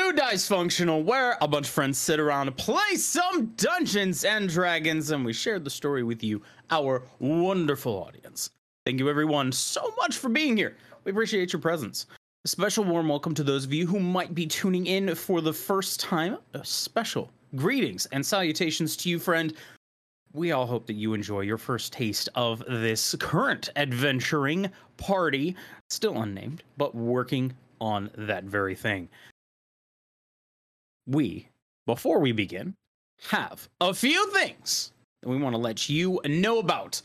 Welcome to Dice Functional, where a bunch of friends sit around play some Dungeons and Dragons, and we share the story with you, our wonderful audience. Thank you, everyone, so much for being here. We appreciate your presence. A special warm welcome to those of you who might be tuning in for the first time. A special greetings and salutations to you, friend. We all hope that you enjoy your first taste of this current adventuring party, still unnamed, but working on that very thing. We, before we begin, have a few things that we want to let you know about,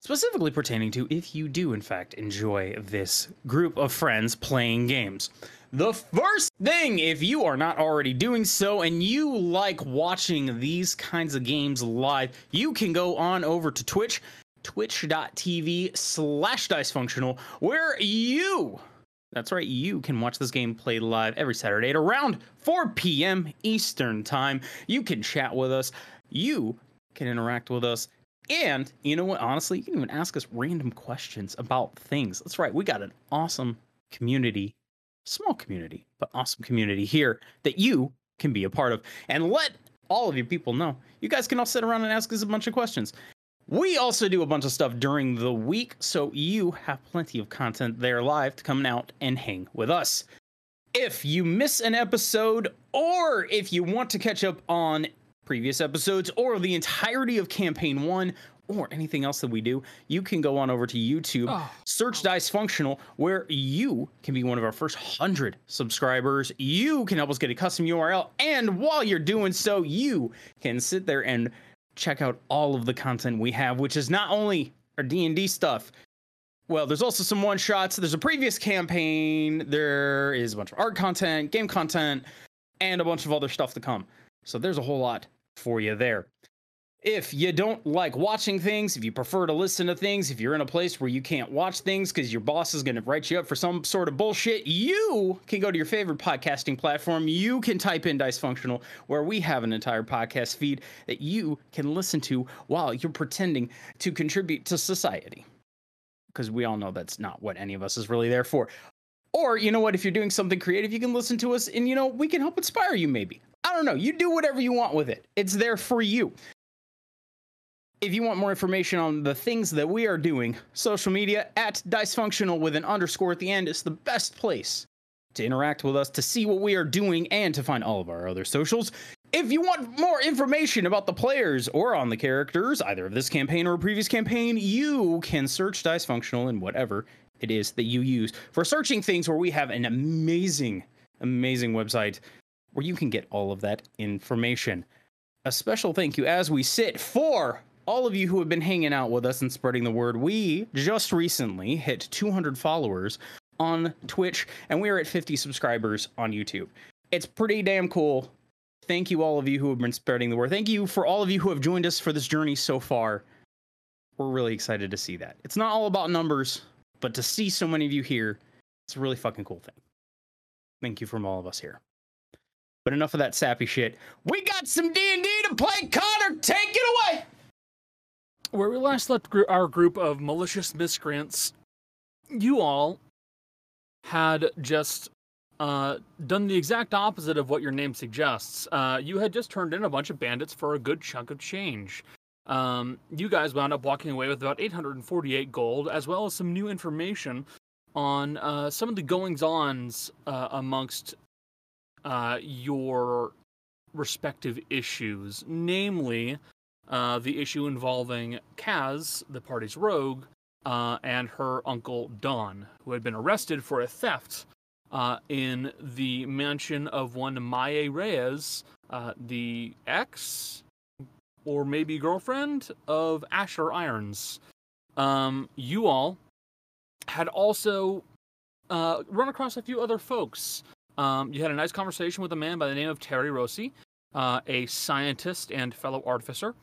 specifically pertaining to if you do, in fact, enjoy this group of friends playing games. The first thing, if you are not already doing so and you like watching these kinds of games live, you can go on over to Twitch, twitch.tv slash dicefunctional, where you that's right, you can watch this game played live every Saturday at around 4 p.m. Eastern Time. You can chat with us, you can interact with us, and you know what? Honestly, you can even ask us random questions about things. That's right, we got an awesome community, small community, but awesome community here that you can be a part of. And let all of you people know, you guys can all sit around and ask us a bunch of questions. We also do a bunch of stuff during the week, so you have plenty of content there live to come out and hang with us. If you miss an episode, or if you want to catch up on previous episodes, or the entirety of Campaign 1, or anything else that we do, you can go on over to YouTube, Oh. search Dice Functional, where you can be one of our first 100 subscribers. You can help us get a custom URL, and while you're doing so, you can sit there and check out all of the content we have, which is not only our D&D stuff. Well, there's also some one shots. There's a previous campaign. There is a bunch of art content, game content, and a bunch of other stuff to come. So there's a whole lot for you there. If you don't like watching things, if you prefer to listen to things, if you're in a place where you can't watch things because your boss is going to write you up for some sort of bullshit, you can go to your favorite podcasting platform. You can type in Dice Functional, where we have an entire podcast feed that you can listen to while you're pretending to contribute to society. Because we all know that's not what any of us is really there for. Or, you know what, if you're doing something creative, you can listen to us and, you know, we can help inspire you maybe. I don't know. You do whatever you want with it, it's there for you. If you want more information on the things that we are doing, social media at dicefunctional with an underscore at the end is the best place to interact with us, to see what we are doing, and to find all of our other socials. If you want more information about the players or on the characters, either of this campaign or a previous campaign, you can search Dysfunctional Functional in whatever it is that you use for searching things where we have an amazing, amazing website where you can get all of that information. A special thank you as we sit for all of you who have been hanging out with us and spreading the word. We just recently hit 200 followers on Twitch and we are at 50 subscribers on YouTube. It's pretty damn cool. Thank you, all of you who have been spreading the word. Thank you for all of you who have joined us for this journey so far. we're really excited to see that. It's not all about numbers, but to see so many of you here, it's a really fucking cool thing. Thank you from all of us here. But enough of that sappy shit. We got some D and D to play. Connor, take it away. Where we last left our group of malicious miscreants, you all had just uh, done the exact opposite of what your name suggests. Uh, you had just turned in a bunch of bandits for a good chunk of change. Um, you guys wound up walking away with about 848 gold, as well as some new information on uh, some of the goings ons uh, amongst uh, your respective issues, namely uh, the issue involving Kaz, the party's rogue, uh, and her uncle Don, who had been arrested for a theft uh, in the mansion of one Maya Reyes, uh, the ex or maybe girlfriend of Asher Irons. Um, you all had also uh, run across a few other folks. Um, you had a nice conversation with a man by the name of Terry Rossi, a scientist and fellow artificer,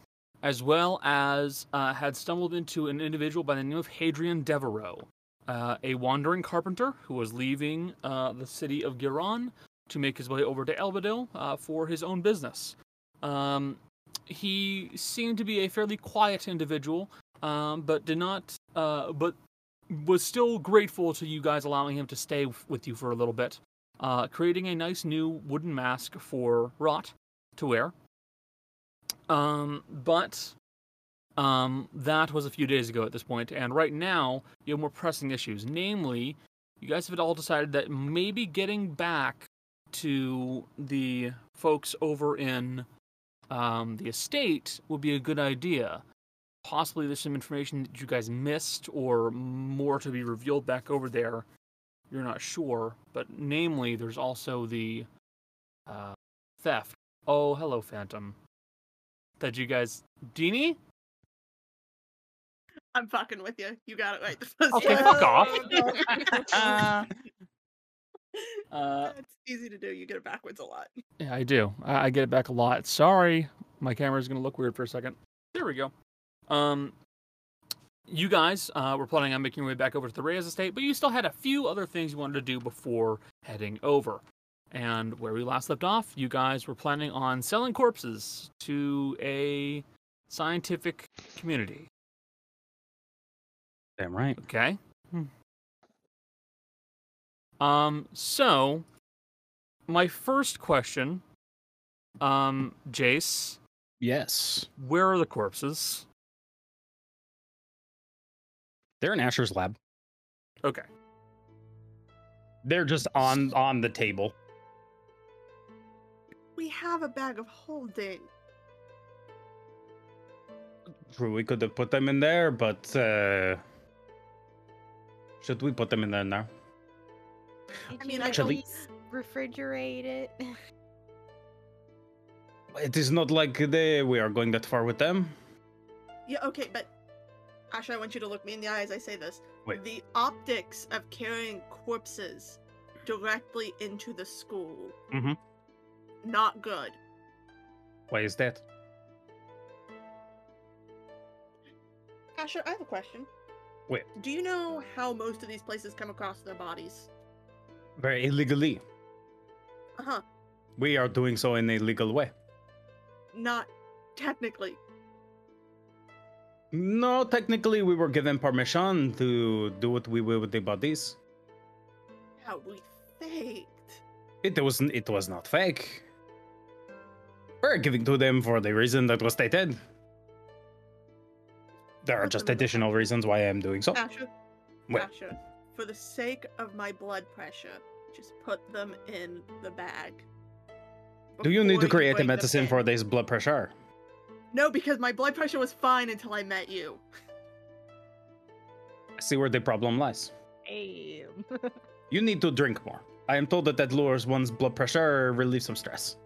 as well as uh, had stumbled into an individual by the name of Hadrian Devereaux, uh, a wandering carpenter who was leaving uh, the city of Giron to make his way over to Elbadil uh, for his own business. Um, he seemed to be a fairly quiet individual, um, but did not, uh, but was still grateful to you guys allowing him to stay with you for a little bit, uh, creating a nice new wooden mask for Rot to wear. Um, but um, that was a few days ago at this point, and right now you have more pressing issues. Namely, you guys have all decided that maybe getting back to the folks over in um, the estate would be a good idea. Possibly there's some information that you guys missed, or more to be revealed back over there. You're not sure, but namely, there's also the uh, theft. Oh, hello, Phantom. That you guys, Deanie? I'm fucking with you. You got it right the first Okay, time. fuck off. Uh, Uh, it's easy to do. You get it backwards a lot. Yeah, I do. I, I get it back a lot. Sorry, my camera's gonna look weird for a second. There we go. Um, you guys uh, were planning on making your way back over to the Reyes estate, but you still had a few other things you wanted to do before heading over. And where we last left off, you guys were planning on selling corpses to a scientific community. damn right. Okay. Um. So, my first question, um, Jace, Yes, where are the corpses? they're in Asher's lab. Okay. They're just on on the table. We have a bag of holding. True, we could have put them in there, but uh, should we put them in there now? Did I you mean, at Actually- least refrigerate it? It is not like they we are going that far with them. Yeah, okay, but Asher, I want you to look me in the eye as I say this. Wait. The optics of carrying corpses directly into the school. Mhm. Not good. Why is that? Asher, I have a question. Wait. Do you know how most of these places come across their bodies? Very illegally. Uh huh. We are doing so in a legal way. Not technically. No, technically, we were given permission to do what we will with the bodies. How we faked. It was it was not fake. We're giving to them for the reason that was stated. There are just additional reasons why I am doing so. Asher. Asher, for the sake of my blood pressure, just put them in the bag. Do you need to create a medicine for this blood pressure? No, because my blood pressure was fine until I met you. I see where the problem lies. Damn. You need to drink more. I am told that that lowers one's blood pressure, relieves some stress.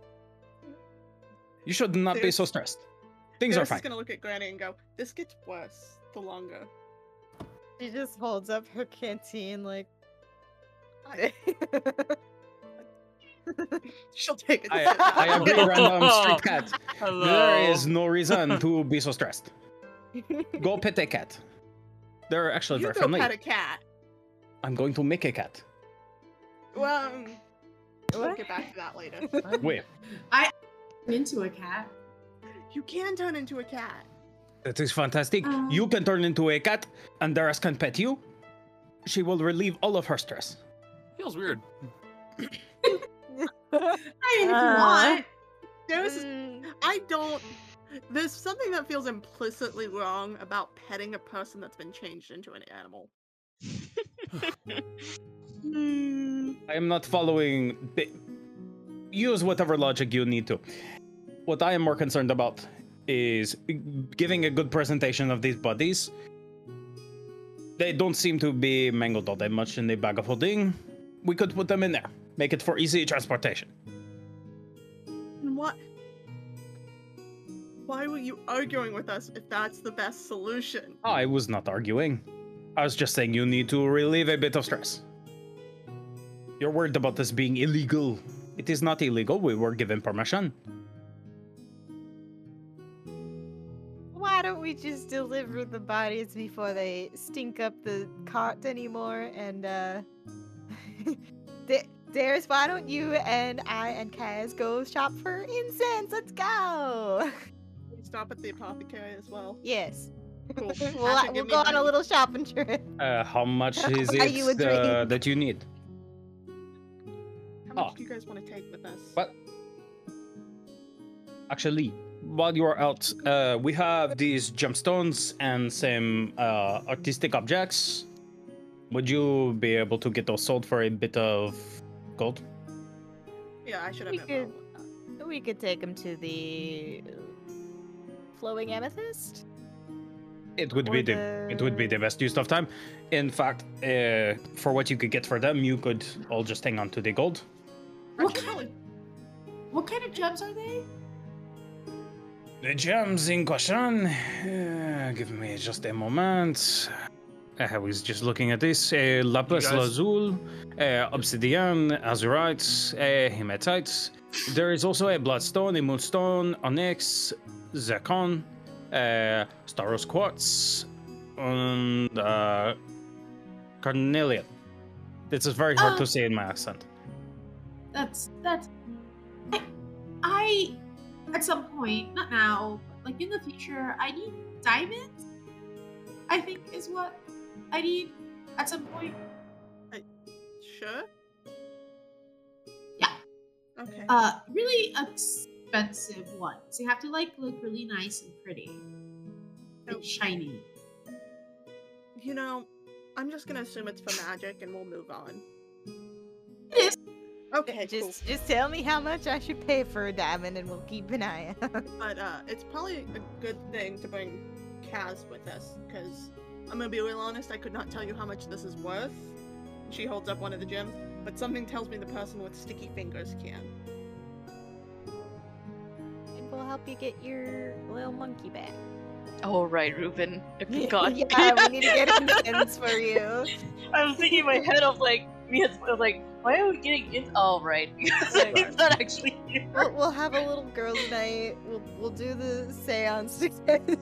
You should not be so stressed. Things are Darius fine. is gonna look at Granny and go, "This gets worse the longer." She just holds up her canteen like. She'll take it. I, I agree, random street cat. There Hello. is no reason to be so stressed. Go pet a cat. They're actually you very go friendly. pet a cat. I'm going to make a cat. Well, um, we'll get back to that later. Wait, into a cat. you can turn into a cat. that is fantastic. Um. You can turn into a cat, and Darius can pet you. She will relieve all of her stress. Feels weird. I mean, if you Uh, want. There's, Mm, I don't. There's something that feels implicitly wrong about petting a person that's been changed into an animal. I am not following. Use whatever logic you need to. What I am more concerned about is giving a good presentation of these bodies. They don't seem to be mangled all that much in the bag of holding. We could put them in there, make it for easy transportation. What? Why were you arguing with us if that's the best solution? I was not arguing. I was just saying you need to relieve a bit of stress. You're worried about this being illegal. It is not illegal. We were given permission. Why don't we just deliver the bodies before they stink up the cart anymore? And uh, Da- Darius, why don't you and I and Kaz go shop for incense? Let's go. We stop at the apothecary as well. Yes, Cool. we'll, we'll give me go on a little shopping trip. Uh, how much is Buy you it uh, that you need? How much Oh. do you guys want to take with us? What? Actually, while you are out, uh, we have these gemstones and some uh, artistic objects. Would you be able to get those sold for a bit of gold? Yeah, I should have We no could- problem with that. We could take them to the flowing amethyst. It would Or be the it would be the the- best use of time. In fact, uh, for what you could get for them, you could all just hang on to the gold. What kind of what kind of gems are they? The gems in question. Uh, give me just a moment. I was just looking at this. Uh, lapis guys- lazuli, uh, obsidian, azurite, uh, hematite. There is also a bloodstone, a moonstone, onyx, zircon, uh, staros quartz, and uh, carnelian. This is very hard Oh. to say in my accent. That's that's. I, I at some point, not now, but like in the future, I need diamonds. I think is what I need at some point. Sure. Yeah. Okay. Uh, really expensive ones. You have to like look really nice and pretty, Oh. and shiny. you know, I'm just gonna assume it's for magic, and we'll move on. It is. Okay, just just tell me how much I should pay for a diamond, and we'll keep an eye out. cool. But uh, it's probably a good thing to bring Kaz with us, because I'm gonna be real honest. I could not tell you how much this is worth. She holds up one of the gems, but something tells me the person with sticky fingers can. and we'll help you get your little monkey back. Oh right, Ruben. I forgot. yeah, we need to get incense for you. I was thinking in my head of like me. I was like, why are we getting in? Oh right, because it's not actually here. We'll, we'll have a little girls' night. We'll we'll do the seance together.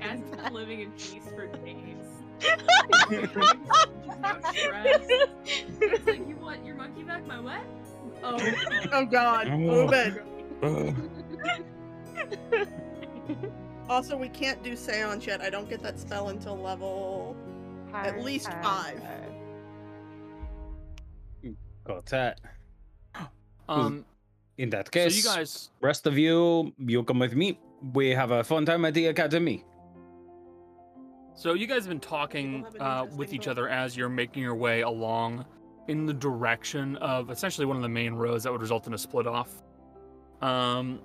Has been living in peace for days. Just no stress. It's like, you want your monkey back? My what? Oh, Oh God, Oh. Ruben. Ugh. Also, we can't do seance yet. I don't get that spell until level. At least five. Got that. Um, In that so case, you guys, rest of you, you come with me. We have a fun time at the academy. so you guys have been talking uh, with each other as you're making your way along in the direction of essentially one of the main roads that would result in a split off. Um,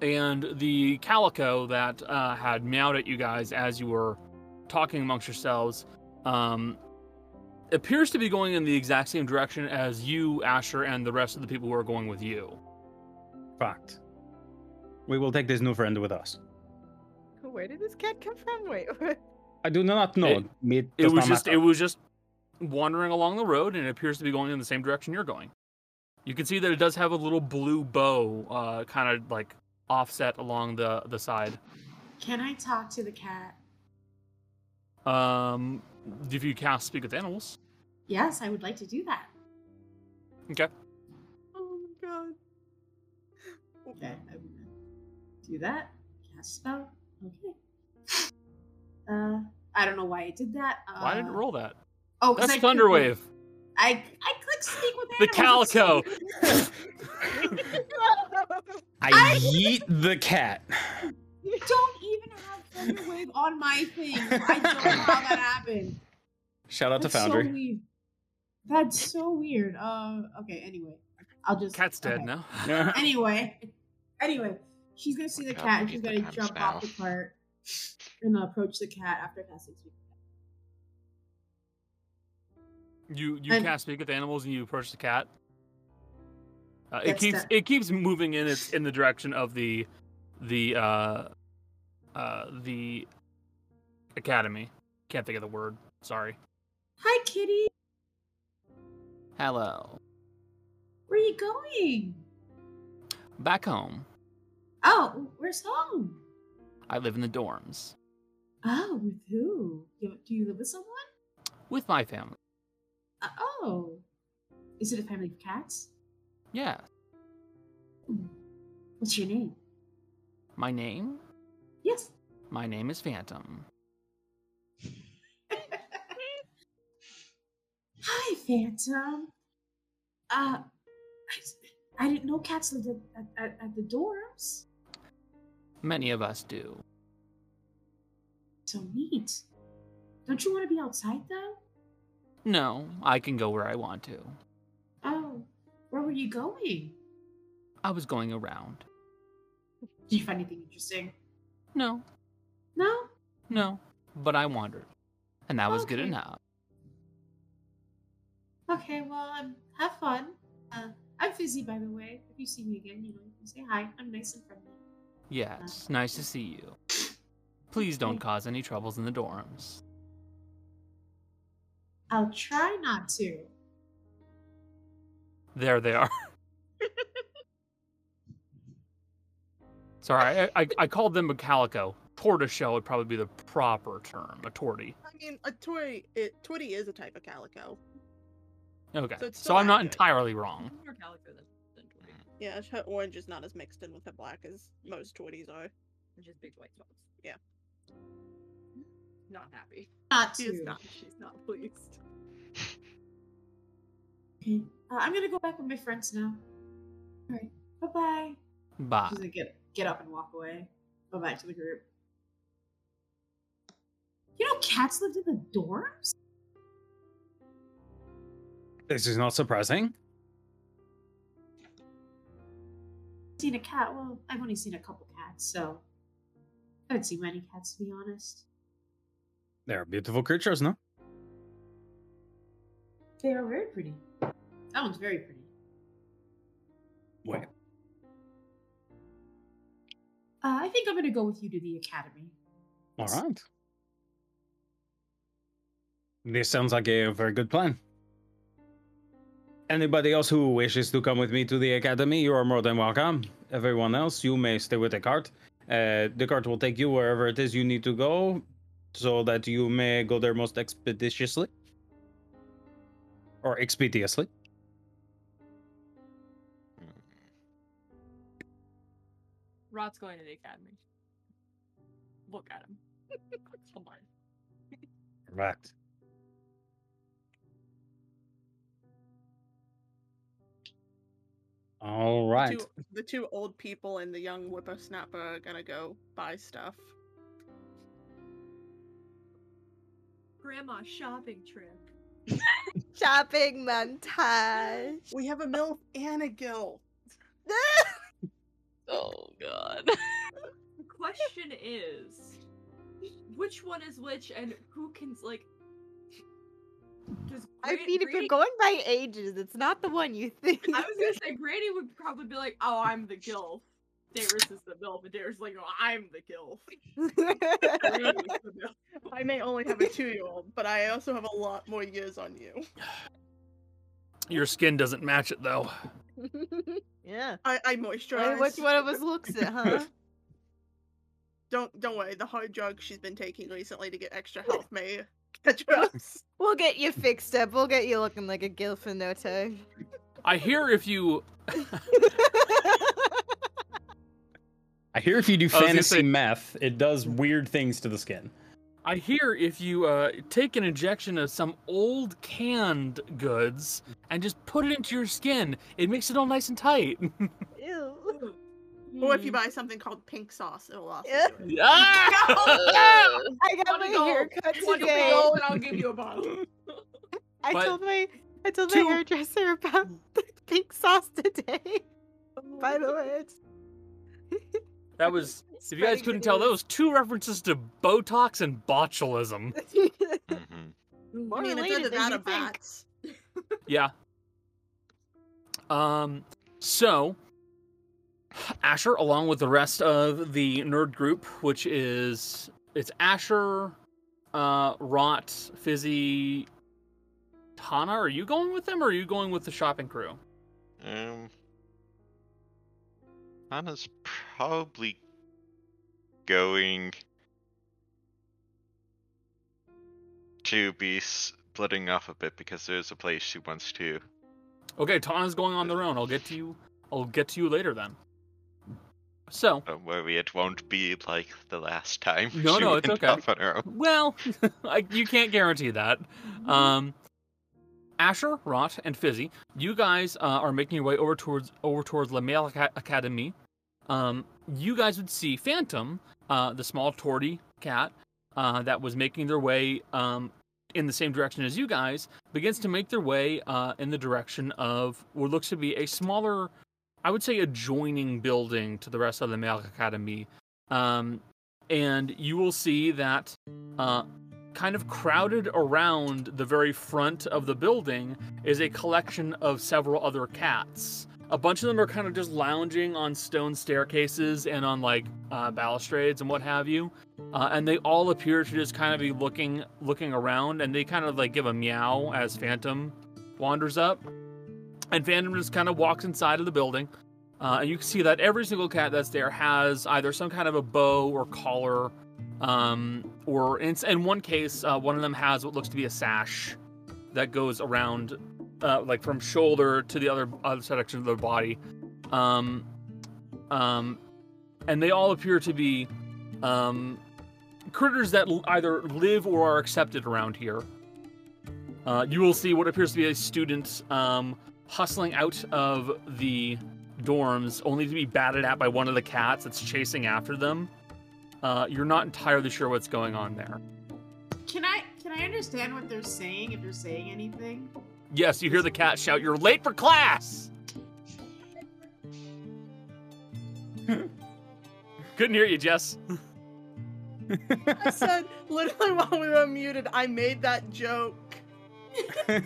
and the calico that uh, had meowed at you guys as you were talking amongst yourselves um, appears to be going in the exact same direction as you, Asher, and the rest of the people who are going with you. Fact. We will take this new friend with us. Where did this cat come from? Wait, what? I do not know. It- It, It was just matter. it was just wandering along the road, and it appears to be going in the same direction you're going. You can see that it does have a little blue bow, uh, kind of like offset along the the side. Can I talk to the cat? Um, if you cast speak with animals, Yes, I would like to do that. okay. Oh my god. Okay, I'm gonna do that. Cast spell. Okay. Uh, I don't know why I did that. Uh, Why didn't it roll that? Oh, 'cause That's I clicked- Thunderwave. I I clicked speak with Animals. The animals. calico. I yeet the cat. You don't even have Thunderwave on my thing. I don't know how that happened. Shout out to That's so Foundry. weird. That's so weird. Uh, okay. Anyway, I'll just. Cat's dead okay. now. Anyway, anyway, she's gonna see the cat and she's gonna jump times off the cart and approach the cat after casting speak. You you And- cast speak with animals and you approach the cat. Uh, it keeps that- it keeps moving in its in the direction of the the uh uh the academy. Can't think of the word. Sorry. Hi, kitty. Hello. Where are you going? Back home. Oh, where's home? I live in the dorms Oh, with who? Do you live with someone? with my family. Uh, oh, is it a family of cats? Yeah. Hmm. What's your name? My name? Yes. My name is Phantom. Hi, Phantom. Uh, I, I didn't know cats lived at, at, at, at the dorms. Many of us do. So neat. Don't you want to be outside though? No, I can go where I want to. Oh, where were you going? I was going around. Did you find anything interesting? No, No. no, but I wandered. And that was good enough. Okay, well, um, have fun. Uh, I'm Fizzy, by the way. If you see me again, you know, you can say hi. I'm nice and friendly. Yes, nice to see you. Please don't cause any troubles in the dorms. I'll try not to. There they are. Sorry, I, I, I called them a calico. Tortoiseshell would probably be the proper term, a tortie. I mean, a toy, it, tortie is a type of calico. Okay, So so, I'm not accurate. entirely wrong. More calico than, than tortie, Yeah, her orange is not as mixed in with her black as most torties are. which is big white spots. Yeah. Not happy. Not She is not. She's not pleased. Okay. Uh, I'm gonna go back with my friends now. Alright. Bye bye. Bye. She's gonna get get up and walk away. Go back to the group. You know cats lived in the dorms? This is not surprising. Seen a cat. Well, I've only seen a couple cats, so I haven't seen many cats to be honest. They're beautiful creatures, no? They are very pretty. That one's very pretty. Wait. Uh, I think I'm gonna go with you to the academy. All right. This sounds like a very good plan. Anybody else who wishes to come with me to the academy, you are more than welcome. Everyone else, you may stay with the cart. Uh, the cart will take you wherever it is you need to go, so that you may go there most expeditiously or expeditiously. Rot's going to the academy. Look at him. Come on. Correct. All The two, the two old people and the young whippersnapper are gonna go buy stuff. Grandma shopping trip. Shopping montage. We have a MILF and a GILF. Oh god. The question is, which one is which, and who can like? Does I mean, if you're going by ages, it's not the one you think. I was gonna say Granny would probably be like, "Oh, I'm the gilf." Darius is the MILF, and Darius is like, "Oh, I'm the gilf." Granny's the MILF. I may only have a two-year-old, but I also have a lot more years on you. Your skin doesn't match it though. Yeah. I, I I mean, moisturize. which one of us looks it, huh? Don't don't worry. The hard drug she's been taking recently to get extra health may catch her. We'll get you fixed up. We'll get you looking like a gilf in no time. I hear if you I hear if you do I was gonna fantasy say- meth, it does weird things to the skin. I hear if you uh, take an injection of some old canned goods and just put it into your skin, it makes it all nice and tight. Ew. or if you buy something called pink sauce, it'll also Yeah. do it. Ah! I got Wanna my go- haircut wanna today. go and I'll give you a bottle. I But- told my I told Two- my hairdresser about the pink sauce today. By the way, it's that was, if you guys couldn't the tell, that was two references to Botox and botulism. hmm I mean, related than that you think. bats. Yeah. Um. So, Asher, along with the rest of the nerd group, which is it's Asher, uh, Rot, Fizzy, Tana. Are you going with them, or are you going with the shopping crew? Um, Anna's probably going to be splitting off a bit because there's a place she wants to. Okay, Tana's going on their own. I'll get to you. I'll get to you later then. So, Don't worry, it won't be like the last time. No, she no, it's okay. off on her own. Well, I, you can't guarantee that. Um, Asher, Rot, and Fizzy, you guys uh, are making your way over towards over towards La Mail Academy. Um, you guys would see Phantom, uh, the small torty cat uh, that was making their way um, in the same direction as you guys, begins to make their way uh, in the direction of what looks to be a smaller, I would say, adjoining building to the rest of the Mail Academy. Um, and you will see that uh, kind of crowded around the very front of the building is a collection of several other cats. A bunch of them are kind of just lounging on stone staircases and on like uh, balustrades and what have you, uh, and they all appear to just kind of be looking looking around, and they kind of like give a meow as Phantom wanders up, and Phantom just kind of walks inside of the building. Uh, and you can see that every single cat that's there has either some kind of a bow or collar, um, or in, in one case, uh, one of them has what looks to be a sash that goes around, uh, like from shoulder to the other other section of their body. Um, um, and they all appear to be um, critters that l- either live or are accepted around here. Uh, you will see what appears to be a student um, hustling out of the dorms, only to be batted at by one of the cats that's chasing after them. Uh, you're not entirely sure what's going on there. Can I can I understand what they're saying if they're saying anything? Yes, you hear the cat shout, "You're late for class!" Couldn't hear you, Jess. I said literally while we were muted, I made that joke. Just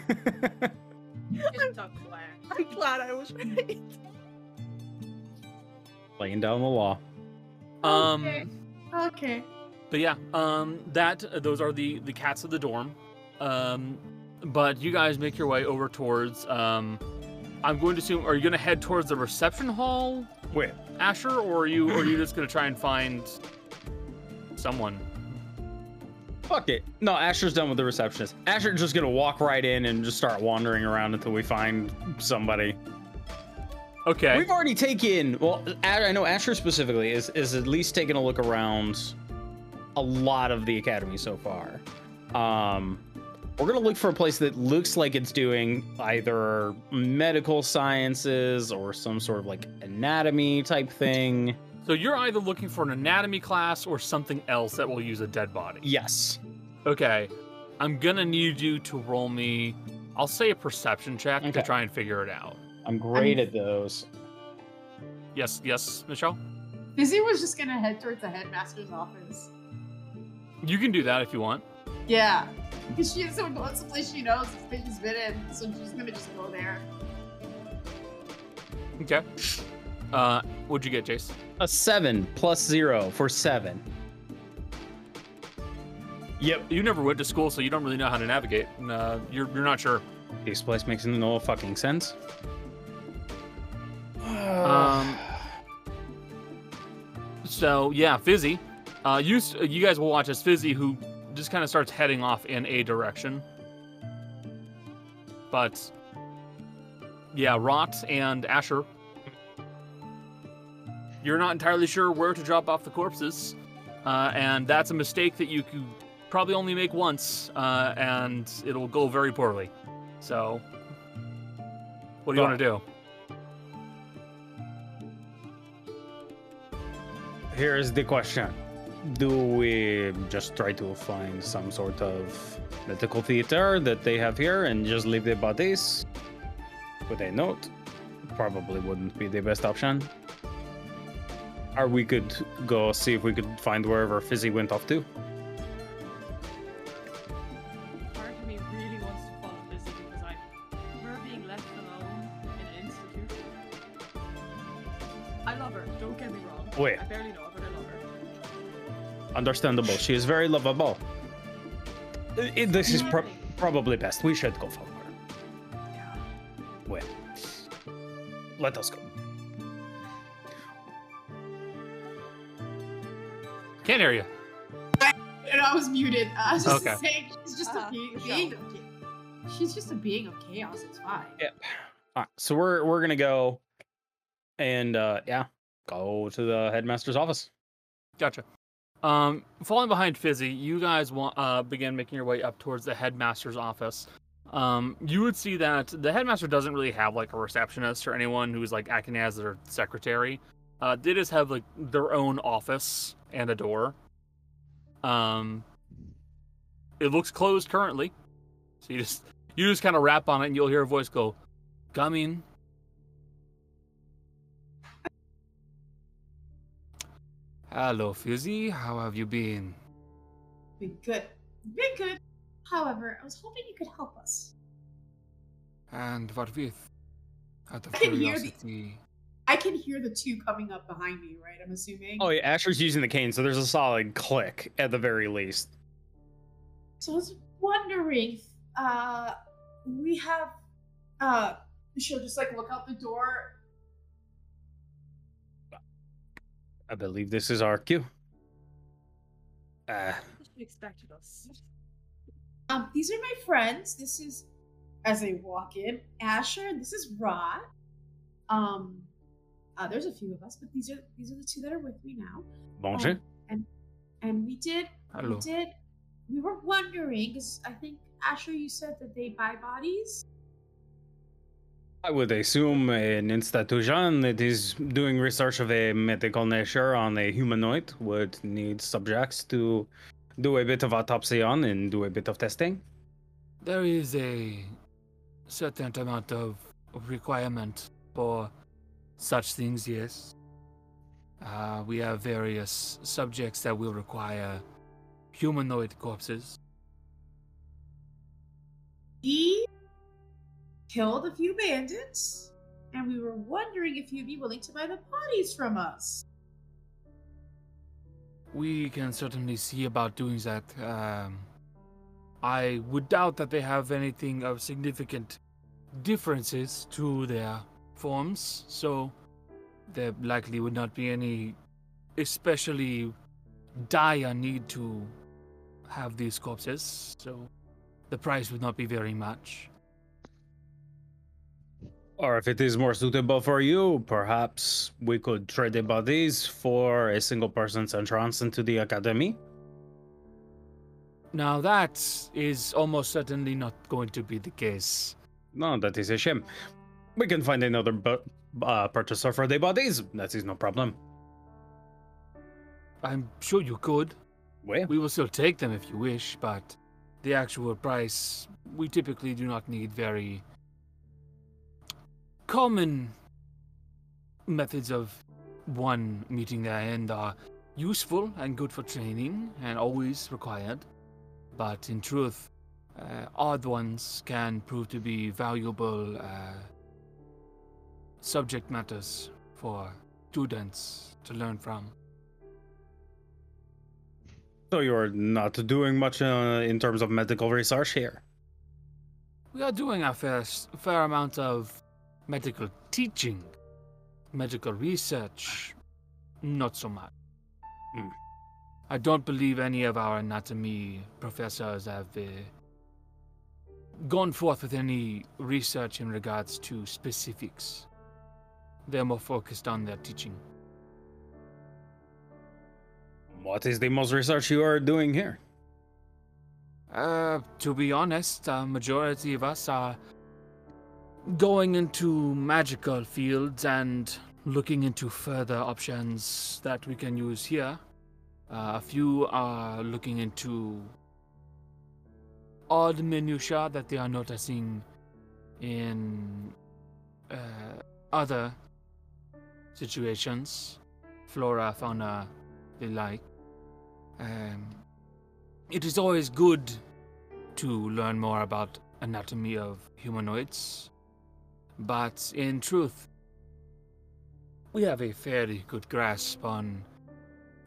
a flash. I'm glad I was right. Laying down the law. Um, Okay. Okay. but yeah, um, that those are the the cats of the dorm. Um, but you guys make your way over towards. Um, I'm going to assume. Are you going to head towards the reception hall, Wait, Asher, or are you? Or are you just going to try and find someone? fuck it. No, Asher's done with the receptionist. Asher's just gonna walk right in and just start wandering around until we find somebody. Okay. We've already taken. Well, I know Asher specifically is is at least taking a look around a lot of the academy so far. Um, we're gonna look for a place that looks like it's doing either medical sciences or some sort of like anatomy type thing. So you're either looking for an anatomy class or something else that will use a dead body. Yes. Okay. I'm gonna need you to roll me. I'll say a perception check to try and figure it out. I'm great at those. Yes, yes, Michelle. Fizzy was just gonna head towards the headmaster's office. You can do that if you want. Yeah. Because she so it's a place she knows, it's a place she's been in, so she's gonna just go there. Okay. Uh, what'd you get, Jace? A seven plus zero for seven. Yep. You never went to school, so you don't really know how to navigate. and, Uh, you're you're not sure. This place makes no fucking sense. Um. So yeah, Fizzy. Uh, you you guys will watch as Fizzy, who just kind of starts heading off in a direction. But yeah, Rot and Asher, you're not entirely sure where to drop off the corpses, uh, and that's a mistake that you could probably only make once, uh, and it'll go very poorly. So, what do you want to do? Here's the question. Do we just try to find some sort of medical theater that they have here and just leave the bodies with a note? Probably wouldn't be the best option. Or we could go see if we could find wherever Fizzy went off to. Wait. I barely know her, but I love her. Understandable. She is very lovable. I- I- this is pro- probably best. We should go follow her. Yeah. Well, let us go. Can't hear you. And I was muted. I was just Okay. saying she's just Uh-huh. a being, being of cha- She's just a being of chaos. It's fine. Yep. All right, so we're we're gonna go, and uh yeah, go to the headmaster's office. Gotcha. Um, falling behind Fizzy, you guys want uh begin making your way up towards the headmaster's office. Um, you would see that the headmaster doesn't really have like a receptionist or anyone who's like acting as their secretary. Uh, they just have like their own office and a door. Um, it looks closed currently, so you just you just kind of rap on it, and you'll hear a voice go, "Come in." Hello, Fizzy. How have you been? Been good. Been good. However, I was hoping you could help us. And what with? Out of I can hear the- I can hear the two coming up behind me, right? I'm assuming. Oh yeah, Asher's using the cane, so there's a solid click at the very least. So I was wondering, uh, we have, uh, she'll just like look out the door. I believe this is our cue. Uh, She expected us. Um, these are my friends. This is, as they walk in, Asher. This is Rot. Um, uh, there's a few of us, but these are these are the two that are with me now. bonjour. Um, and and we did Hello. we did we were wondering because I think Asher, you said that they buy bodies. I would assume an institution that is doing research of a medical nature on a humanoid would need subjects to do a bit of autopsy on and do a bit of testing. There is a certain amount of requirement for such things, yes. Uh, we have various subjects that will require humanoid corpses. We killed a few bandits, and we were wondering if you'd be willing to buy the bodies from us. We can certainly see about doing that. Um, I would doubt that they have anything of significant differences to their forms, so there likely would not be any especially dire need to have these corpses, so the price would not be very much. Or if it is more suitable for you, perhaps we could trade the bodies for a single person's entrance into the academy. Now, that is almost certainly not going to be the case. No, that is a shame. We can find another bu- uh, purchaser for the bodies. That is no problem. I'm sure you could. Well, We will still take them if you wish, but the actual price, we typically do not need very common methods of one meeting their end are useful and good for training and always required. But in truth, uh, odd ones can prove to be valuable uh, subject matters for students to learn from. so you're not doing much uh, in terms of medical research here. We are doing a fair, fair amount of medical teaching, medical research, not so much. I don't believe any of our anatomy professors have uh, gone forth with any research in regards to specifics. They're more focused on their teaching. What is the most research you are doing here? Uh, to be honest, a majority of us are going into magical fields and looking into further options that we can use here. Uh, a few are looking into odd minutiae that they are noticing in uh, other situations, flora, fauna, the like. Um, it is always good to learn more about anatomy of humanoids, but in truth, we have a fairly good grasp on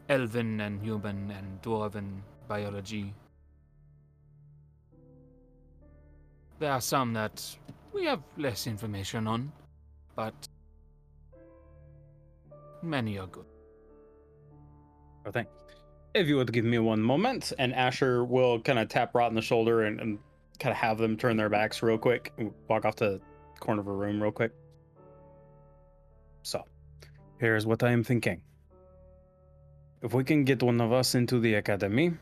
elven and human and dwarven biology. There are some that we have less information on, but many are good. Oh, thanks. If you would give me one moment, and Asher will kind of tap Rot in the shoulder and, and kind of have them turn their backs real quick, and walk off to corner of a room real quick. So, here's what I am thinking. If we can get one of us into the academy,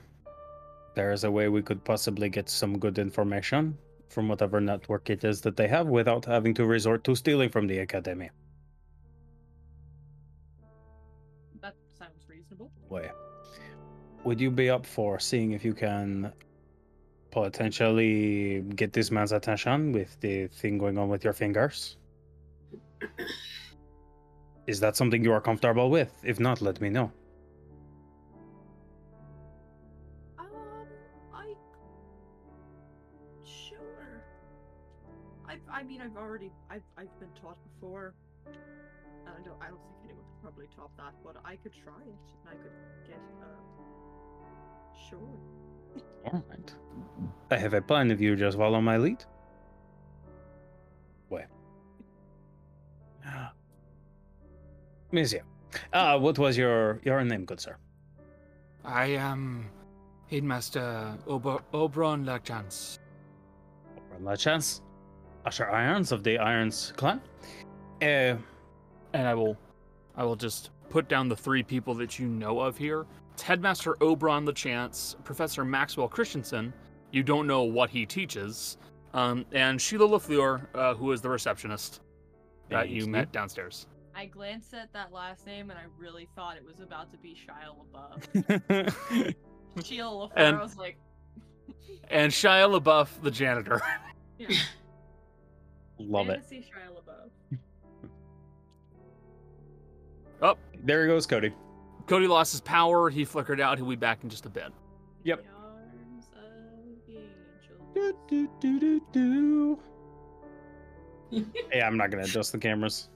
there is a way we could possibly get some good information from whatever network it is that they have without having to resort to stealing from the academy. That sounds reasonable. way. Would you be up for seeing if you can potentially get this man's attention with the thing going on with your fingers? Is that something you are comfortable with? If not, let me know. Um, I sure. I I mean I've already I've I've been taught before. I don't I don't think anyone could probably top that, but I could try it and I could get uh sure. All right. I have a plan if you just follow my lead. Way. Monsieur, uh, what was your your name, good sir? I am Headmaster Ober- Oberon Lachance. Run La Chance, Asher Irons of the Irons clan. Uh, and I will, I will just put down the three people that you know of here. It's Headmaster Oberon LeChance, Professor Maxwell Christensen. You don't know what he teaches, um, and Sheila Lafleur, uh, who is the receptionist that you met downstairs. I glanced at that last name and I really thought it was about to be Shia LaBeouf. Sheila LaFleur, And- I was like, And Shia LaBeouf, the janitor. yeah, Love it. fantasy Shia LaBeouf. oh, There he goes Cody. Cody lost his power. He flickered out. He'll be back in just a bit. Yep. The arms of the. Do, do, do, do, do. yeah, I'm not gonna adjust the cameras.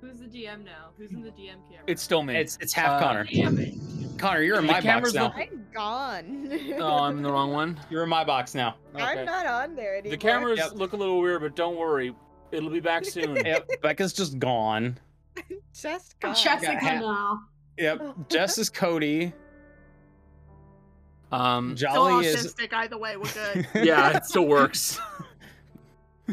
Who's the DM now? Who's in the DM camera? It's still me. It's it's half Uh, Connor. Connor, you're in The my box now. look- I'm gone. oh, I'm in the wrong one. You're in my box now. Okay. I'm not on there anymore. The cameras Yep. look a little weird, but don't worry. It'll be back soon. Yep, Becca's just gone. just I'm. Jessica ha- now. Yep, Jess is Cody. Um, Still Jolly is. autistic, either way, we're good. yeah, it still works.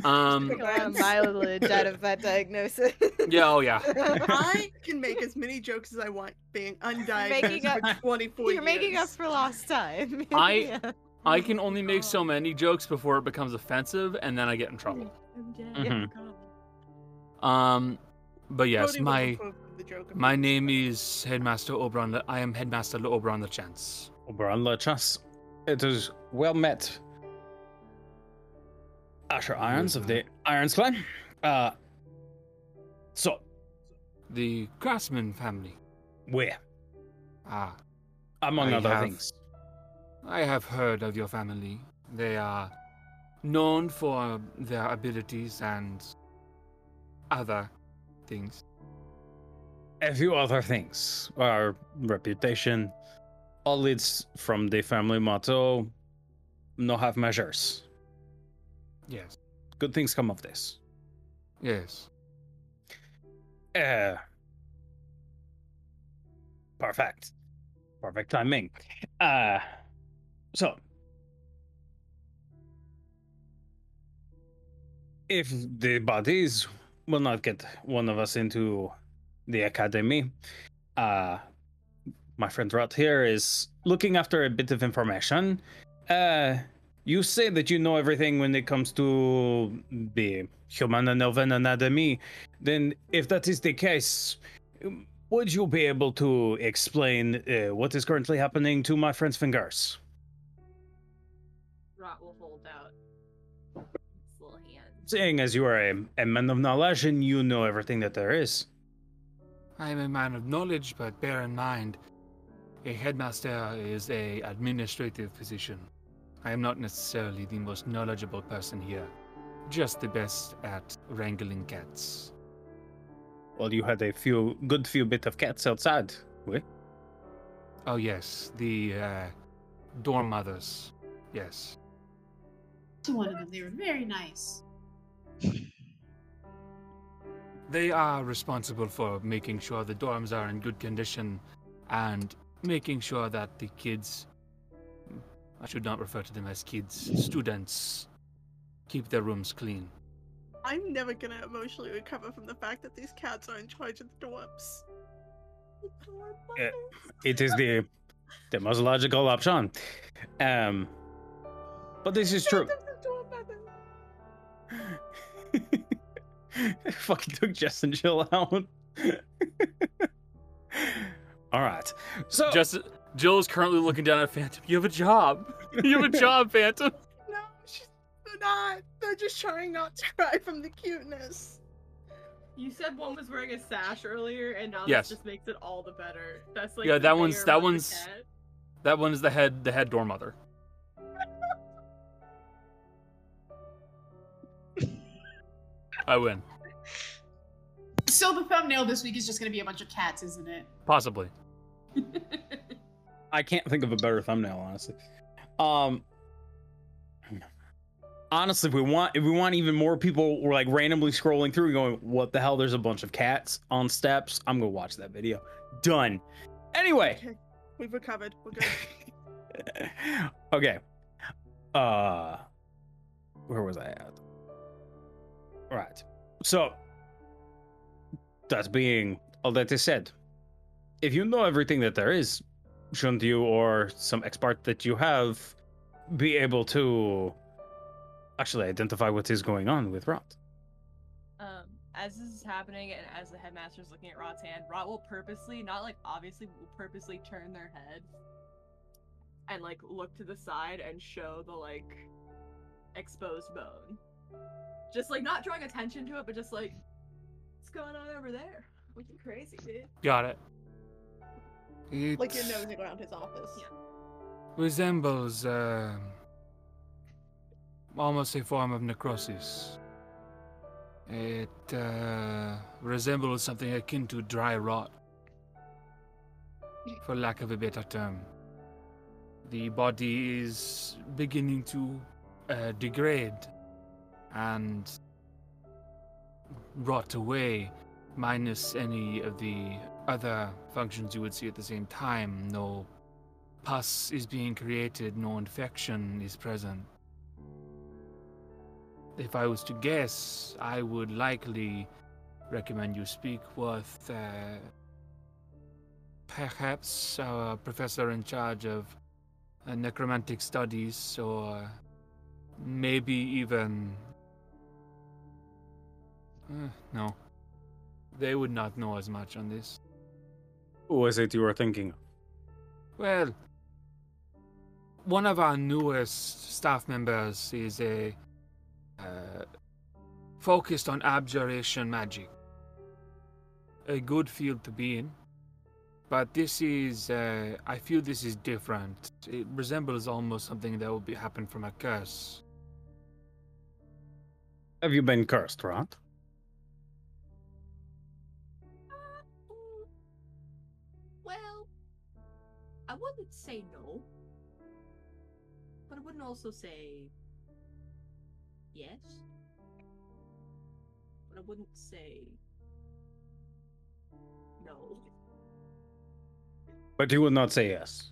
Um, Uh, mileage out of that diagnosis. yeah, oh yeah. I can make as many jokes as I want being undiagnosed Making up- for 24 You're making up for lost time. I- Yeah. I can only make so many jokes before it becomes offensive, and then I get in trouble. I'm dead. Mhm. God. Um, but yes, Cody my approve of the joke if my name is Headmaster Oberon. Le- I am Headmaster Oberon the Chance. Oberon Lachas. It is well met. Asher Irons of the Irons clan. Uh, so, The Craftsman family. where? Ah, Among I other have- things. I have heard of your family. They are known for their abilities and other things. A few other things. Our reputation all leads from the family motto no half measures. Yes. Good things come of this. Yes. Uh, Perfect. Perfect timing. Uh, so, if the bodies will not get one of us into the academy, uh, my friend Rot here is looking after a bit of information. Uh, you say that you know everything when it comes to the human and elven anatomy. Then, if that is the case, would you be able to explain uh, what is currently happening to my friend's fingers? Rot will Seeing as you are a, a man of knowledge and you know everything that there is. I am a man of knowledge, but bear in mind, a headmaster is a administrative position. I am not necessarily the most knowledgeable person here, just the best at wrangling cats. Well, you had a few good few bit of cats outside. We? Oh yes, the uh, dorm mothers. Yes. To one of them, they were very nice. They are responsible for making sure the dorms are in good condition and making sure that the kids I should not refer to them as kids, students keep their rooms clean. I'm never gonna emotionally recover from the fact that these cats are in charge of the dorms. Yeah, It is the the most logical option. Um, but this is true. Fucking took Jess and Jill out. All right. So Just Jill is currently looking down at Phantom. You have a job. You have a job, Phantom. No, she's they're not. They're just trying not to cry from the cuteness. You said one was wearing a sash earlier, and now Yes. this just makes it all the better. That's like Yeah, that one's- that one's- That one is the head the head dorm mother. I win. So the thumbnail this week is just gonna be a bunch of cats, isn't it? Possibly. I can't think of a better thumbnail, honestly. Um, honestly, if we want, if we want even more people, we're like randomly scrolling through, going, "What the hell?" There's a bunch of cats on steps. I'm gonna watch that video. Done. Anyway. Okay, we've recovered. We're good. okay. Uh where was I at? Right. So that being all that is said, if you know everything that there is, shouldn't you or some expert that you have be able to actually identify what is going on with Rot? Um, as this is happening and as the headmaster is looking at Rot's hand, Rot will purposely, not like obviously, will purposely turn their head and like look to the side and show the like exposed bone. Just like not drawing attention to it, but just like, what's going on over there? Looking crazy, dude. Got it. like you're It nosing around his office. Resembles uh, almost a form of necrosis. It uh, resembles something akin to dry rot, for lack of a better term. The body is beginning to uh, degrade and rot away, minus any of the other functions you would see at the same time. No pus is being created, no infection is present. If I was to guess, I would likely recommend you speak with uh, perhaps our professor in charge of uh, necromantic studies, or maybe even. Uh, no. They would not know as much on this. Who was it you were thinking of? Well, one of our newest staff members is a uh, focused on abjuration magic. A good field to be in, but this is uh, I feel this is different. It resembles almost something that would be happen from a curse. Have you been cursed, Rot? I wouldn't say no, but I wouldn't also say yes. But I wouldn't say no. But you would not say yes.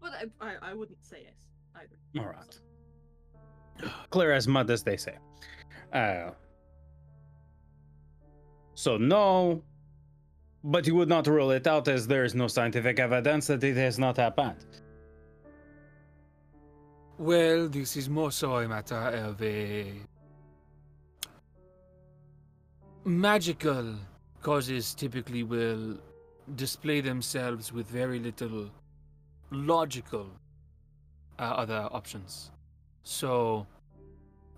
But I, I, I wouldn't say yes either. All right. Clear as mud, as they say. Uh, so no, but you would not rule it out as there is no scientific evidence that it has not happened. Well, this is more so a matter of a magical causes typically will display themselves with very little logical uh, other options. So,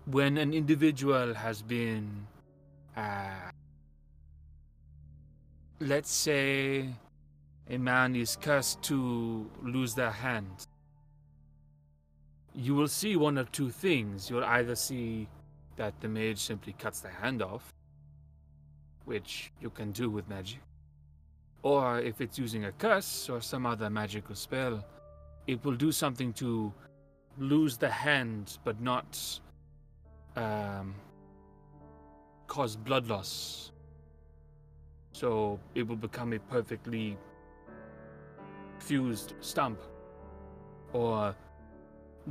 when an individual has been, uh, let's say, a man is cursed to lose their hand, you will see one of two things. You'll either see that the mage simply cuts the hand off, which you can do with magic, or if it's using a curse or some other magical spell, it will do something to lose the hand but not um, cause blood loss. So it will become a perfectly fused stump. Or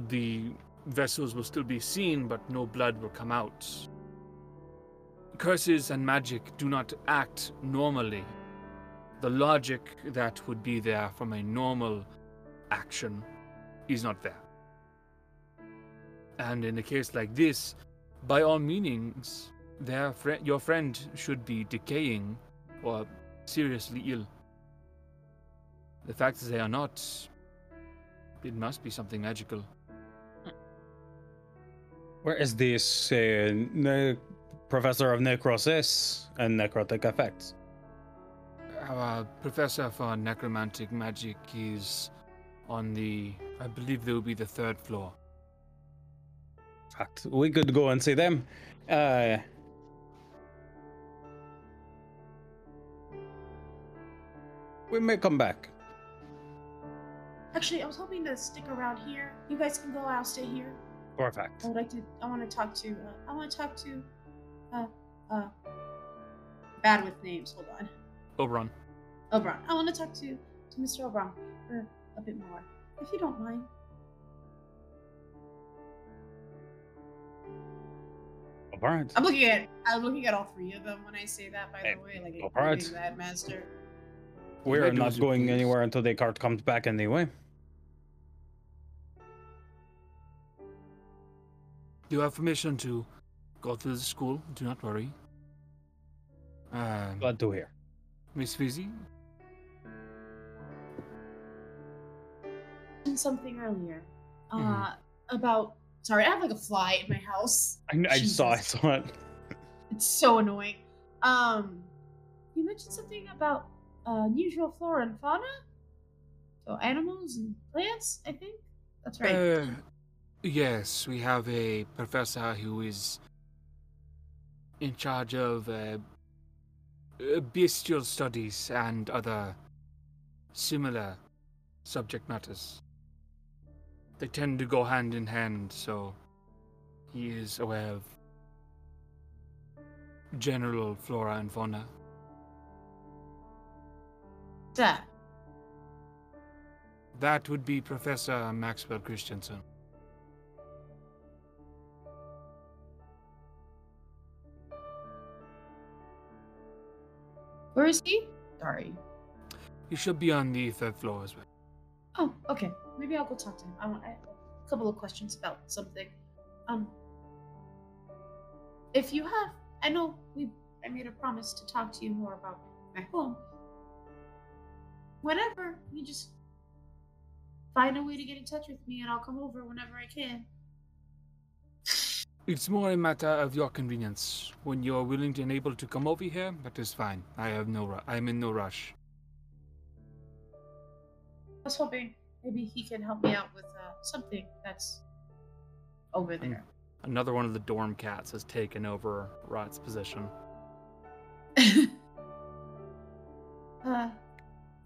the vessels will still be seen but no blood will come out. Curses and magic do not act normally. The logic that would be there from a normal action is not there. And in a case like this, by all meanings, their fri your friend should be decaying or seriously ill. The fact that they are not, it must be something magical. Where is this uh, ne- professor of necrosis and necrotic effects? Our professor for necromantic magic is on the, I believe they will be the third floor. Fact, we could go and see them. Uh, we may come back. Actually, I was hoping to stick around here. You guys can go. I'll stay here. Perfect. I would like to. I want to talk to. Uh, I want to talk to. Uh, uh. Bad with names. Hold on. Oberon. Oberon. I want to talk to to Mr. Oberon for a bit more, if you don't mind. All right. I'm looking at. I'm looking at all three of them when I say that. By Hey, the way, like all right. including that master. We I are not going please. anywhere until Descartes comes back anyway. You have permission to go through the school. Do not worry. Um, Glad to hear. Miss Fizzy, mentioned something earlier. Uh, Mhm. about. Sorry, I have like a fly in my house. I, I saw, I saw it. It's so annoying. Um, you mentioned something about unusual flora and fauna. So animals and plants. I think that's right. Uh, yes, we have a professor who is in charge of uh, uh, bestial studies and other similar subject matters. They tend to go hand in hand, so he is aware of general flora and fauna. That. That would be Professor Maxwell Christensen. Where is he? Sorry. He should be on the third floor as well. Oh, okay. Maybe I'll go talk to him. I want I have a couple of questions about something. Um, if you have, I know we, I made a promise to talk to you more about my home. Whenever you just find a way to get in touch with me, and I'll come over whenever I can. It's more a matter of your convenience. When you're willing and able to come over here, that is fine. I have no ru- I am in no rush. I was hoping maybe he can help me out with uh, something that's over there. Another one of the dorm cats has taken over Rot's position. uh, He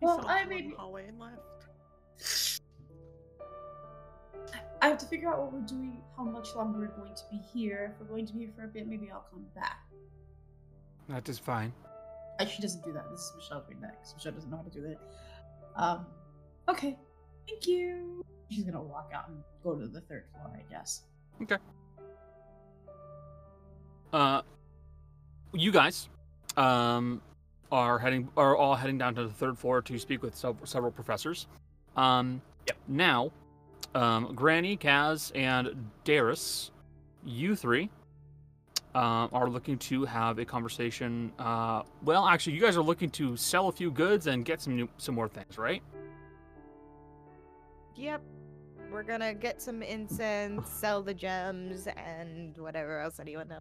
well, saw I us may the hallway and left. I have to figure out what we're doing, how much longer we're going to be here. If we're going to be here for a bit, maybe I'll come back. That is fine. Uh, she doesn't do that. This is Michelle doing that because Michelle doesn't know how to do that. Um, Okay. Thank you. She's gonna walk out and go to the third floor, I guess. Okay. Uh, you guys, um, are heading are all heading down to the third floor to speak with sev- several professors. Um, Yep. Now, um, Granny, Kaz, and Darius, you three, uh, are looking to have a conversation. Uh, well, actually, you guys are looking to sell a few goods and get some new, some more things, right? Yep. We're gonna get some incense, sell the gems, and whatever else anyone knows.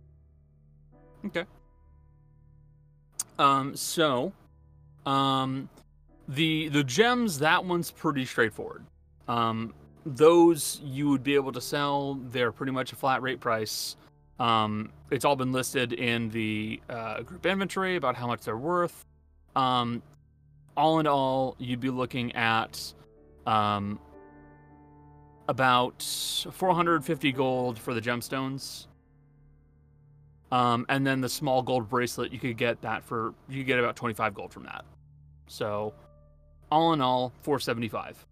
Okay. Um, so, um, the the gems that one's pretty straightforward. Um, those you would be able to sell. They're pretty much a flat rate price. Um, it's all been listed in the uh, group inventory about how much they're worth. Um, all in all, you'd be looking at um, about 450 gold for the gemstones. Um, and then the small gold bracelet, you could get that for you could get about 25 gold from that. So, all in all, 475.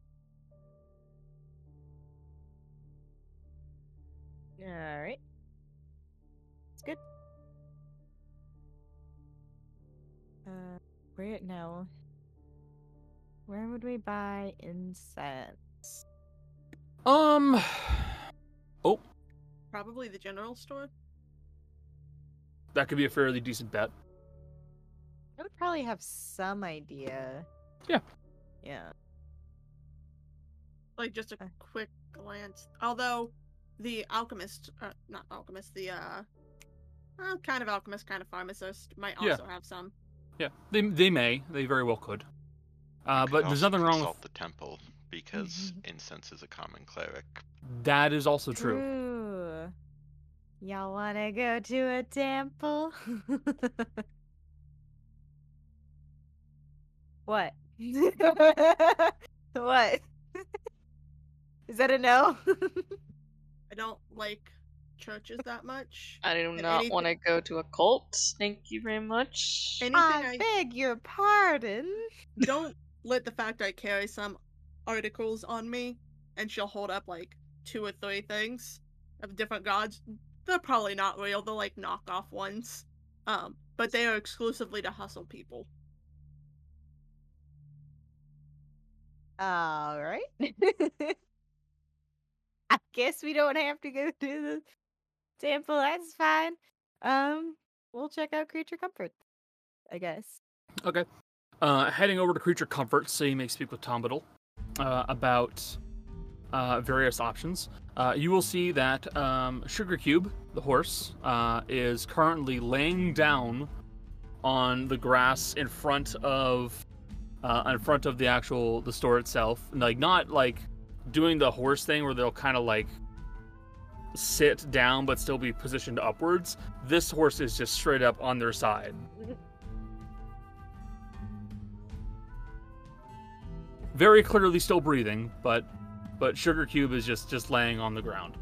All right. It's good. Uh, where no? Where would we buy incense? Um, oh, Probably the general store. That could be a fairly decent bet. I would probably have some idea. Yeah. Yeah. Like just a quick glance. Although the alchemist, uh, not alchemist, the uh, uh, kind of alchemist, kind of pharmacist might Yeah. also have some. Yeah, they they may, they very well could. Uh, Could but there's nothing wrong consult with the temple because incense is a common cleric. that. Is also true. True. Y'all wanna go to a temple? what? what? Is that a no? I don't like churches that much. I do not anything- want to go to a cult. Thank you very much. Anything I I beg your pardon. don't let the fact I carry some articles on me and she'll hold up like two or three things of different gods. They're probably not real, they're like knockoff ones. Um, but they are exclusively to hustle people. All right. I guess we don't have to go to the temple. That's fine. Um, we'll check out creature comfort. I guess. Okay. Uh, heading over to Creature Comfort, so you may speak with Tombiddle uh, about uh, various options. Uh, you will see that um, Sugar Cube, the horse, uh, is currently laying down on the grass in front of uh, in front of the actual the store itself. Like not like doing the horse thing where they'll kind of like sit down but still be positioned upwards. This horse is just straight up on their side. very clearly still breathing, but but Sugar Cube is just just laying on the ground.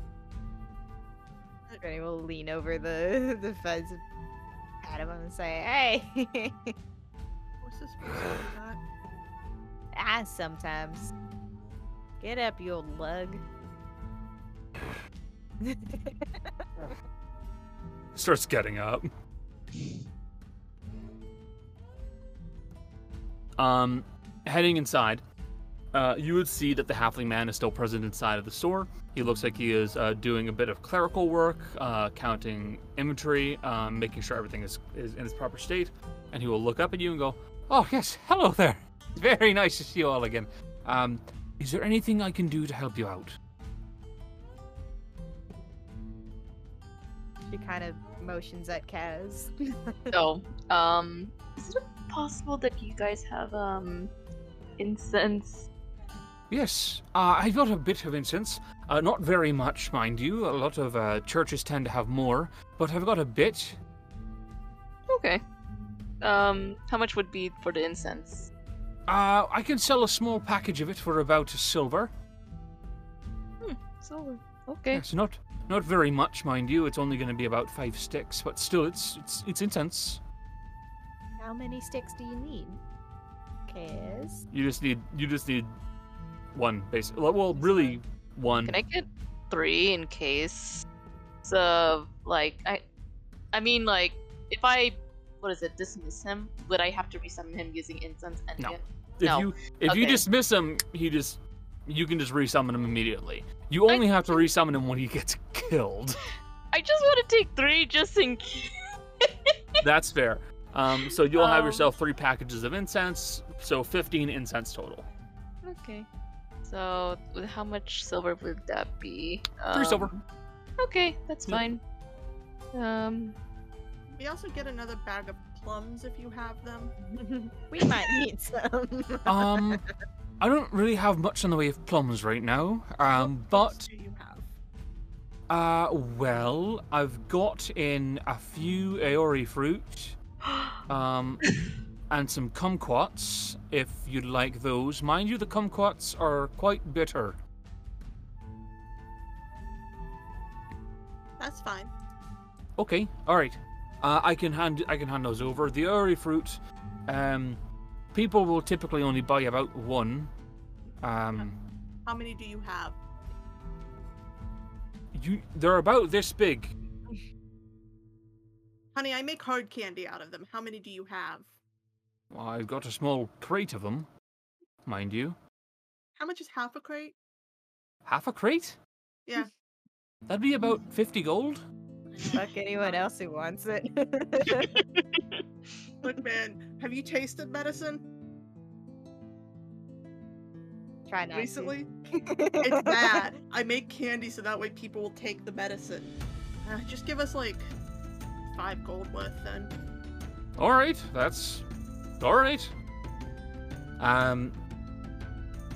Granny will lean over the the fence and pat him and say, "Hey." What's this supposed to ah, sometimes. Get up, you old lug. Starts getting up. Um, heading inside, uh, you would see that the halfling man is still present inside of the store. He looks like he is uh, doing a bit of clerical work, uh, counting inventory, um, making sure everything is, is in its proper state. And he will look up at you and go, "Oh yes, hello there. Very nice to see you all again. Um, is there anything I can do to help you out?" she kind of motions at Kaz. So, um, is it possible that you guys have um incense? Yes, uh, I've got a bit of incense. Uh, not very much, mind you. A lot of uh, churches tend to have more, but I've got a bit. Okay. Um, how much would be for the incense? Uh, I can sell a small package of it for about a silver. So, okay. It's not not very much, mind you. It's only going to be about five sticks, but still, it's it's it's incense. How many sticks do you need? Kaz? You just need you just need one, basically. Well, really, one. Can I get three in case of like I I mean like if I what is it, dismiss him, would I have to resummon him using incense and No. If No. you if you dismiss him, he just you can just resummon him immediately. You only have to resummon him when he gets killed. I just want to take three just in case. That's fair. Um, so you'll have Um, yourself three packages of incense, so 15 incense total. Okay. So how much silver would that be? Three silver. Um, Okay, that's Yeah. fine. Um We also get another bag of plums if you have them. we might need some. Um, I don't really have much in the way of plums right now. Um, What but do you have? uh, well, I've got in a few Aori fruit, um, and some kumquats. If you'd like those, mind you, the kumquats are quite bitter. That's fine. Okay, all right. Uh, I can hand I can hand those over. The Aori fruit, um, people will typically only buy about one. Um, How many do you have? you they're about this big. Honey, I make hard candy out of them. How many do you have? Well, I've got a small crate of them, mind you. How much is half a crate? Half a crate? Yeah. That'd be about 50 gold. Fuck anyone else who wants it. Look, man, have you tasted medicine Try not to. recently? it's bad. I make candy so that way people will take the medicine. Uh, just give us like five gold worth then. All right, that's all right. Um,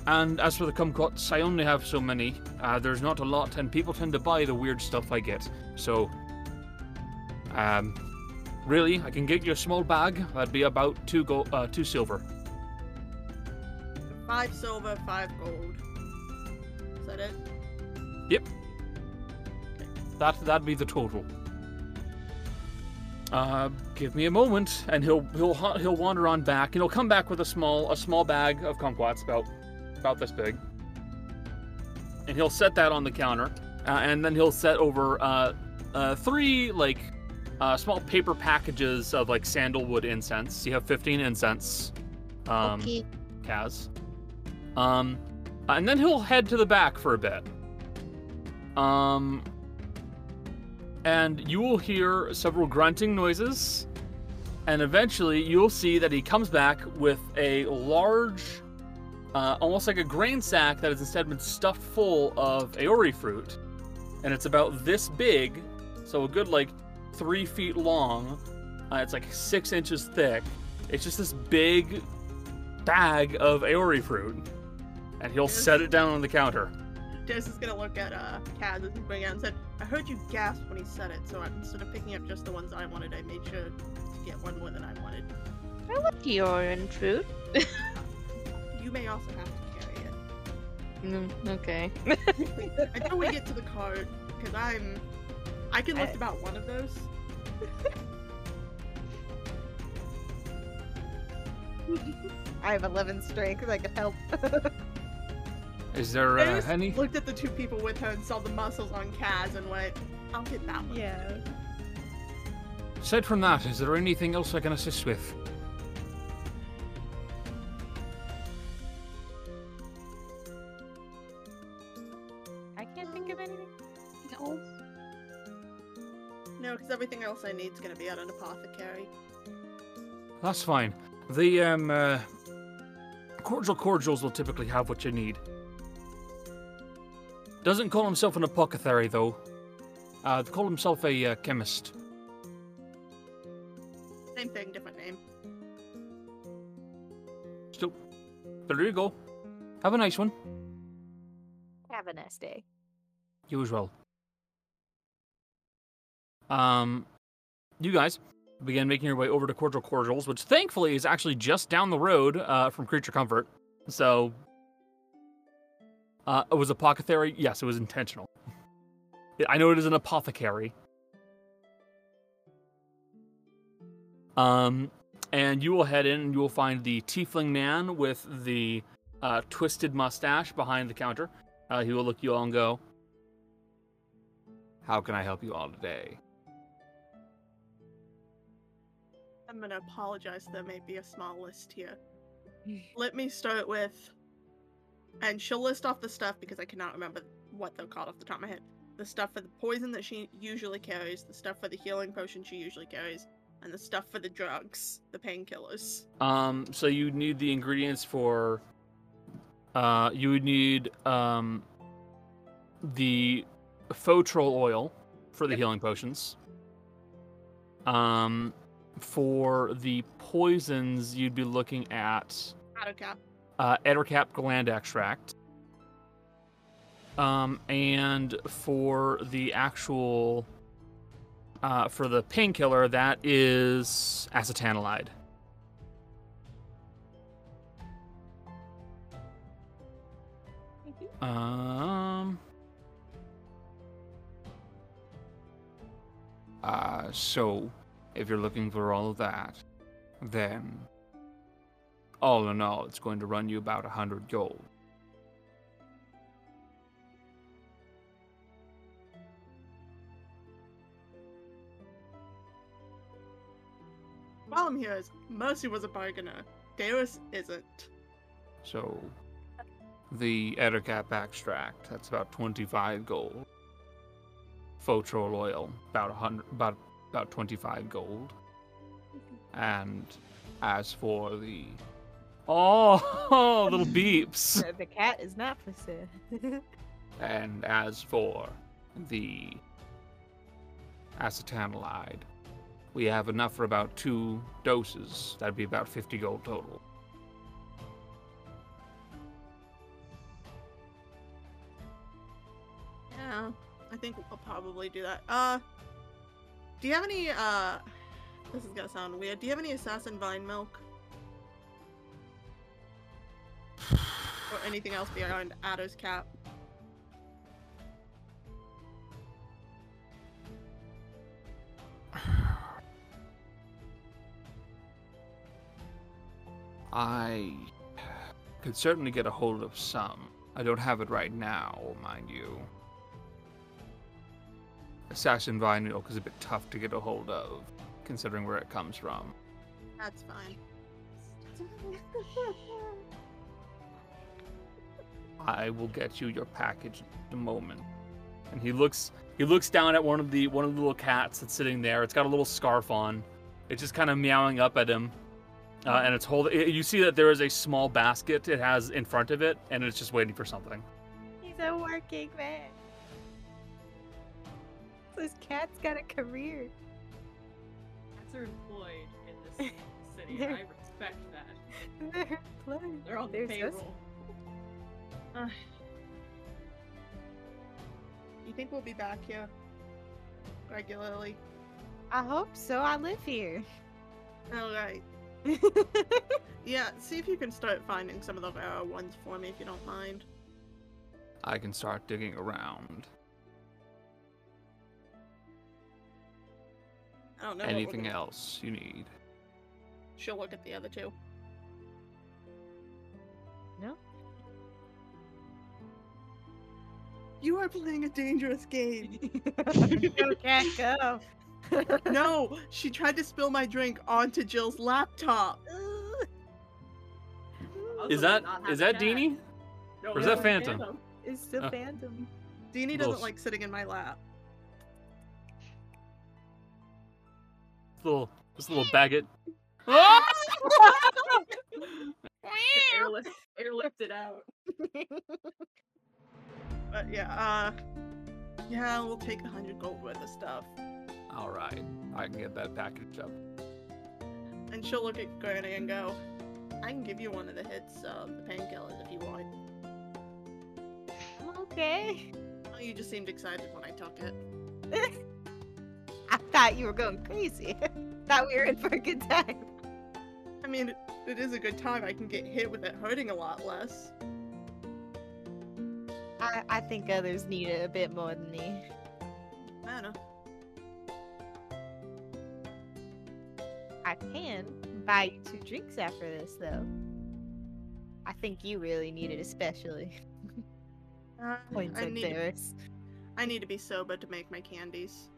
and as for the kumquats, I only have so many. Uh, there's not a lot, and people tend to buy the weird stuff I get. So, um, really, I can get you a small bag. That'd be about two gold, uh, two silver. Five silver, five gold. Is that it? Yep. That that'd be the total. Uh, give me a moment, and he'll he'll he'll wander on back, and he'll come back with a small a small bag of kumquats, about about this big, and he'll set that on the counter, uh, and then he'll set over uh, uh, three like uh, small paper packages of like sandalwood incense. You have fifteen incense, um, Okay. Kaz. Um, and then he'll head to the back for a bit. Um, and you will hear several grunting noises, and eventually you'll see that he comes back with a large, uh, almost like a grain sack that has instead been stuffed full of Aori fruit, and it's about this big, so a good like three feet long. Uh, it's like six inches thick. It's just this big bag of Aori fruit, and he'll set it down on the counter. Dennis is gonna look at uh Kaz as he's going out and said, I heard you gasp when he said it, so I- instead of picking up just the ones I wanted, I made sure to get one more than I wanted. I the orange fruit. You may also have to carry it. Mm, okay. Until we get to the card, because I'm I can lift I- about one of those. I have 11 strength. I can help. Is there uh, Dennis any? looked at the two people with her and saw the muscles on Kaz and went, I'll get that one. yeah. Aside from that, is there anything else I can assist with? I can't think of anything. No. No, because everything else I need is gonna be at an apothecary. That's fine. The um, uh, cordial cordials will typically have what you need. Doesn't call himself an apothecary though. Uh, call himself a uh, chemist. Same thing, different name. Still, there you go. Have a nice one. Have a nice day. You as well. Um, you guys begin making your way over to Cordial Cordials, which thankfully is actually just down the road uh, from Creature Comfort. So, uh, it was apothecary. Yes, it was intentional. I know it is an apothecary. Um, and you will head in and you will find the Tiefling man with the uh, twisted mustache behind the counter. Uh, he will look you all and go, "How can I help you all today?" I'm gonna apologize. There may be a small list here. Let me start with, and she'll list off the stuff because I cannot remember what they're called off the top of my head. The stuff for the poison that she usually carries, the stuff for the healing potion she usually carries, and the stuff for the drugs, the painkillers. Um, so you need the ingredients for. Uh, you would need um, the Fotrol oil for the healing potions. Um, for the poisons, you'd be looking at Ettercap. Uh, Ettercap gland extract. Um, and for the actual, uh, for the painkiller, that is acetanilide. Um. Uh, so, if you're looking for all of that, then all in all, it's going to run you about a hundred gold. Problem here is Mercy was a bargainer. Darius isn't. So, the Ettercap extract, that's about 25 gold. Fotrol oil, about a hundred, about about 25 gold. And as for the oh, little beeps. The- the cat is not for sale. And as for the acetanilide, we have enough for about two doses. That'd be about 50 gold total. Yeah, I think we'll probably do that. Uh, do you have any, uh, this is gonna sound weird. Do you have any assassin vine milk? Or anything else beyond Adder's cap? I could certainly get a hold of some. I don't have it right now, mind you. Assassin Vine Milk is a bit tough to get a hold of, considering where it comes from. That's fine. I will get you your package in a moment. And he looks he looks down at one of the one of the little cats that's sitting there. It's got a little scarf on. It's just kind of meowing up at him. Uh, and it's holding. You see that there is a small basket it has in front of it, and it's just waiting for something. He's a working man. This cat's got a career. Cats are employed in this city. and I respect that. They're employed. They're on the They're so payroll. Uh, you think we'll be back here regularly? I hope so. I live here. All right. Yeah, see if you can start finding some of the rarer ones for me if you don't mind. I can start digging around. I don't know. Anything else you need? She'll look at the other two. You are playing a dangerous game. go, cat, go. no, she tried to spill my drink onto Jill's laptop. Is that not is have a that cat. Deanie? No, or is that Phantom? It's the Oh. phantom. Deanie doesn't s- like sitting in my lap. Little this little baguette. Airlift, airlifted out. But yeah, uh, yeah, we'll take a hundred gold worth of stuff, All right, I can get that package up. and she'll look at Granny and go, "I can give you one of the hits of the painkillers if you want." okay. Oh, you just seemed excited when I took it. I thought you were going crazy. thought we were in for a good time. I mean, it, it is a good time. I can get hit with it hurting a lot less. I, I think others need it a bit more than me. I don't know. I can buy you two drinks after this, though. I think you really need it, especially. Uh, Points I at need, to, I need to be sober to make my candies.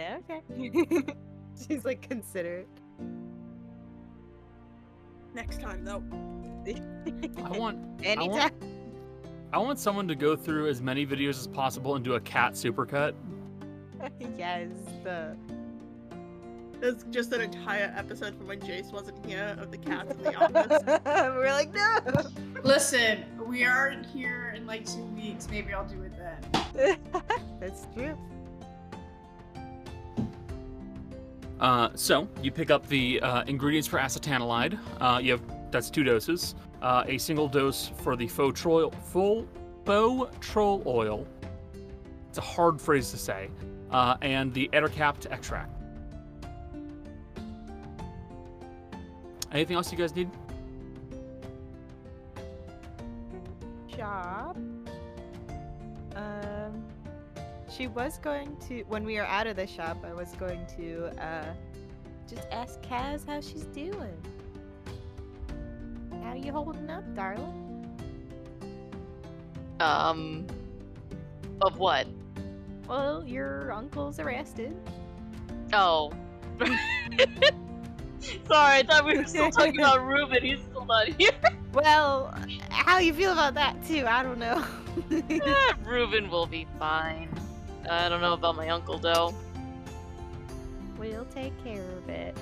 Okay. She's like considerate. Next time, though. I want Anytime. I want someone to go through as many videos as possible and do a cat supercut. yes. The... It's just an entire episode from when Jace wasn't here of the cats in the office. We're like, no. Listen, we aren't here in like two weeks. Maybe I'll do it then. That's true. Uh, so you pick up the uh, ingredients for acetanilide. Uh, you have that's two doses. Uh, a single dose for the faux troll, full faux troll oil. It's a hard phrase to say. Uh, and the Ettercap extract. Anything else you guys need? Shop. She was going to when we are out of the shop. I was going to uh, just ask Kaz how she's doing. How are you holding up, darling? Um, of what? Well, your uncle's arrested. Oh. Sorry, I thought we were still talking about Ruben. He's still not here. Well, how you feel about that too? I don't know. Eh, Ruben will be fine. I don't know about my uncle though. we'll take care of it.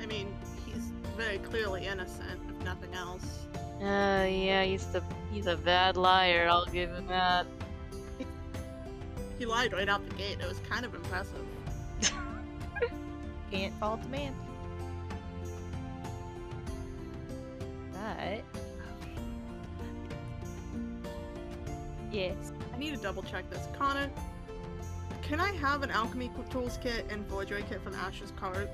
I mean, he's very clearly innocent, if nothing else. Uh, yeah, he's the he's a bad liar. I'll give him that. He lied right out the gate. It was kind of impressive. Can't fault a man. But yes, I need to double check this. Connor, can I have an alchemy tools kit and forgery kit from Ash's cart?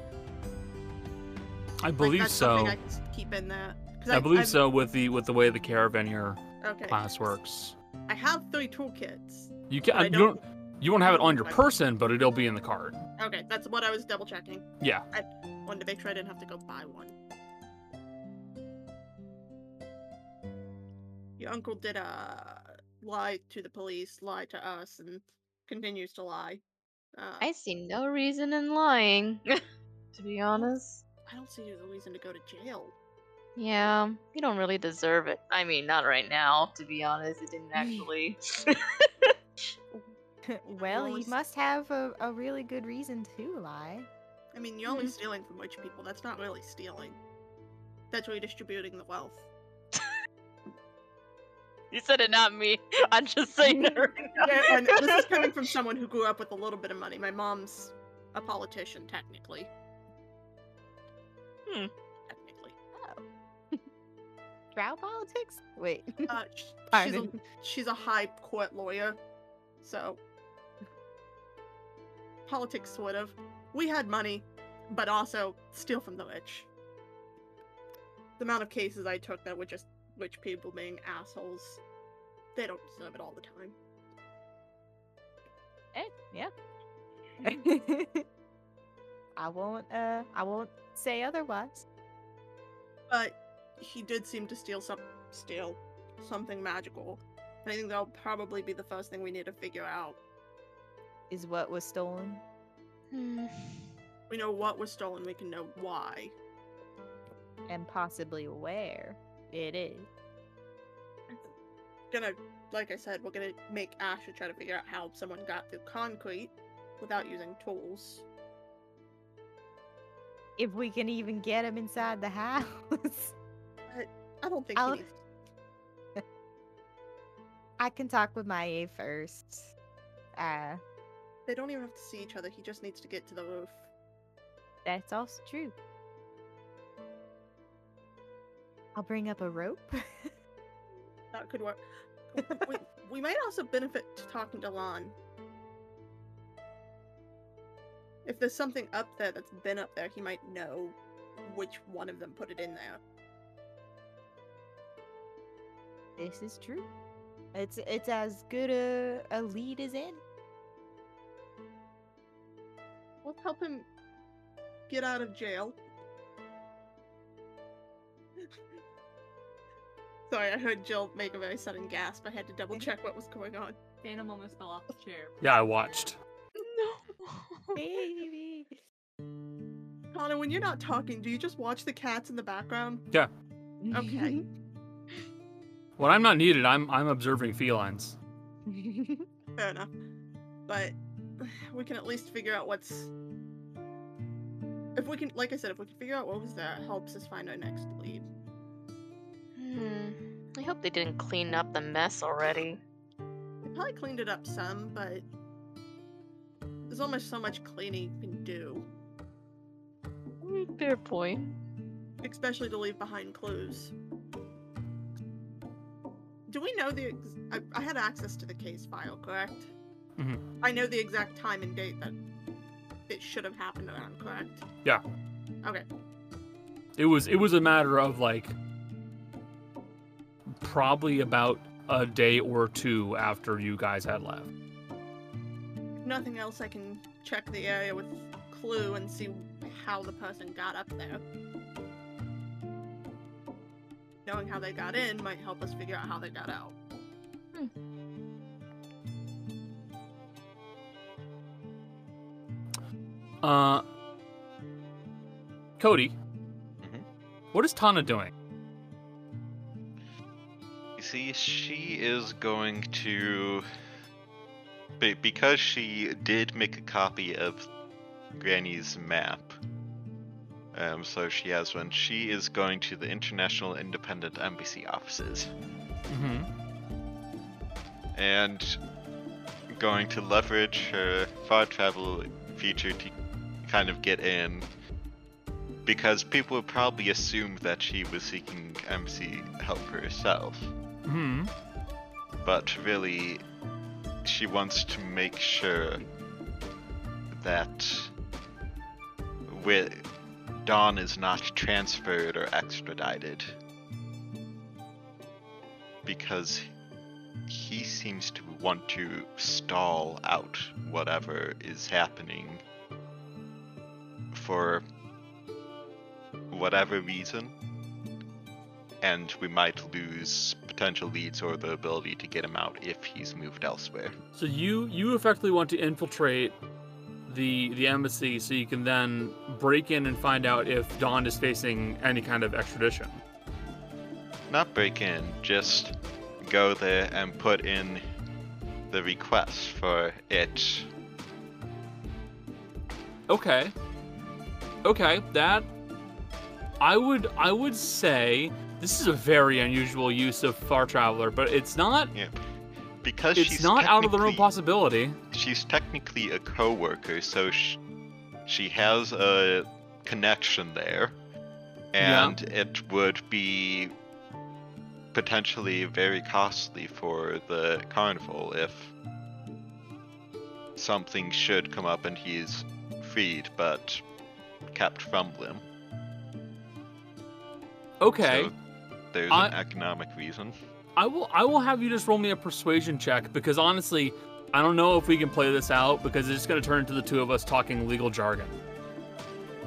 I Like, believe that's so. something I can keep in there. 'Cause I believe I've- so with the with the way the Caravanier Okay. class works. I have three toolkits. You can I you don't- don't you won't have it on your person, but it'll be in the card. Okay, that's what I was double checking. Yeah. I wanted to make sure I didn't have to go buy one. Your uncle did uh lie to the police, lie to us, and continues to lie. Uh, I see no reason in lying. to be honest. I don't see a reason to go to jail. Yeah, you don't really deserve it. I mean, not right now, to be honest. It didn't actually. well, you must have a, a really good reason to lie. I mean, you're only stealing from rich people. That's not really stealing. That's redistributing the wealth. You said it, not me. I'm just saying it right. Yeah, and this is coming from someone who grew up with a little bit of money. My mom's a politician, technically. Hmm. Technically. Oh. Drow politics? Wait. Uh, she's, a, she's a high court lawyer, so politics sort of. We had money, but also steal from the rich. The amount of cases I took that were just rich people being assholes, they don't deserve it all the time. Eh, yeah. I won't uh I won't say otherwise. But he did seem to steal some steal something magical. And I think that'll probably be the first thing we need to figure out. Is what was stolen. Hmm. We know what was stolen, we can know why. And possibly where it is. Gonna like I said, we're gonna make Asher try to figure out how someone got through concrete without using tools. If we can even get him inside the house. I don't think I'll- he needs I can talk with Maya first. Uh they don't even have to see each other, he just needs to get to the roof. that's also true. I'll bring up a rope. That could work. we, we might also benefit to talking to Lon. If there's something up there that's been up there, he might know which one of them put it in there. this is true. It's it's as good a, a lead as in. We'll help him get out of jail. Sorry, I heard Jill make a very sudden gasp. I had to double check what was going on. Phantom almost fell off the chair. Yeah, I watched. No. Baby. Connor, when you're not talking, do you just watch the cats in the background? Yeah. Okay. When I'm not needed, I'm I'm observing felines. Fair enough. But we can at least figure out what's. If we can, like I said, if we can figure out what was there, it helps us find our next lead. Hmm. I hope they didn't clean up the mess already. We probably cleaned it up some, but there's almost so much cleaning you can do, Mm, Fair point. especially to leave behind clues. Do we know the? Ex- I, I had access to the case file, correct? Mm-hmm. I know the exact time and date that it should have happened around, correct? Yeah. Okay. It was it was a matter of like probably about a day or two after you guys had left. Nothing else, I can check the area with Clue and see how the person got up there. Knowing how they got in might help us figure out how they got out. Uh Cody, Mhm. what is Tana doing? See, she is going to. Because she did make a copy of Granny's map, um, so she has one, she is going to the International Independent Embassy offices Mm-hmm. and going to leverage her far travel feature to kind of get in. Because people would probably assume that she was seeking embassy help for herself. Mm-hmm. but really she wants to make sure that with Dawn is not transferred or extradited because he seems to want to stall out whatever is happening for whatever reason and we might lose potential leads or the ability to get him out if he's moved elsewhere. So you you effectively want to infiltrate the the embassy so you can then break in and find out if Dawn is facing any kind of extradition. Not break in, just go there and put in the request for it. Okay. Okay, that I would I would say this is a very unusual use of far traveler, but it's not Yeah. Because it's she's not out of the technically- possibility. She's technically a co-worker, so sh- she has a connection there, Yeah. and it would be potentially very costly for the carnival if something should come up and he's freed but kept from them. Okay. So there's I- an economic reason. I will I will have you just roll me a persuasion check because honestly, I don't know if we can play this out because it's just going to turn into the two of us talking legal jargon.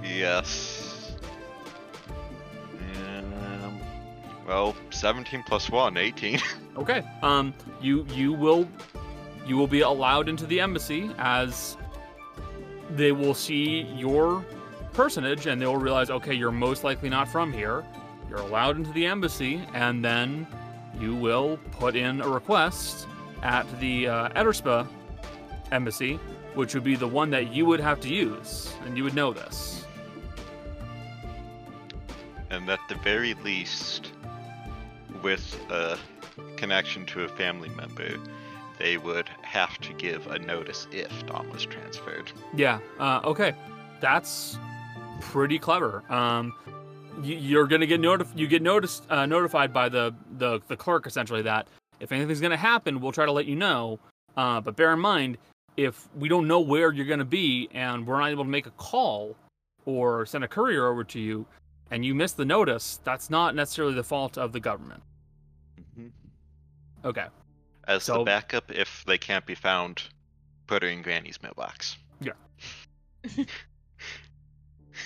Yes. Um, well, 17 plus 1, 18. Okay. Um you you will you will be allowed into the embassy as they will see your personage and they will realize okay, you're most likely not from here. You're allowed into the embassy and then you will put in a request at the uh, Ederspa embassy, which would be the one that you would have to use, and you would know this. and at the very least, with a connection to a family member, they would have to give a notice if Dom was transferred. Yeah. Uh, okay. That's pretty clever. Um, you, you're gonna get notif- You get noticed, uh, notified by the, the the clerk essentially that if anything's gonna happen, we'll try to let you know. Uh, but bear in mind, if we don't know where you're gonna be and we're not able to make a call or send a courier over to you, and you miss the notice, that's not necessarily the fault of the government. Okay. As So- the backup, if they can't be found, put her in Granny's mailbox. Yeah.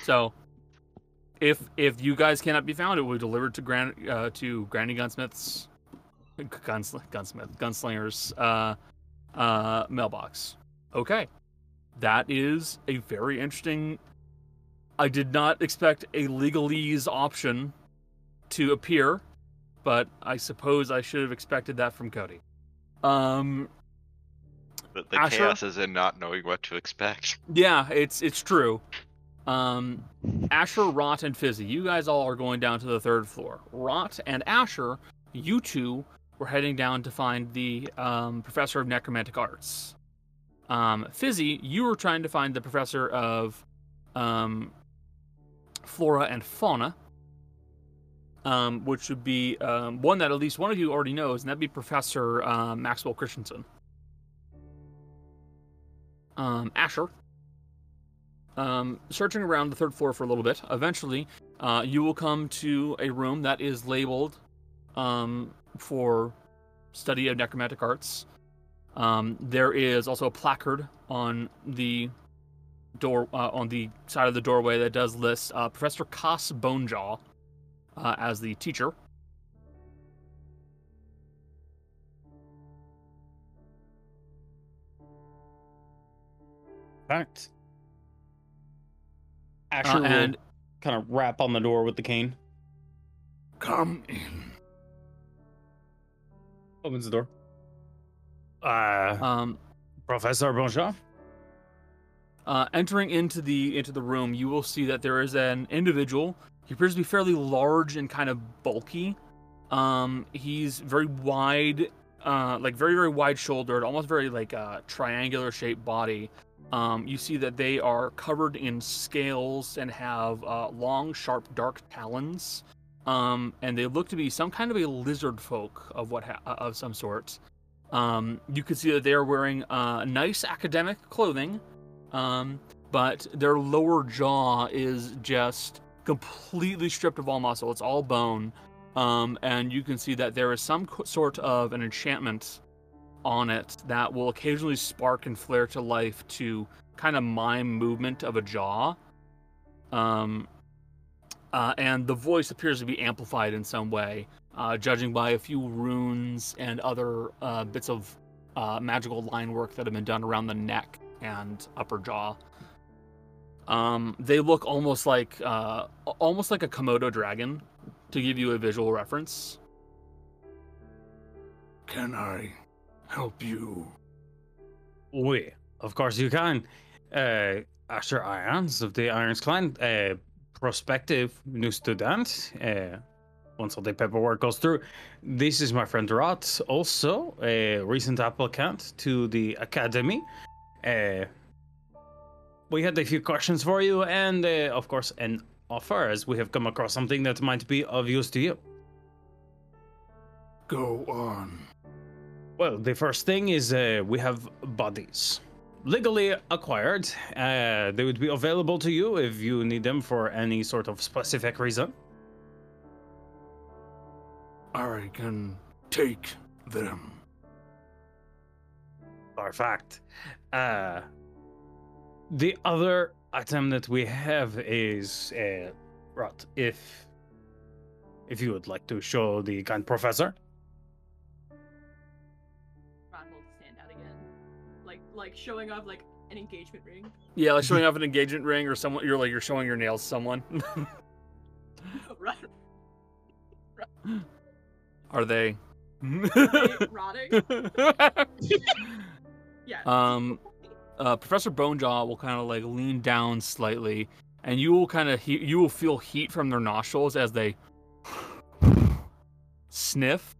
So, if if you guys cannot be found, it will be delivered to Gran uh, to Granny Gunsmith's gunsl- gunsmith gunslinger's uh, uh, mailbox. Okay, that is a very interesting. I did not expect a legalese option to appear, but I suppose I should have expected that from Cody. Um, The, the Asher? chaos is in not knowing what to expect. yeah, it's it's true. Um, Asher, Rot, and Fizzy, you guys all are going down to the third floor. Rot and Asher, you two were heading down to find the um, professor of necromantic arts. Um, Fizzy, you were trying to find the professor of um, flora and fauna, um, which would be um, one that at least one of you already knows, and that'd be Professor um, Maxwell Christensen. Um, Asher, um, searching around the third floor for a little bit. Eventually, uh, you will come to a room that is labeled um, for study of necromantic arts. Um, there is also a placard on the door uh, on the side of the doorway that does list uh, Professor Koss Bonejaw uh, as the teacher. Fact. Asher Uh, and will kind of rap on the door with the cane. Come in. Opens the door. Uh, um, Professor Bonjour. Uh, entering into the into the room, you will see that there is an individual. He appears to be fairly large and kind of bulky. Um, he's very wide, uh, like very very wide shouldered, almost very like uh, triangular shaped body. Um, you see that they are covered in scales and have uh, long, sharp, dark talons. Um, and they look to be some kind of a lizard folk of what ha- of some sort. Um, you can see that they are wearing uh, nice academic clothing um, but their lower jaw is just completely stripped of all muscle. It's all bone, um, and you can see that there is some co- sort of an enchantment on it that will occasionally spark and flare to life to kind of mime movement of a jaw. Um, uh, and the voice appears to be amplified in some way, uh, judging by a few runes and other uh, bits of uh, magical line work that have been done around the neck and upper jaw. Um, they look almost like uh, almost like a Komodo dragon, to give you a visual reference. Can I help you? Oui, of course you can. Uh, Asher Irons of the Irons Clan, uh, prospective new student. Uh, once all the paperwork goes through, this is my friend Rot, also a recent applicant to the academy. Uh, we had a few questions for you, and uh, of course, an offer as we have come across something that might be of use to you. Go on. Well, the first thing is uh, we have bodies. Legally acquired. Uh, they would be available to you if you need them for any sort of specific reason. I can take them. Perfect. Uh, the other item that we have is uh, right. If if you would like to show the kind professor, like like showing off like an engagement ring. Yeah, like showing off an engagement ring or someone. You're like you're showing your nails to someone. right, Are they? rotting. Yeah. um, uh, Professor Bonejaw will kind of like lean down slightly, and you will kind of he- you will feel heat from their nostrils as they sniff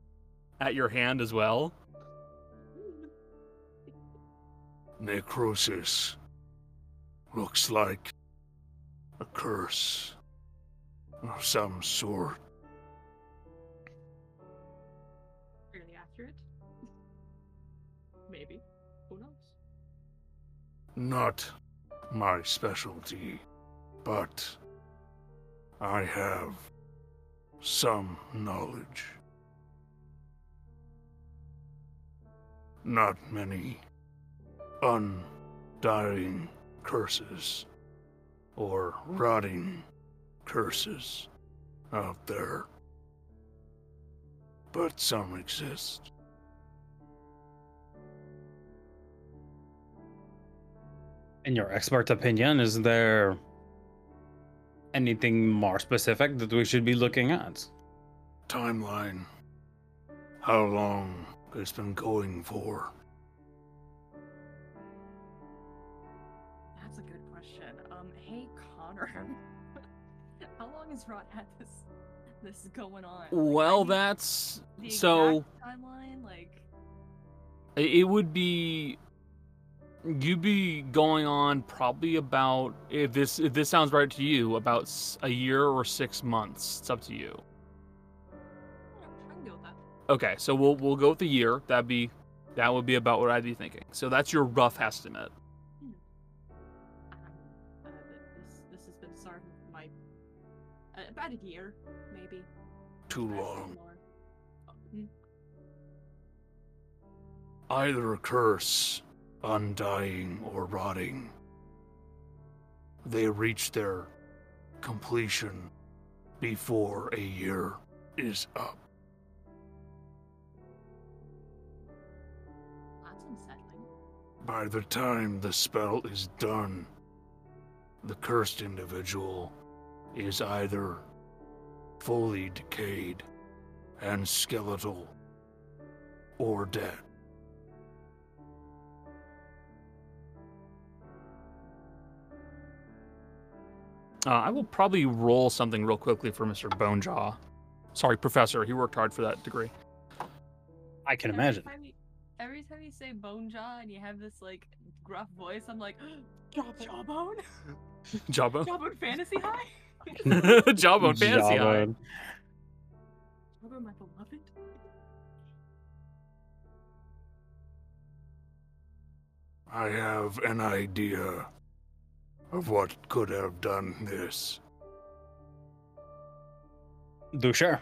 at your hand as well. Necrosis. Looks like a curse of some sort. Fairly accurate. Maybe. Who knows? Not my specialty, but I have some knowledge. Not many undying curses or rotting curses out there. But some exist. In your expert opinion, is there anything more specific that we should be looking at? Timeline. How long it's been going for? How long has Rot had this this going on? Well, need that's so. timeline. Like, It would be you'd be going on probably about if this if this sounds right to you about a year or six months. It's up to you. I can go with that. Okay, so we'll we'll go with the year. That'd be that would be about what I'd be thinking. So that's your rough estimate. About a year, maybe. Too long. Oh, hmm. Either a curse, undying or rotting. They reach their completion before a year is up. That's unsettling. By the time the spell is done, the cursed individual is either fully decayed and skeletal or dead. Uh, I will probably roll something real quickly for Mr. Bonejaw. Sorry, Professor. He worked hard for that degree. I can Every imagine. time you- every time you say bone jaw and you have this like gruff voice, I'm like, jawbone, Jawbone. jawbone fantasy high, Jawbone fantasy high. Jawbone. jawbone my beloved. I have an idea of what could have done this. Do share.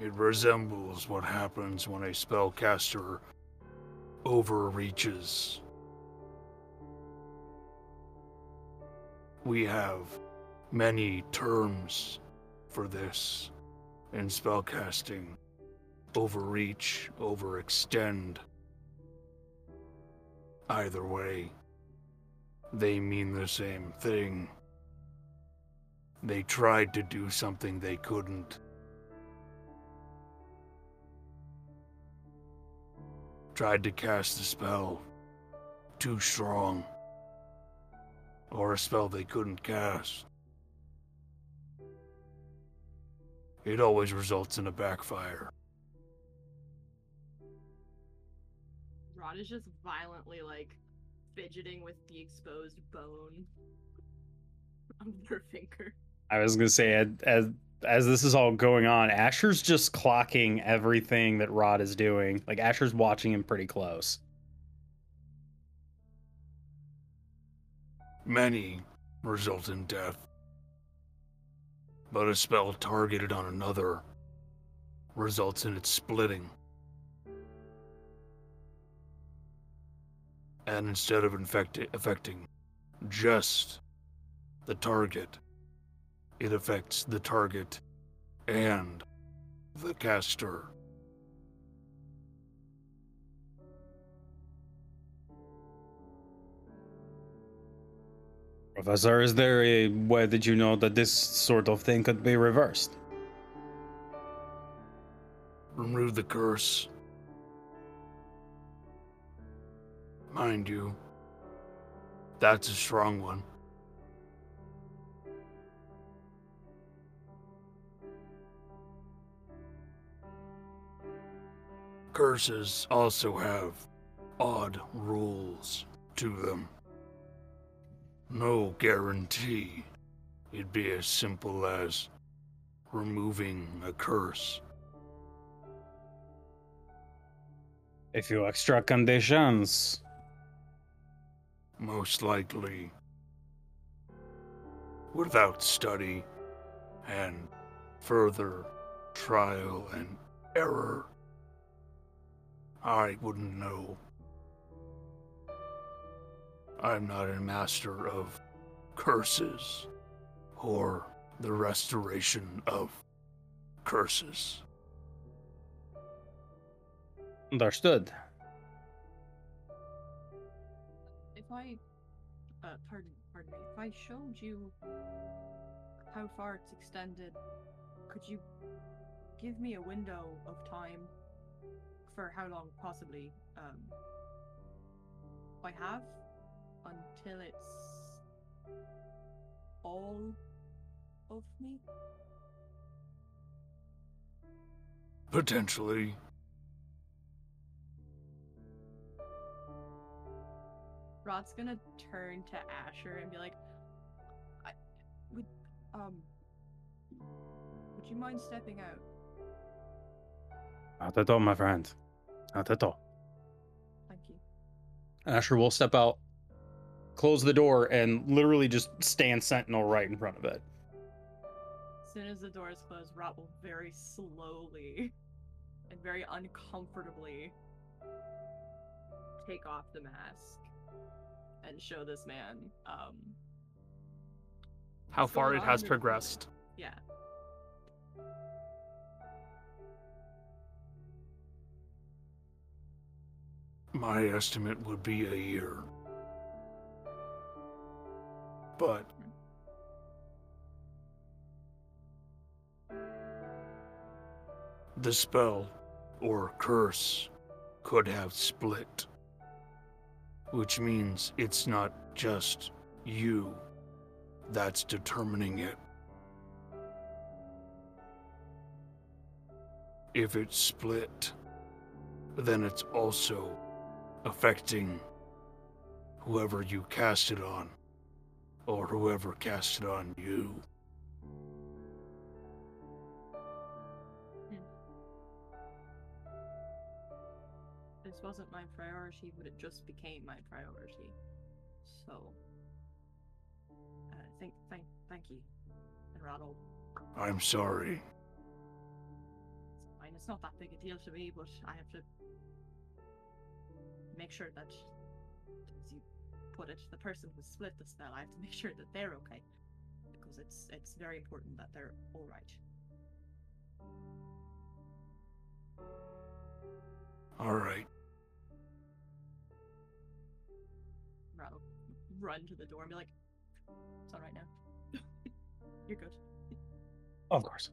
It resembles what happens when a spellcaster overreaches. We have many terms for this in spellcasting overreach, overextend. Either way, they mean the same thing. They tried to do something they couldn't. Tried to cast a spell too strong, or a spell they couldn't cast. It always results in a backfire. Rot is just violently like fidgeting with the exposed bone of their finger. I was gonna say as as as this is all going on, Asher's just clocking everything that Rot is doing. Like Asher's watching him pretty close. Many result in death. But a spell targeted on another results in its splitting. And instead of infecti- affecting just the target, it affects the target and the caster. Professor, is there a way that you know that this sort of thing could be reversed? remove the curse. Mind you, that's a strong one. Curses also have odd rules to them. No guarantee it'd be as simple as removing a curse. A few extra conditions. most likely without study and further trial and error. I wouldn't know. I'm not a master of curses or the restoration of curses. Understood. If I, uh, pardon, pardon me, if I showed you how far it's extended, could you give me a window of time for how long possibly um, I have until it's all of me? Potentially. Rot's gonna turn to Asher and be like, I would um would you mind stepping out? Not at all, my friend. Not at all. Thank you. Asher will step out, close the door, and literally just stand sentinel right in front of it. As soon as the door is closed, Rot will very slowly and very uncomfortably take off the mask and show this man um How far it has progressed. Yeah. My estimate would be a year. But the spell or curse could have split, which means it's not just you that's determining it. If it's split, then it's also affecting whoever you cast it on, or whoever cast it on you. This wasn't my priority, but it just became my priority. So uh, thank thank thank you. And I'm sorry. It's fine. It's not that big a deal to me, but I have to make sure that, you put it, the person who split the spell, I have to make sure that they're okay, because it's it's very important that they're all right. All right. Rot will run to the door and be like, "It's all right now. You're good." Of course.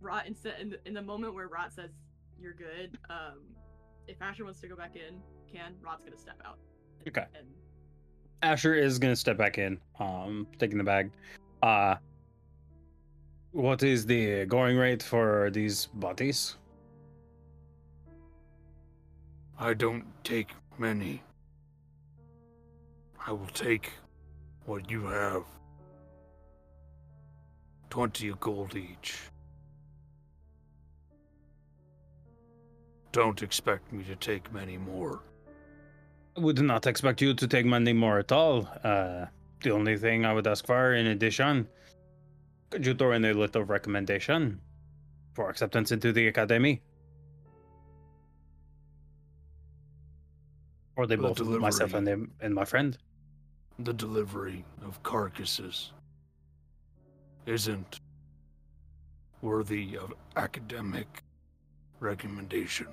Rot instead in the, in the moment where Rot says you're good, um, if Asher wants to go back in, can Rot's gonna step out. and- Okay. And Asher is gonna step back in, um, taking the bag. Uh what is the going rate for these bodies? I don't take many. I will take what you have. Twenty gold each. Don't expect me to take many more. I would not expect you to take many more at all. Uh the only thing I would ask for in addition, could you throw in a little recommendation for acceptance into the academy? Or they The both myself and them and my friend. The delivery of carcasses isn't worthy of academic recommendation.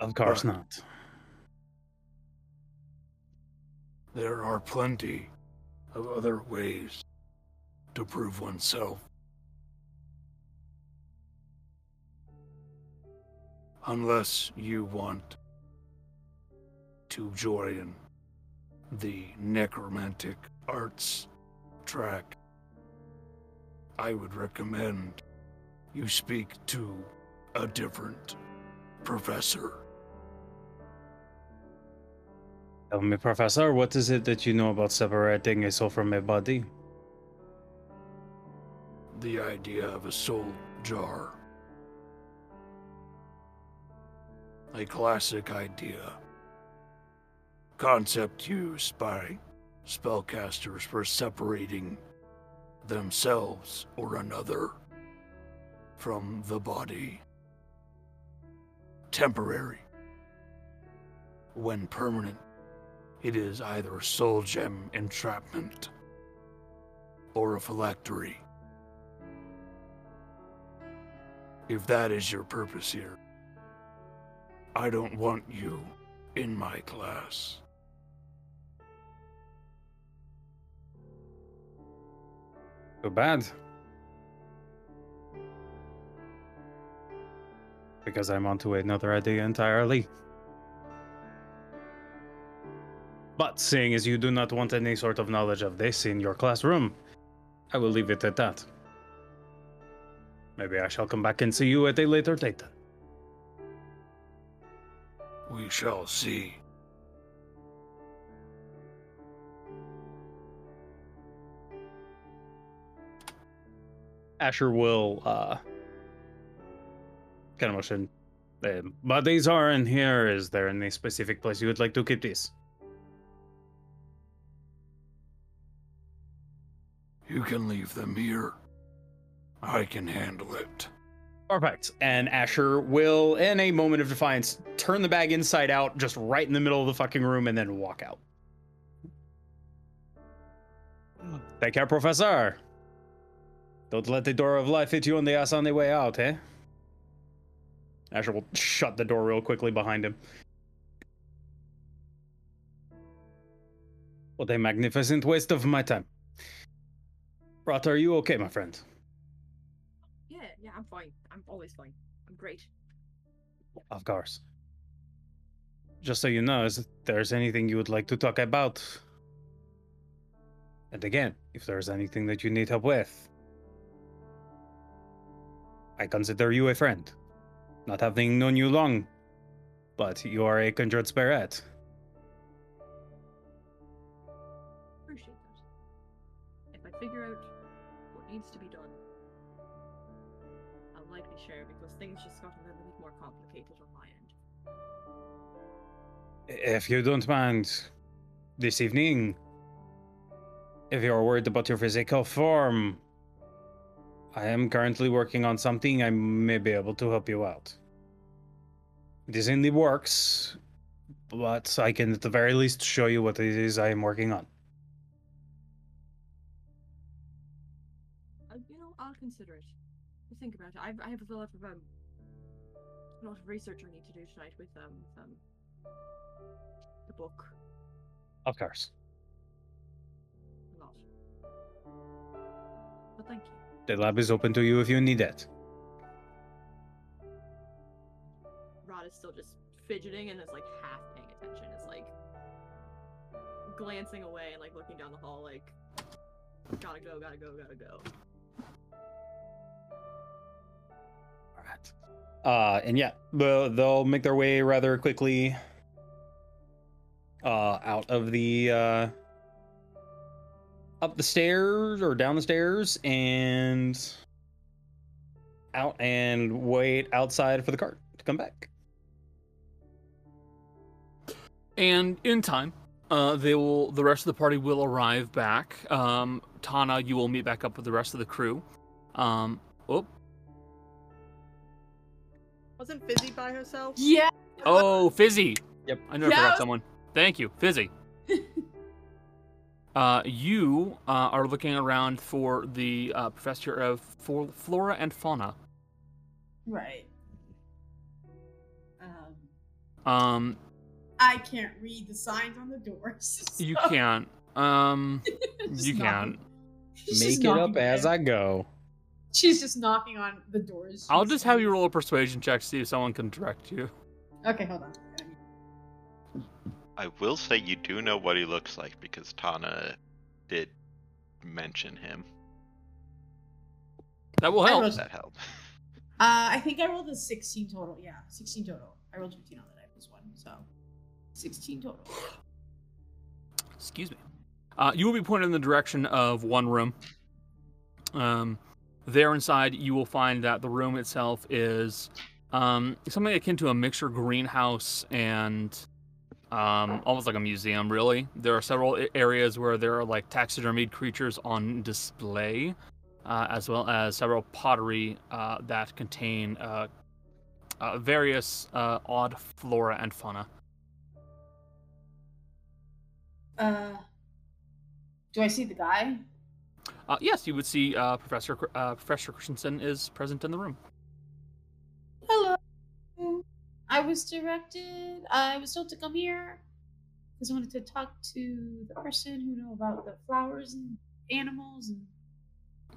Of course Right. not. There are plenty of other ways to prove oneself. Unless you want to join the necromantic arts track, I would recommend you speak to a different professor. Tell me, Professor, what is it that you know about separating a soul from a body? the idea of a soul jar. A classic idea. Concept used by spellcasters for separating themselves or another from the body. Temporary. when permanent, it is either a soul gem entrapment or a phylactery. If that is your purpose here, I don't want you in my class. Too bad. Because I'm onto another idea entirely. But seeing as you do not want any sort of knowledge of this in your classroom, I will leave it at that. Maybe I shall come back and see you at a later date. We shall see. Asher will uh kind of motion. Um, but these are in here. Is there any specific place you would like to keep these? You can leave them here. I can handle it. Perfect. And Asher will, in a moment of defiance, turn the bag inside out, just right in the middle of the fucking room, and then walk out. Take care, Professor. Don't let the door of life hit you on the ass on the way out, eh? Asher will shut the door real quickly behind him. What a magnificent waste of my time. Rata, are you okay, my friend? Yeah, yeah, I'm fine. I'm always fine. I'm great. Of course. Just so you know, if there's anything you would like to talk about, and again, if there's anything that you need help with, I consider you a friend. Not having known you long, but you are a conjured spirit. Appreciate that. If I figure out needs to be done, I'll likely share because things just got a little bit more complicated on my end. If you don't mind, this evening, if you're worried about your physical form, I am currently working on something I may be able to help you out. It is in the works, but I can at the very least show you what it is I am working on. Consider it. I'll think about it. I've, I have a lot of um, a lot of research I need to do tonight with um, with, um, the book. Of course. A lot. But thank you. The lab is open to you if you need it. Rot is still just fidgeting and is like half paying attention. Is like glancing away and like looking down the hall, like gotta go, gotta go, gotta go. Uh, and yeah, they'll, they'll make their way rather quickly uh, out of the uh, up the stairs or down the stairs and out and wait outside for the cart to come back. And in time, uh, they will. The rest of the party will arrive back. Um, Tana, you will meet back up with the rest of the crew. Um, oh, Wasn't Fizzy by herself? Yeah. oh, Fizzy. Yep. I knew I forgot someone. Thank you, Fizzy. uh, you uh, are looking around for the uh, professor of for flora and fauna. Right. Um, Um, I can't read the signs on the doors. you can't. Um, you can't. Make it up as down. I go. She's just knocking on the doors. I'll just have you roll a persuasion check to see if someone can direct you. Okay, hold on. I will say you do know what he looks like because Tana did mention him. That will help. rolled- That helped. Uh, I think I rolled a 16 total. Yeah, 16 total. I rolled 15 on the die plus one, so 16 total. Excuse me. Uh, you will be pointed in the direction of one room. Um, there inside, you will find that the room itself is um, something akin to a mixture greenhouse and um, almost like a museum, really. There are several areas where there are like taxidermied creatures on display, uh, as well as several pottery uh, that contain uh, uh, various uh, odd flora and fauna. Uh, do I see the guy? Uh, yes, you would see uh, Professor uh, Professor Christensen is present in the room. Hello. I was directed. I was told to come here because I wanted to talk to the person who know about the flowers and animals and.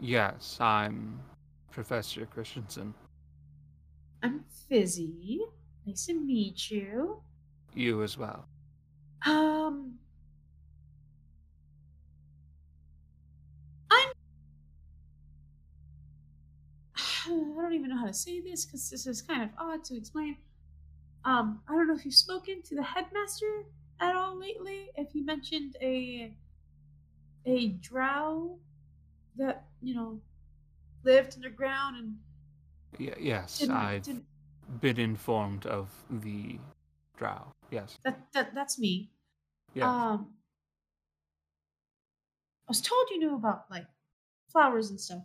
Yes, I'm Professor Christensen. I'm Fizzy. Nice to meet you. You as well. Um. I don't even know how to say this because this is kind of odd to explain. Um, I don't know if you've spoken to the headmaster at all lately. If he mentioned a a drow that you know lived underground and yeah, yes, didn't, I've didn't been informed of the drow. Yes. that that that's me. Yes. Um, I was told you knew about like flowers and stuff.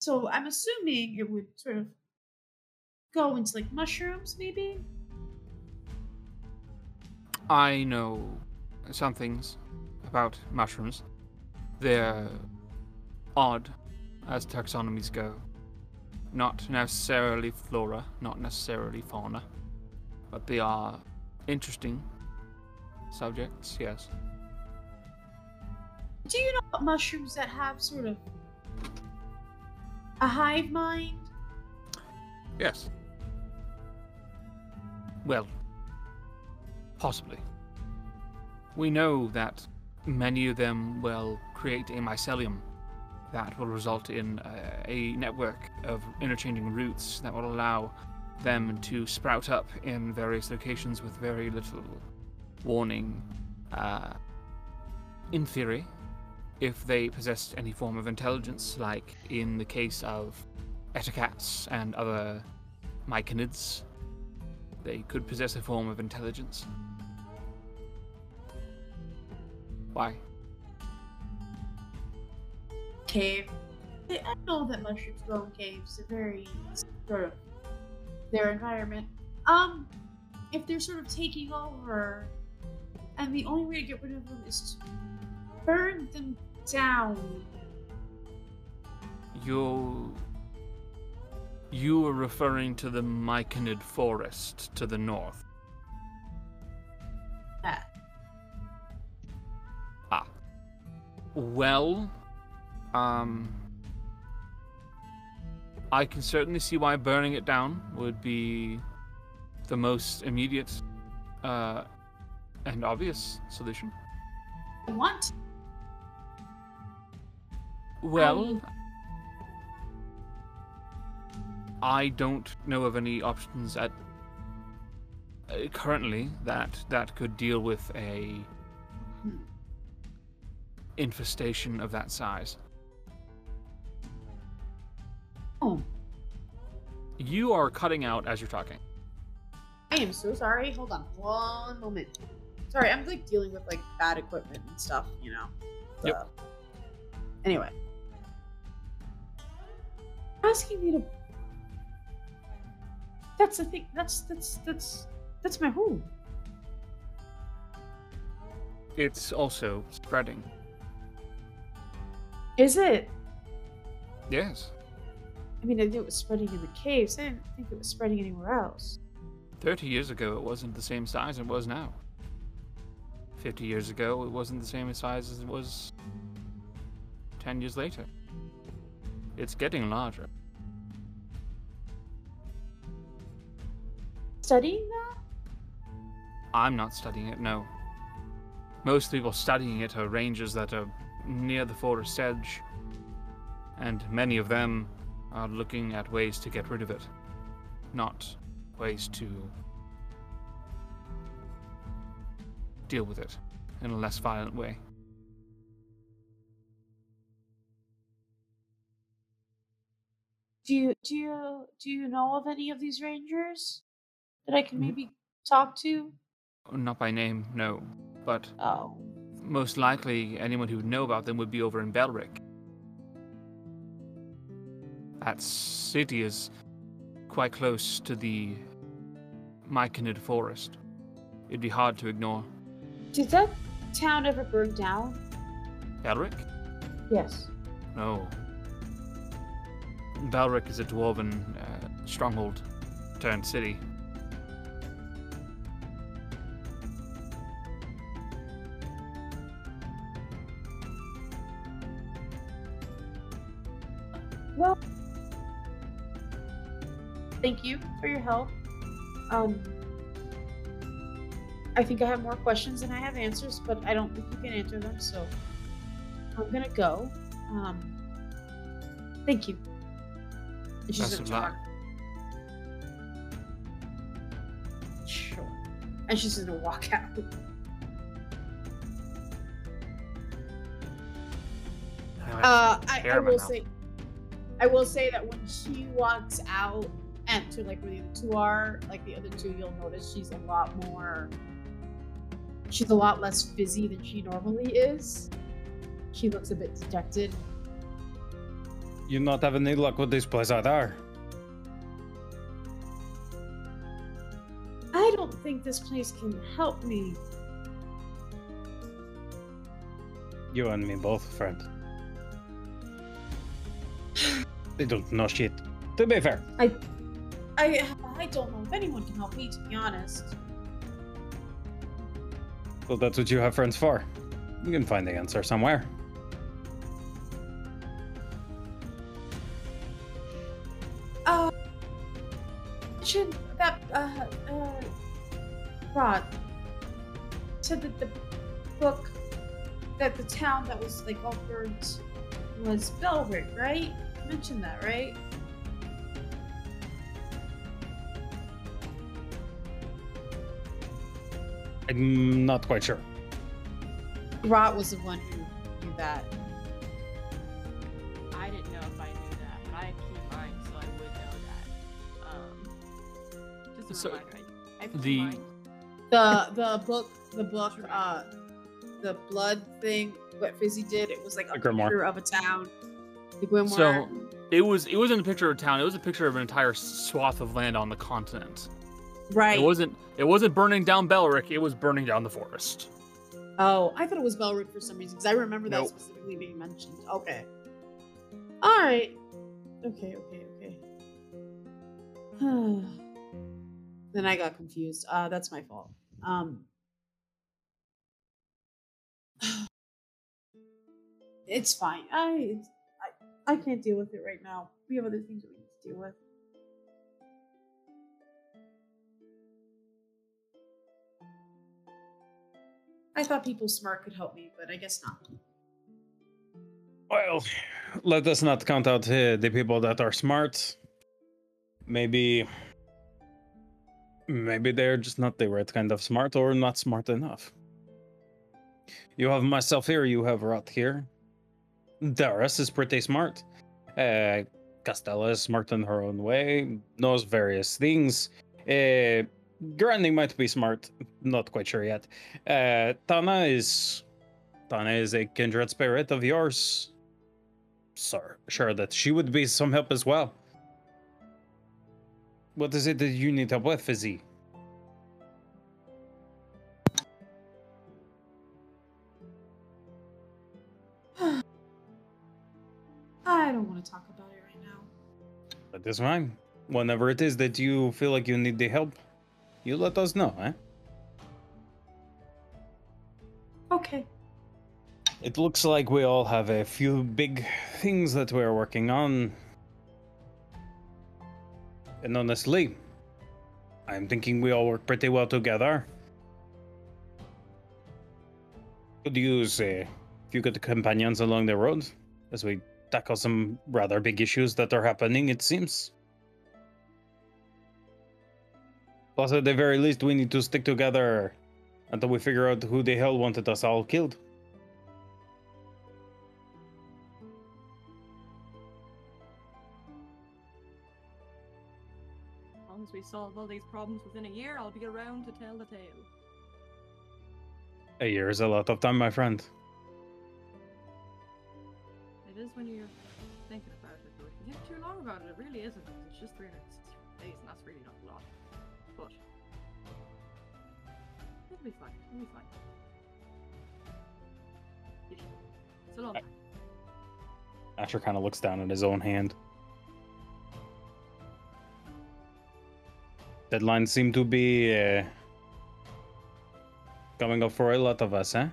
So I'm assuming it would sort of go into like mushrooms, maybe. I know some things about mushrooms. They're odd as taxonomies go. Not necessarily flora, not necessarily fauna, but they are interesting subjects, yes. Do you know about mushrooms that have sort of a hive mind? Yes. Well, possibly. We know that many of them will create a mycelium that will result in uh, a network of interchanging roots that will allow them to sprout up in various locations with very little warning. Uh, in theory, if they possessed any form of intelligence, like in the case of etacats and other myconids, they could possess a form of intelligence. Why? Cave. I know that mushrooms grow in caves. They're very sort of their environment. Um, if they're sort of taking over, and the only way to get rid of them is to burn them down. You. You are referring to the Myconid forest to the north. Ah. Well, um. I can certainly see why burning it down would be the most immediate uh, and obvious solution. I want. Well, I don't know of any options at uh, currently that that could deal with a infestation of that size. Oh, You are cutting out as you're talking. I am so sorry. Hold on one moment. Sorry, I'm like dealing with like bad equipment and stuff, you know. Yep. Anyway. Asking me to That's the thing. That's that's that's that's my home. It's also spreading. Is it? Yes. I mean, I knew it was spreading in the caves. I didn't think it was spreading anywhere else. 30 years ago, it wasn't the same size it was now. 50 years ago, it wasn't the same size as it was 10 years later. It's getting larger. Studying that? I'm not studying it, no. Most people studying it are rangers that are near the forest edge, and many of them are looking at ways to get rid of it, not ways to deal with it in a less violent way. Do you do you do you know of any of these rangers that I can Mm. maybe talk to? Not by name, no, but Oh, most likely anyone who would know about them would be over in Belric. That city is quite close to the Myconid forest. It'd be hard to ignore. did that town ever burn down? Balric? Yes. No. Balric is a dwarven uh, stronghold turned city. Well, thank you for your help. Um, I think I have more questions than I have answers, but I don't think you can answer them, so I'm gonna go. Um, thank you. She's Best gonna of luck. talk. Sure. And she's gonna walk out. Uh, I, I hair in my will say, I will say that when she walks out and to like where the other two are, like the other two, you'll notice she's a lot more. She's a lot less busy than she normally is. She looks a bit dejected. You're not having any luck with this place either. I don't think this place can help me. You and me both, friend. They don't know shit. To be fair, I, I, I don't know if anyone can help me. To be honest. well, that's what you have friends for. You can find the answer somewhere. That uh uh Rot said that the book that the town that was like all was Belric, right? Mentioned that, right? I'm not quite sure. Rot was the one who knew that. So, reminder. I, I the- mine. The the book the book uh the blood thing what Fizzy did it was like a The grimoire. picture of a town. The grimoire. So it was it wasn't a picture of a town. It was a picture of an entire swath of land on the continent. right. It wasn't it wasn't burning down Belric. It was burning down the forest. Oh, I thought it was Belric for some reason because I remember that Nope. specifically being mentioned. Okay. All right. Okay. Okay. Okay. then I got confused. Uh, that's my fault. Um. It's fine. I, I I can't deal with it right now. We have other things we need to deal with. I thought people smart could help me, but I guess not. Well, let us not count out uh, the people that are smart. Maybe. Maybe they're just not the right kind of smart or not smart enough. You have myself here, you have Rot here. Darius is pretty smart. Uh, Castella is smart in her own way, knows various things. Uh, Granny might be smart, not quite sure yet. Uh, Tana is. Tana is a kindred spirit of yours. Sir, sure that she would be some help as well. What is it that you need help with, Fizzy? I don't want to talk about it right now. That is fine. Whenever it is that you feel like you need the help, you let us know, eh? Okay. It looks like we all have a few big things that we're working on. And honestly, I'm thinking we all work pretty well together. Could use eh, a few good companions along the road as we tackle some rather big issues that are happening, it seems. Plus, at the very least, we need to stick together until we figure out who the hell wanted us all killed. We solve all these problems within a year, I'll be around to tell the tale. A year is a lot of time, my friend. It is when you're thinking about it, but if you think too long about it, it really isn't. It's just 360 days, and that's really not a lot. But it'll be fine. It'll be fine. It's a long time. Asher kind of looks down at his own hand. Deadlines seem to be uh, coming up for a lot of us, huh?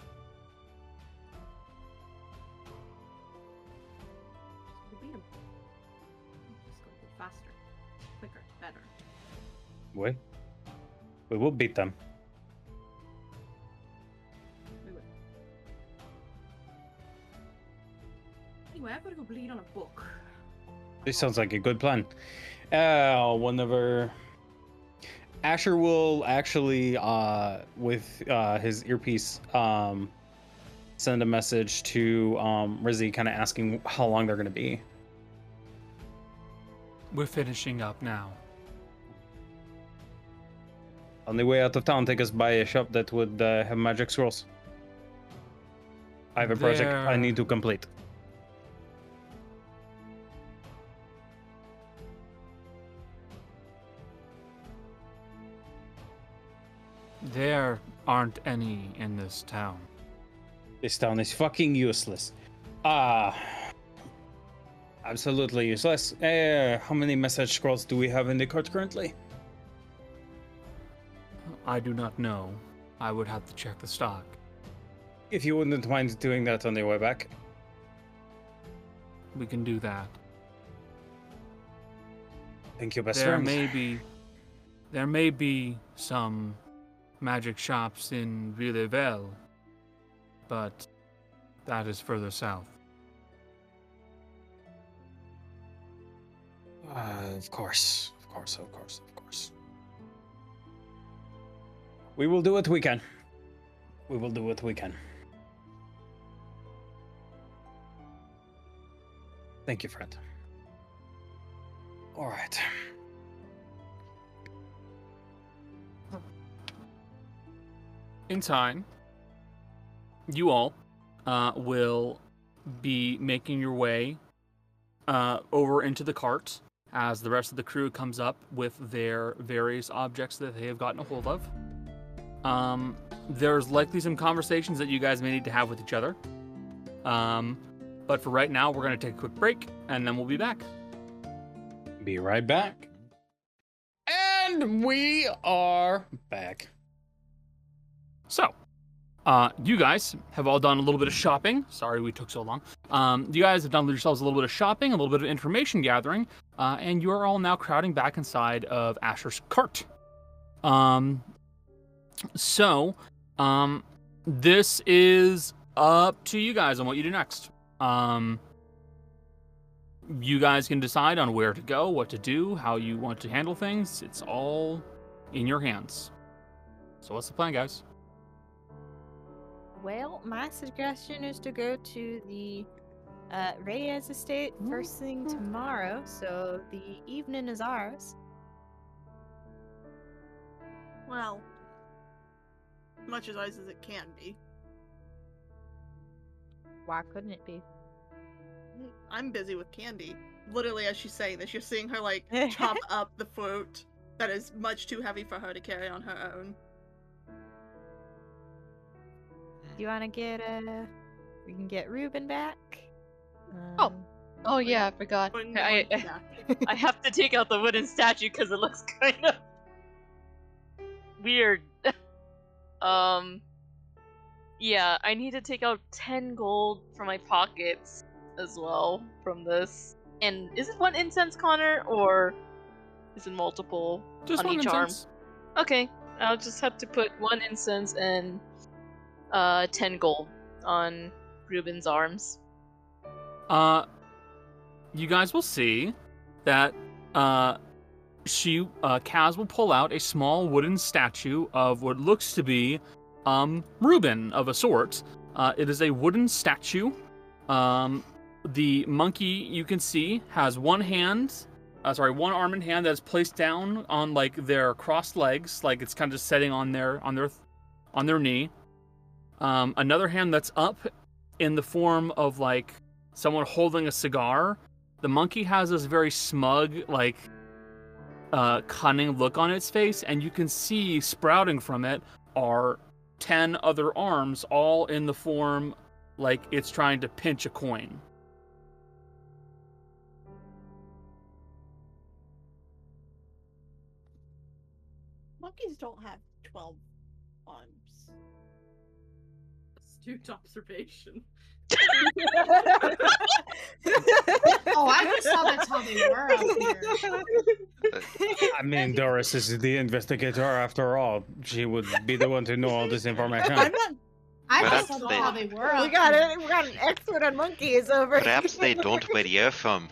Just beat 'em. Just go go faster, quicker, better. We, we will beat them. Anyway, I've got to go bleed on a book. This sounds like a good plan. Uh, whenever Asher will actually, uh, with uh, his earpiece, um, send a message to um, Rizzy, kind of asking how long they're going to be. We're finishing up now. On the way out of town, take us by a shop that would uh, have magic scrolls. I have a project I need to complete. There aren't any in this town. This town is fucking useless. Ah. absolutely useless. Uh, how many message scrolls do we have in the cart currently? I do not know. I would have to check the stock. If you wouldn't mind doing that on the way back. We can do that. Thank you, best friends. there friend. may be there may be some magic shops in Villeville, but that is further south. Uh, of course, of course, of course, of course. We will do what we can. We will do what we can. Thank you, friend. All right. In time, you all uh, will be making your way uh, over into the cart as the rest of the crew comes up with their various objects that they have gotten a hold of. Um, there's likely some conversations that you guys may need to have with each other. Um, but for right now, we're going to take a quick break and then we'll be back. Be right back. And we are back. So, uh, you guys have all done a little bit of shopping. Sorry we took so long. Um, you guys have done yourselves a little bit of shopping, a little bit of information gathering, uh, and you are all now crowding back inside of Asher's cart. Um, so, um, this is up to you guys on what you do next. Um, you guys can decide on where to go, what to do, how you want to handle things. It's all in your hands. So, what's the plan, guys? Well, my suggestion is to go to the uh, Reyes estate first thing tomorrow, so the evening is ours. Well, much as ice as it can be. Why couldn't it be? I'm busy with candy. Literally, as she's saying this, you're seeing her like chop up the fruit that is much too heavy for her to carry on her own. Do you want to get a? we can get Ruben back. Oh. Um, Oh yeah, I forgot. I, I. I have to take out the wooden statue because it looks kind of weird. um, yeah, I need to take out ten gold from my pockets as well from this. And is it one incense, Connor, or is it multiple Just on one each arm? Okay, I'll just have to put one incense and uh ten gold on Ruben's arms. Uh, you guys will see that uh, she uh, Kaz will pull out a small wooden statue of what looks to be um Reuben of a sort. Uh, it is a wooden statue. Um, the monkey you can see has one hand, uh, sorry, one arm and hand that is placed down on like their crossed legs, like it's kind of just sitting on their on their on their knee. Um, another hand that's up in the form of like someone holding a cigar. The monkey has this very smug, like, uh, cunning look on its face, and you can see sprouting from it are 10 other arms, all in the form like it's trying to pinch a coin. Monkeys don't have 12 Astute observation. Oh, I just thought that's how they were out here. I mean, Doris is the investigator after all. She would be the one to know all this information. I'm not. I Perhaps just thought they- how they were we got it. We got an expert on monkeys over. Perhaps they don't where you're from.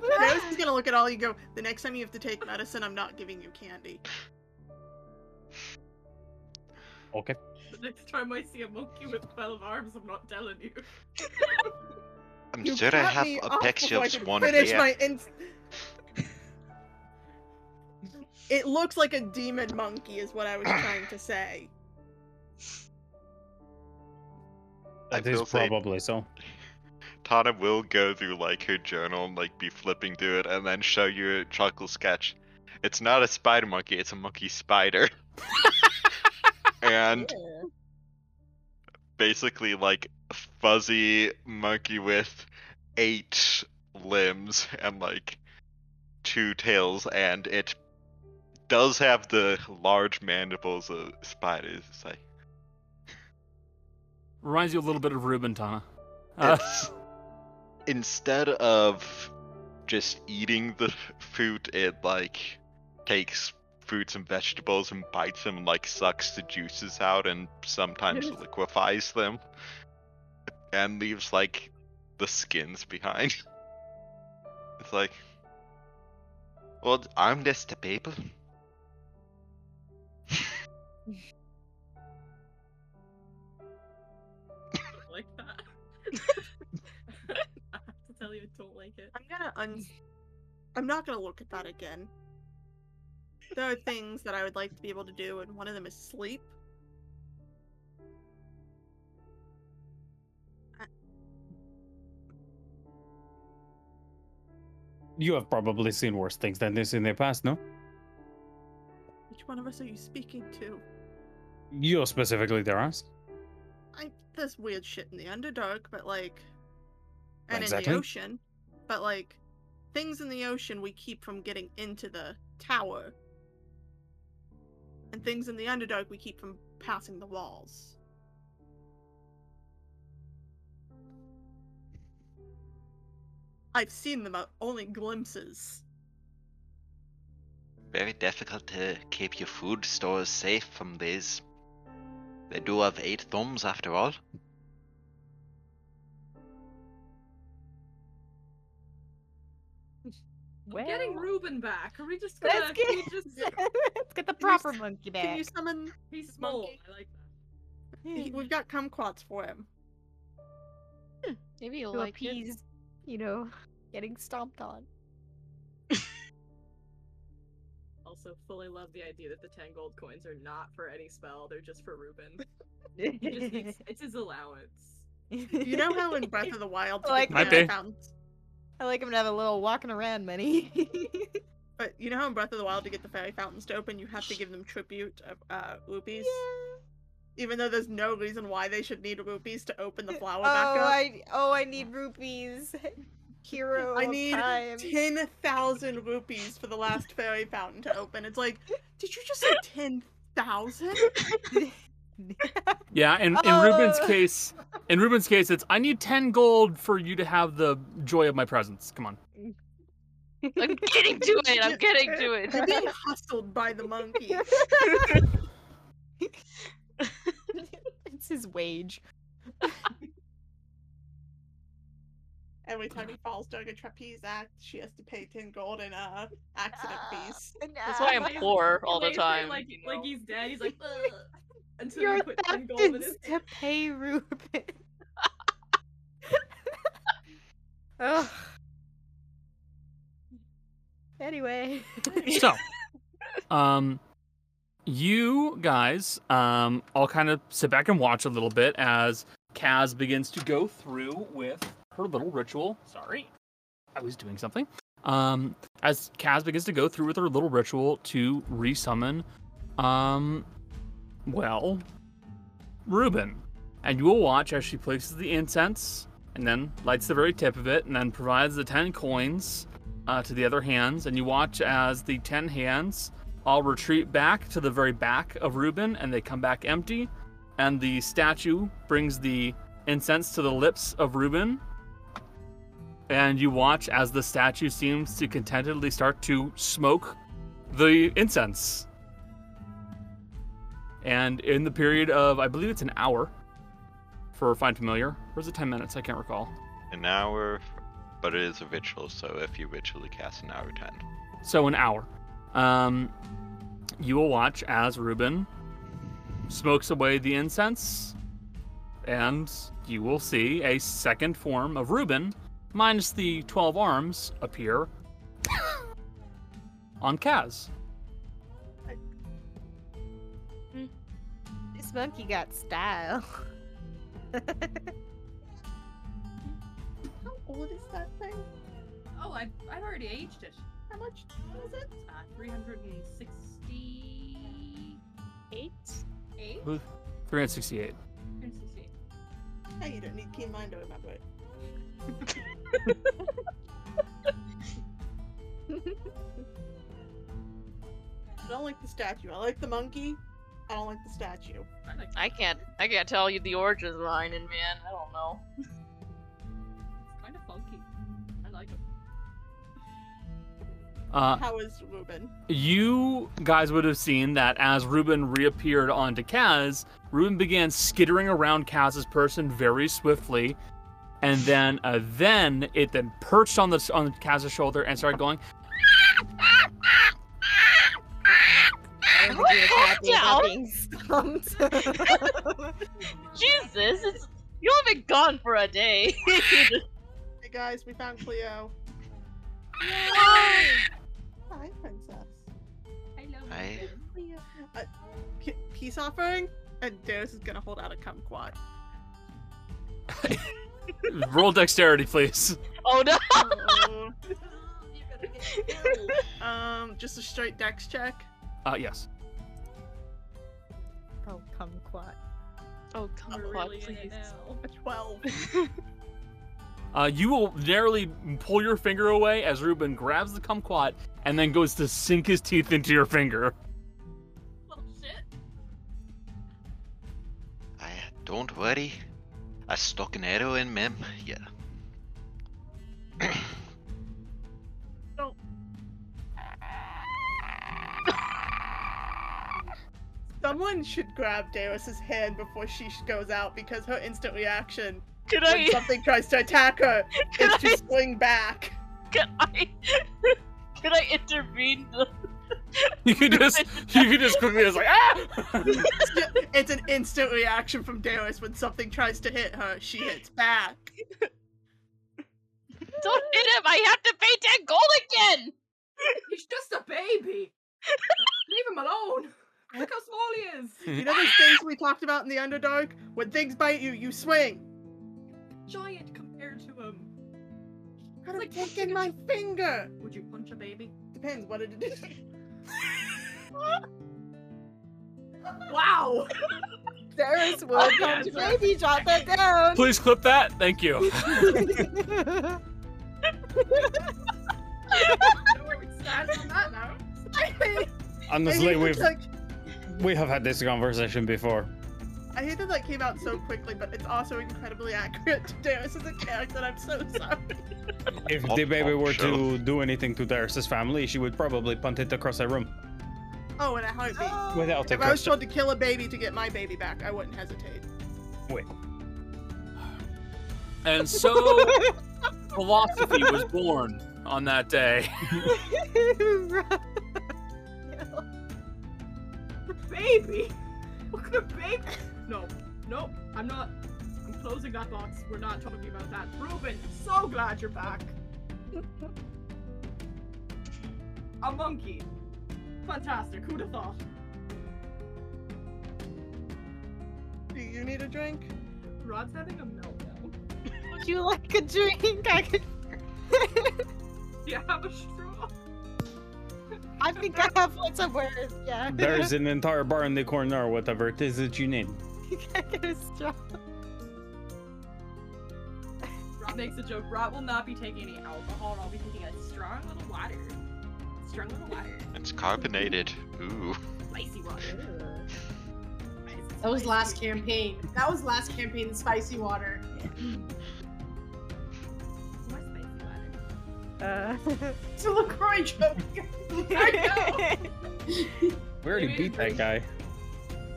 Rose is gonna look at all you go, the next time you have to take medicine, I'm not giving you candy. Okay. The next time I see a monkey with 12 arms, I'm not telling you. I'm You sure I cut have me a off picture before I of could one finish here. my ins- It looks like a demon monkey, is what I was trying to say. I That is will say- probably so. Tana will go through like her journal and like be flipping through it and then show you a chuckle sketch. It's not a spider monkey, it's a monkey spider. and basically like a fuzzy monkey with eight limbs and like two tails and it does have the large mandibles of spiders. It's like Reminds you a little bit of Ruben Tana. Uh, it's instead of just eating the food it like takes fruits and vegetables and bites them and like sucks the juices out and sometimes liquefies them and leaves like the skins behind. It's like, well, I'm just a people. like that. I have to tell you, I don't like it. I'm gonna un. I'm not gonna look at that again. There are things that I would like to be able to do, and one of them is sleep. You have probably seen worse things than this in the past, no? Which one of us are you speaking to? You specifically, Doris. I there's weird shit in the Underdark, but like, and in the ocean, but like, things in the ocean we keep from getting into the tower, and things in the Underdark we keep from passing the walls. I've seen them, only glimpses. Very difficult to keep your food stores safe from these. They do have eight thumbs after all. I'm getting Well, Ruben back. Are we just Let's gonna? get, can we just... let's get the Can you proper s- monkey Can you summon? He's small. Monkey. I like that. Hmm. he- We've got kumquats for him. Hmm, maybe you'll to like it. you know, getting stomped on. Also, fully love the idea that the 10 gold coins are not for any spell, they're just for Ruben. He just needs, it's his allowance. You know how in Breath of the Wild, to Like Might the be. fountains, I like him to have a little walking around money. but you know how in Breath of the Wild to get the fairy fountains to open, you have to give them tribute of uh, rupees. Even though there's no reason why they should need rupees to open the flower back oh, up. I oh I need rupees. Hero I need time. 10,000 rupees for the last fairy fountain to open. It's like, did you just say 10,000? yeah, in, in Ruben's Oh. case, in Ruben's case, it's I need ten gold for you to have the joy of my presence. Come on. I'm getting to it. I'm getting to You're it. being hustled by the monkey. it's his wage. Every time he falls during a trapeze act, she has to pay 10 gold in uh, accident fees. That's why I'm poor all the time. Like, you like he's dead. He's like, Ugh, until Your you put 10 theft gold in is his to pay Ruben. Ugh. Anyway. So, um, you guys, um, all kind of sit back and watch a little bit as Kaz begins to go through with her little ritual. Sorry, I was doing something. Um, as Kaz begins to go through with her little ritual to resummon, um, well, Ruben. And you will watch as she places the incense and then lights the very tip of it and then provides the 10 coins uh, to the other hands. And you watch as the 10 hands all retreat back to the very back of Reuben and they come back empty. And the statue brings the incense to the lips of Reuben. And you watch as the statue seems to contentedly start to smoke the incense. And in the period of, I believe it's an hour for Find Familiar. Or is it 10 minutes? I can't recall. An hour, but it is a ritual, so if you ritually cast an hour 10. So an hour. Um, you will watch as Reuben smokes away the incense, and you will see a second form of Reuben, minus the 12 arms, appear on Kaz. This monkey got style. How old is that thing? Oh, I've, I've already aged it. How much was it? Uh, 368? Eight? 368. 368. Hey, you don't need keen mind to remember it. I don't like the statue. I like the monkey. I don't like the statue. I can't. I can't tell you the origins of mine, and man, I don't know. It's kind of funky. I like it. Uh, How is Ruben? you guys would have seen that as Ruben reappeared onto Kaz, Ruben began skittering around Kaz's person very swiftly, and then uh, then it then perched on the on Kaz's shoulder and started going. I don't think he was happy about down. being stumped. Jesus, it's you only been gone for a day. Hey guys, we found Cleo. Yay! Hi, princess. Hello. Hi. Cleo. Uh, peace offering? And Darius is gonna hold out a kumquat. Roll dexterity, please. oh no! Uh-oh. You're gonna get killed. um, just a straight dex check. Uh, yes. oh, kumquat. Oh come We're on, really in it please. now. 12. Uh, you will narrowly pull your finger away as Ruben grabs the kumquat and then goes to sink his teeth into your finger. Well, shit. I don't worry. I stuck an arrow in Mem. Yeah. Someone should grab Darius's hand before she goes out because her instant reaction Can when I? something tries to attack her Can is to swing back. Can I? Can I intervene? You could just, you could just quickly just like ah. It's, an instant reaction from Darius when something tries to hit her. She hits back. Don't hit him! I have to pay ten gold again. He's just a baby. Leave him alone. Look how small he is. You know those things we talked about in the Underdark? When things bite you, you swing. Giant compared to him. Could have Like taken my finger. Would you punch a baby? Depends what it is. Wow. Darius will Oh, punch yeah, a baby. Jot that down. Please clip that. Thank you. know where we stand on that now. Honestly, I hate we've that, like, we have had this conversation before. I hate that that came out so quickly, but it's also incredibly accurate to Darius as a character. and I'm so sorry. If Oh, the baby oh, were to do anything to Darius's family, she would probably punt it across the room Oh, and a heartbeat. without a If I was question. told to kill a baby to get my baby back, I wouldn't hesitate. Wait. And so philosophy was born on that day. baby? What kind of baby? No, no, I'm not. I'm closing that box. We're not talking about that. Ruben, so glad you're back. A monkey. Fantastic. Who'd have thought? Do you need a drink? Rot's having a meltdown. Would you like a drink? I could. Do you have a straw? I think I have lots of words, Yeah. There's an entire bar in the corner or whatever it is that you need. You can't get a straw. Rob makes a joke. Rob will not be taking any alcohol, and I'll be taking a strong little water. Strong little water. It's carbonated. Ooh. Spicy water. That was last campaign. That was last campaign. Spicy water. Uh, It's a Lacroix joke. I know. We already beat that guy.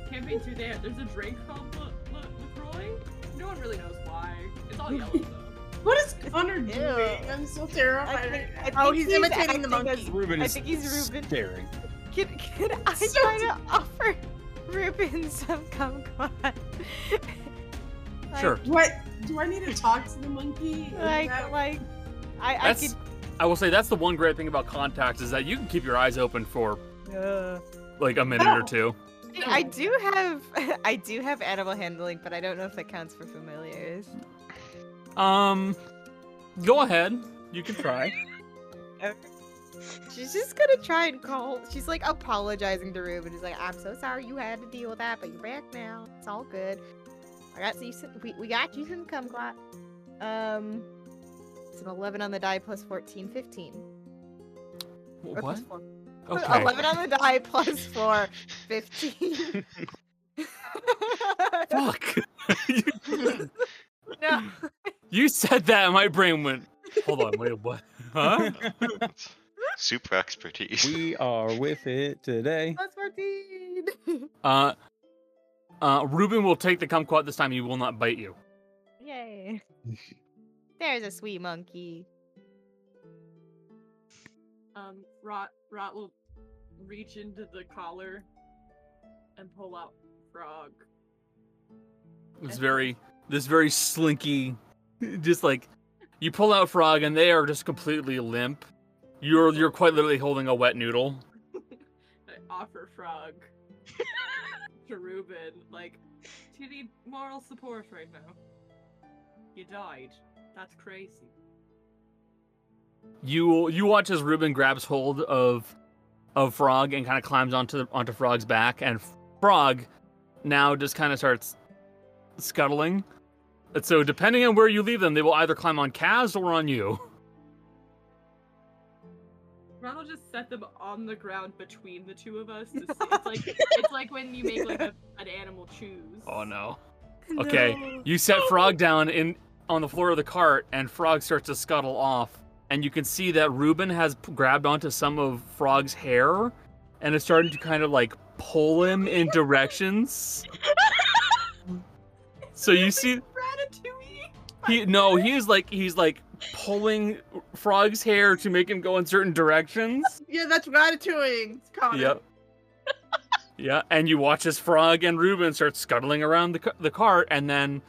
Can't Campaign two, there. There's a drink called La- La- Lacroix. No one really knows why. It's all yellow though. What is Connor doing? Ew. I'm so I terrified. think, I Oh, think he's imitating the acting as- monkey. Ruben I think he's Ruben. staring. Can, can I So try to offer Ruben some kumquat? Sure. Do I do I need to talk to the monkey? Like, that- like, I, I could. I will say that's the one great thing about contacts is that you can keep your eyes open for Uh, like a minute or Oh. two. I do have, I do have animal handling, but I don't know if that counts for familiars. Um, go ahead. You can try. She's just gonna try and call. She's like apologizing to Ruben. She's like, "I'm so sorry you had to deal with that, but you're back now. It's all good. I got you some. We, we got you some kumquat. Um, it's an 11 on the die plus 14, 15. What? plus four. Okay. 11 on the die plus 4, 15. Fuck. no. you said that, and my brain went. Hold on. Wait. A what? Huh? Super expertise. We are with it today. Plus 14. Uh. Uh, Ruben will take the kumquat this time. He will not bite you. Yay. There's a sweet monkey. Um, Rot Rot will reach into the collar and pull out Frog. It's very, this very slinky, just like you pull out frog, and they are just completely limp. You're you're quite literally holding a wet noodle. I offer Frog to Ruben. Like, do you need moral support right now? You died. That's crazy. You you watch as Ruben grabs hold of of Frog and kind of climbs onto the, onto Frog's back, and Frog now just kind of starts scuttling. And so depending on where you leave them, they will either climb on Kaz or on you. Ron will just set them on the ground between the two of us. To see. It's like it's like when you make like a, an animal choose. Oh no. Okay, you set Frog down in on the floor of the cart, and Frog starts to scuttle off. And you can see that Ruben has grabbed onto some of Frog's hair, and is starting to kind of like pull him in directions. So you see, he no, he is like he's like pulling Frog's hair to make him go in certain directions. Yeah, that's ratatouille. It's Connor. Yep. Yeah, and you watch as Frog and Ruben start scuttling around the the cart, and then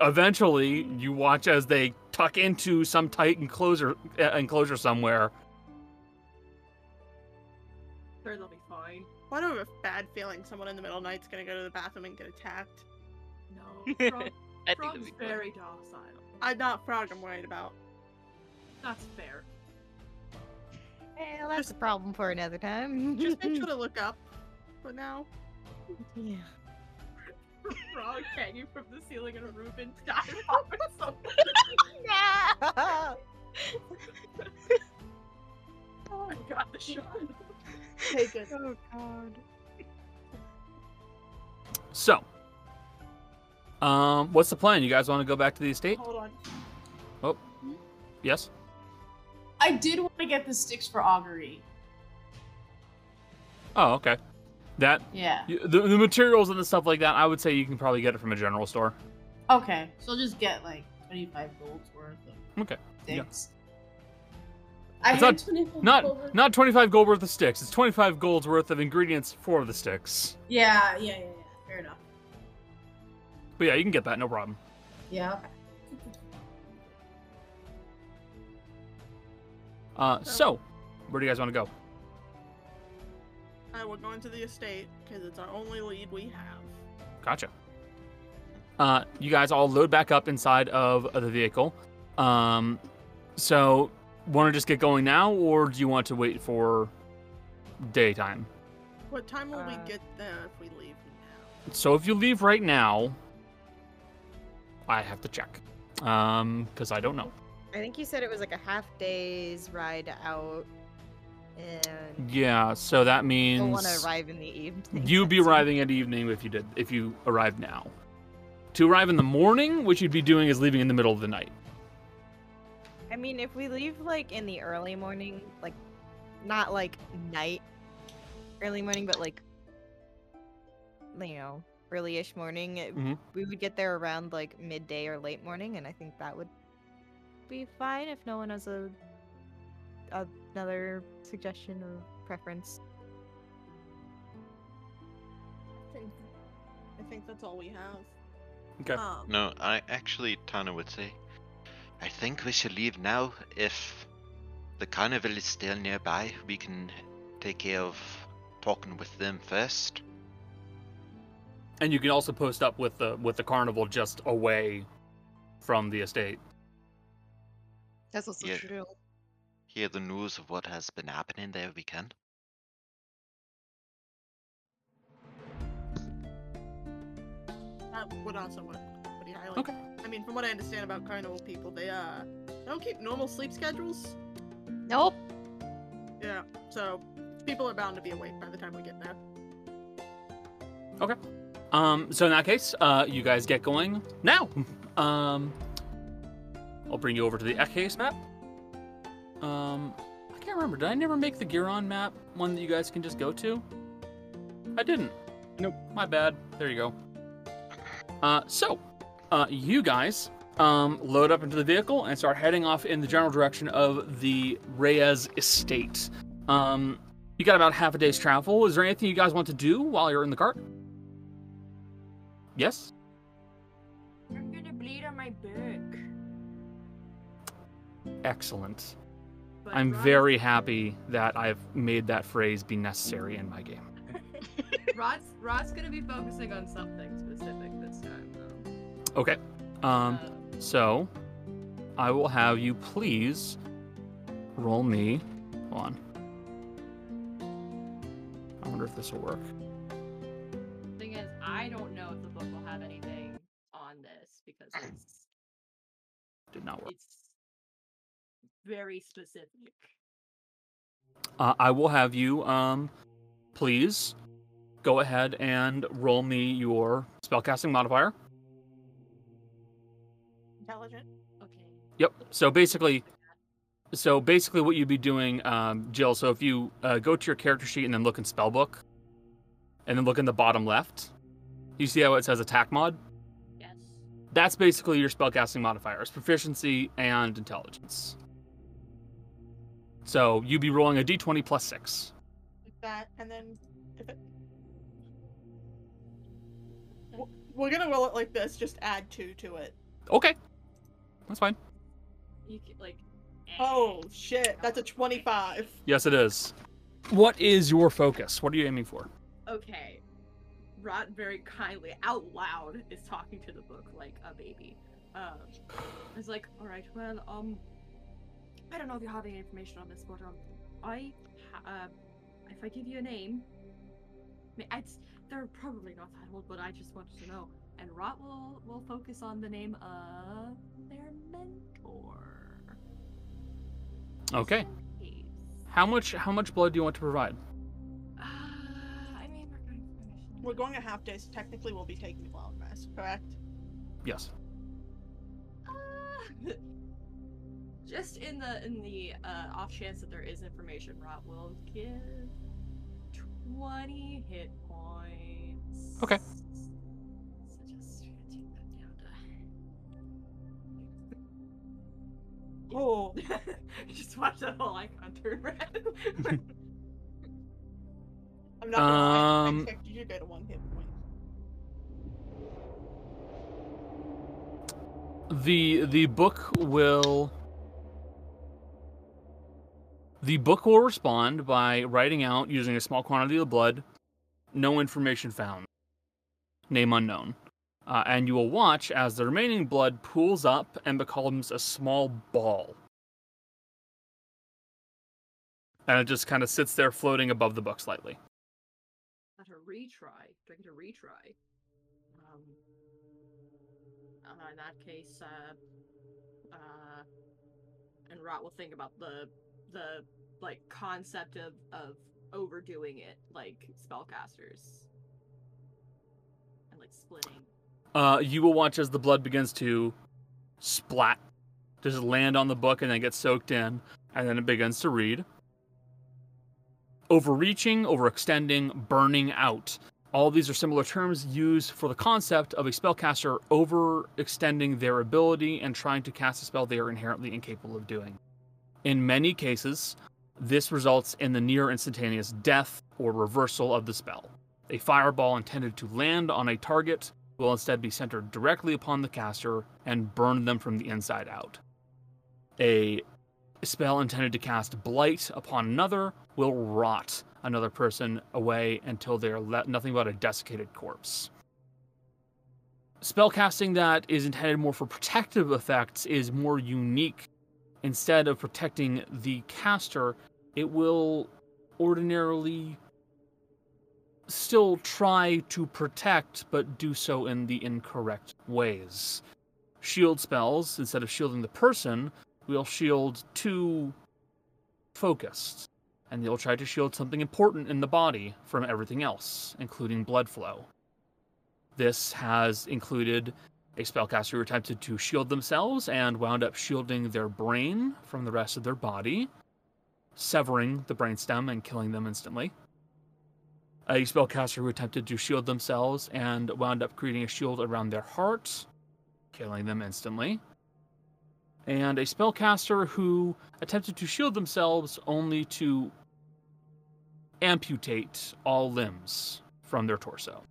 eventually you watch as they tuck into some tight enclosure uh, enclosure somewhere. Sure, they'll be fine. Why do I have a bad feeling someone in the middle of the night's gonna go to the bathroom and get attacked? No, Frog, I think Frog's be fun. very docile. I'm not Frog I'm worried about. That's fair. Well, that's a problem for another time. Just make sure to look up for now. yeah. Frog hanging from the ceiling and a Ruben dive off or something. No! Oh my god, the shot. Take it. Oh god. So, um, what's the plan? You guys want to go back to the estate? Hold on. Oh, yes. I did want to get the sticks for augury. Oh, okay. That Yeah. the, the materials and the stuff like that, I would say you can probably get it from a general store. Okay, so I'll just get like 25 golds worth of Okay. yeah. I It's had not- 25 gold Not worth- not 25 gold worth of sticks. It's 25 gold's worth of ingredients for the sticks. Yeah, yeah, yeah, yeah. Fair enough. But yeah, you can get that, no problem. Yeah. Uh, so, where do you guys want to go? Uh, we're going to the estate because it's our only lead we have. Gotcha. Uh, you guys all load back up inside of the vehicle. Um, so, want to just get going now, or do you want to wait for daytime? What time will we Uh, get there if we leave now? So, if you leave right now, I have to check. Um, because I don't know. I think you said it was like a half day's ride out, and Yeah, so that you'll want to means arrive in the evening. you'd be arriving at evening if you did if you arrived now. To arrive in the morning, what you'd be doing is leaving in the middle of the night. I mean, if we leave like in the early morning, like not like night, early morning, but like you know, early-ish morning, Mhm. we would get there around like midday or late morning, and I think that would be fine if no one has a another suggestion or preference. I think, I think that's all we have. Okay. Um, No, I actually, Tana would say, I think we should leave now. If the carnival is still nearby, we can take care of talking with them first. And you can also post up with the with the carnival just away from the estate. That's also Yeah. true. Hear the news of what has been happening there, we can. That would also work pretty highly. Okay. I mean, from what I understand about carnival people, they uh they don't keep normal sleep schedules. Nope. Yeah, so people are bound to be awake by the time we get there. Okay. Um, so in that case, uh, you guys get going now. Um, I'll bring you over to the Ekcase map. Um, I can't remember. Did I never make the Giron map one that you guys can just go to? I didn't. Nope. My bad. There you go. Uh, so, uh, you guys um, load up into the vehicle and start heading off in the general direction of the Reyes estate. Um, you got about half a day's travel. Is there anything you guys want to do while you're in the cart? Yes. I'm gonna bleed on my book. Excellent. I'm very happy that I've made that phrase be necessary in my game. Rot's Rot's gonna be focusing on something specific this time, though. Okay. Um, Uh, so I will have you please roll me. Hold on. I wonder if this will work. thing is, I don't know if the book will have anything on this because it's Did not work. it's very specific. Uh, I will have you um, please go ahead and roll me your spellcasting modifier. Intelligent. Okay. Yep. So basically, so basically, what you'd be doing, um, Jill. So if you uh, go to your character sheet and then look in spellbook, and then look in the bottom left, you see how it says attack mod. Yes. That's basically your spellcasting modifiers: proficiency and intelligence. So you'd be rolling a d20 plus six. Like that, and then if it. We're gonna roll it like this. Just add two to it. Okay, that's fine. You can, like. Oh shit! That's a twenty-five. Yes, it is. What is your focus? What are you aiming for? Okay. Rot very kindly, out loud, is talking to the book like a baby. Um, it's like, all right, well, um, I don't know if you have any information on this, but um, I, ha- uh, if I give you a name, it's, they're probably not that old, but I just wanted to know. And Rot will will focus on the name of their mentor. Okay. How much? How much blood do you want to provide? Uh, I mean, we're going to We're going a half day, so technically we'll be taking a long rest. Correct. Yes. Uh, just in the in the uh, off chance that there is information, Rot will give twenty hit points. Okay. So just take that down to. Oh. just watch that whole icon turn red. I'm not gonna lie. I Um, you to go to one hit point. the the book will the book will respond by writing out using a small quantity of blood no information found name unknown uh, and you will watch as the remaining blood pools up and becomes a small ball and it just kind of sits there floating above the book slightly Not a retry. Do I get a retry? Um. uh, in that case, uh, Uh, and Rot will think about the the like concept of of overdoing it, like spellcasters, and like splitting. Uh, you will watch as the blood begins to splat, just land on the book and then get soaked in, and then it begins to read. Overreaching, overextending, burning out. All these are similar terms used for the concept of a spellcaster overextending their ability and trying to cast a spell they are inherently incapable of doing. In many cases, this results in the near instantaneous death or reversal of the spell. A fireball intended to land on a target will instead be centered directly upon the caster and burn them from the inside out. A spell intended to cast blight upon another will rot another person away until they are le- nothing but a desiccated corpse. Spellcasting that is intended more for protective effects is more unique. Instead of protecting the caster, it will ordinarily still try to protect, but do so in the incorrect ways. Shield spells, instead of shielding the person, will shield two focused, and they'll try to shield something important in the body from everything else, including blood flow. This has included a spellcaster who attempted to shield themselves and wound up shielding their brain from the rest of their body, severing the brainstem and killing them instantly. A spellcaster who attempted to shield themselves and wound up creating a shield around their heart, killing them instantly. And a spellcaster who attempted to shield themselves only to amputate all limbs from their torso.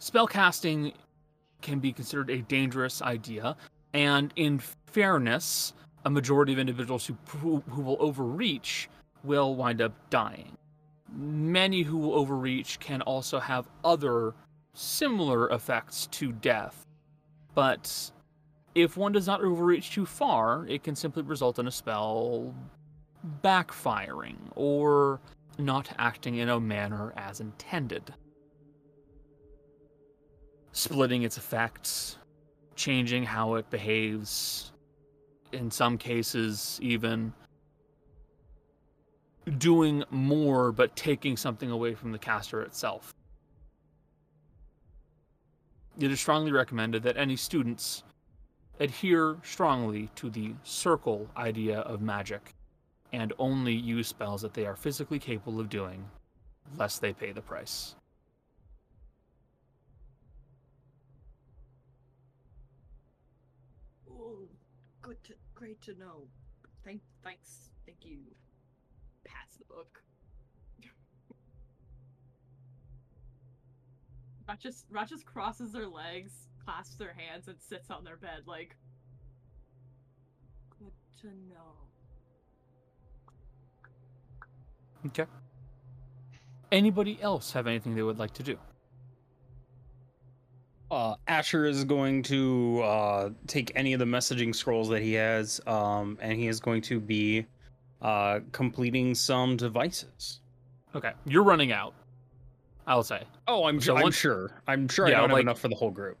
Spellcasting can be considered a dangerous idea, and in fairness, a majority of individuals who, who, who will overreach will wind up dying. Many who will overreach can also have other similar effects to death, but if one does not overreach too far, it can simply result in a spell backfiring or not acting in a manner as intended. Splitting its effects, changing how it behaves, in some cases, even doing more but taking something away from the caster itself. It is strongly recommended that any students adhere strongly to the circle idea of magic and only use spells that they are physically capable of doing, lest they pay the price. Oh, good, to, great to know. Thank, thanks, thank you. Pass the book. Just crosses their legs, clasps their hands, and sits on their bed like. Good to know. Okay. Anybody else have anything they would like to do? Uh, Asher is going to uh, take any of the messaging scrolls that he has, um, and he is going to be uh, completing some devices. Okay, you're running out. I'll say. Oh, I'm, So sure. I'm once- sure. I'm sure Yeah, I don't like- have enough for the whole group.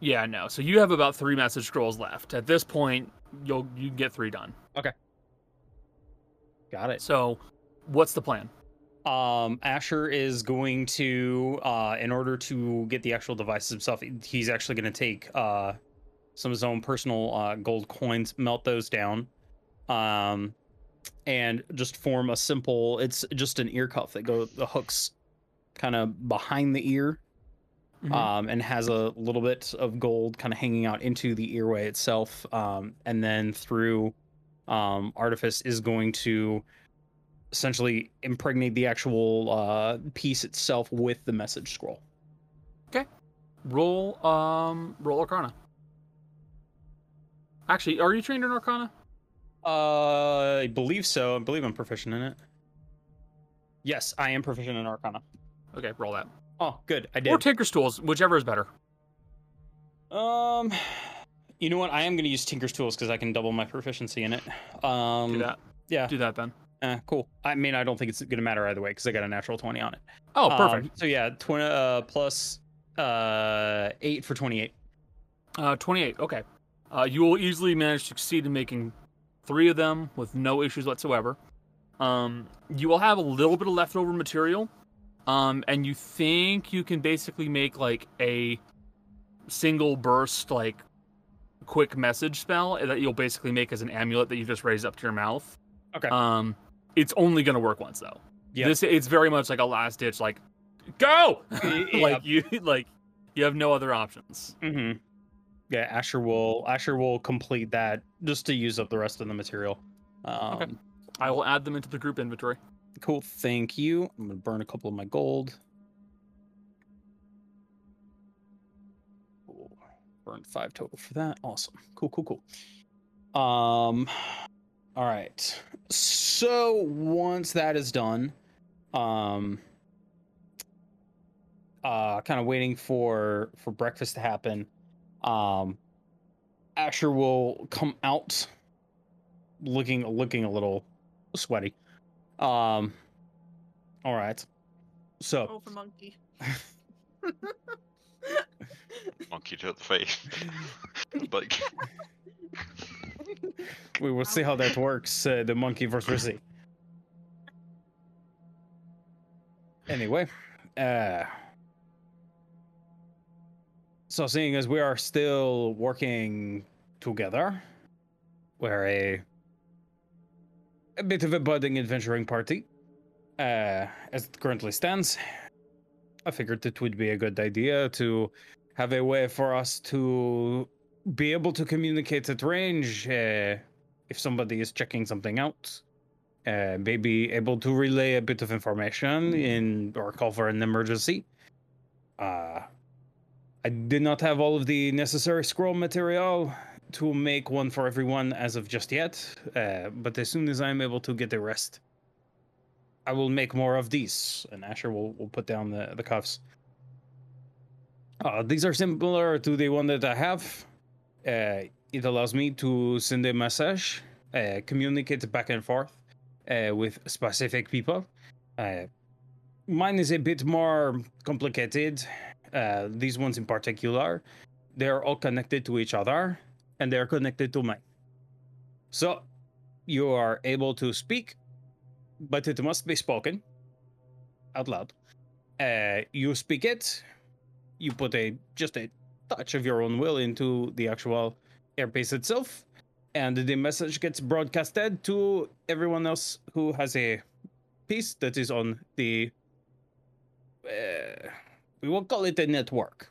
Yeah, no. So you have about three message scrolls left. At this point, you'll you get three done. Okay. Got it. So, what's the plan? Um, Asher is going to, uh, in order to get the actual devices himself, he's actually going to take uh, some of his own personal uh, gold coins, melt those down, um, and just form a simple. It's just an ear cuff that goes the hooks kind of behind the ear, Mhm. um, and has a little bit of gold kind of hanging out into the earway itself, um, and then through um, artifice is going to essentially impregnate the actual uh, piece itself with the message scroll. Okay. Roll um roll Arcana. Actually, are you trained in Arcana? Uh, I believe so. I believe I'm proficient in it. Yes, I am proficient in Arcana. Okay, roll that. Oh, good. I did. Or. Tinker's Tools, whichever is better. um, you know what? I am going to use Tinker's Tools because I can double my proficiency in it. Um, Do that. Yeah. Do that then. Eh, cool. I mean, I don't think it's going to matter either way because I got a natural 20 on it. Oh, Um, perfect. so yeah, 20 uh, plus uh, 8 for 28. Uh, 28. Okay. Uh, you will easily manage to succeed in making three of them with no issues whatsoever. Um, you will have a little bit of leftover material, um, and you think you can basically make like a single burst, like quick message spell that you'll basically make as an amulet that you just raise up to your mouth. Okay. Um, it's only gonna work once though. Yeah. This it's very much like a last ditch, like go, like you like you have no other options. Mm-hmm. Yeah, Asher will Asher will complete that just to use up the rest of the material. Um, I will add them into the group inventory. Cool, thank you. I'm gonna burn a couple of my gold. Cool. Burned five total for that. Awesome. Cool, cool, cool. Um, all right. So once that is done, um, uh, kind of waiting for for breakfast to happen. Um, Asher will come out, looking looking a little sweaty. Um. All right. So Oh, for monkey. Monkey to the face. but we will see how that works. Uh, the monkey versus Rizzy. Anyway, uh. So seeing as we are still working together, we're a a bit of a budding adventuring party. Uh, as it currently stands, I figured it would be a good idea to have a way for us to be able to communicate at range uh, if somebody is checking something out. Uh, maybe able to relay a bit of information in or call for an emergency. Uh, I did not have all of the necessary scroll material to make one for everyone as of just yet, uh, but as soon as I'm able to get the rest, I will make more of these. And Asher will, will put down the, the cuffs. Uh, these are similar to the one that I have. Uh, it allows me to send a message, uh, communicate back and forth uh, with specific people. Uh, mine is a bit more complicated. Uh, these ones in particular, they're all connected to each other, and they're connected to mine. So, you are able to speak, but it must be spoken out loud. Uh, you speak it, you put a just a touch of your own will into the actual airbase itself, and the message gets broadcasted to everyone else who has a piece that is on the. Uh, we will call it a network.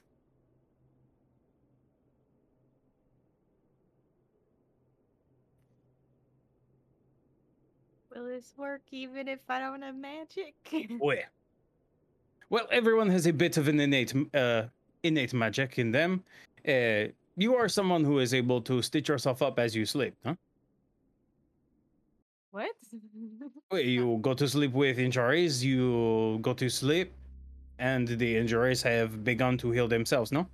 Will this work even if I don't have magic? Oh yeah. Well, everyone has a bit of an innate, uh, innate magic in them. Uh, you are someone who is able to stitch yourself up as you sleep, huh? what? Well, You go to sleep with injuries. You go to sleep, and the injuries have begun to heal themselves. No.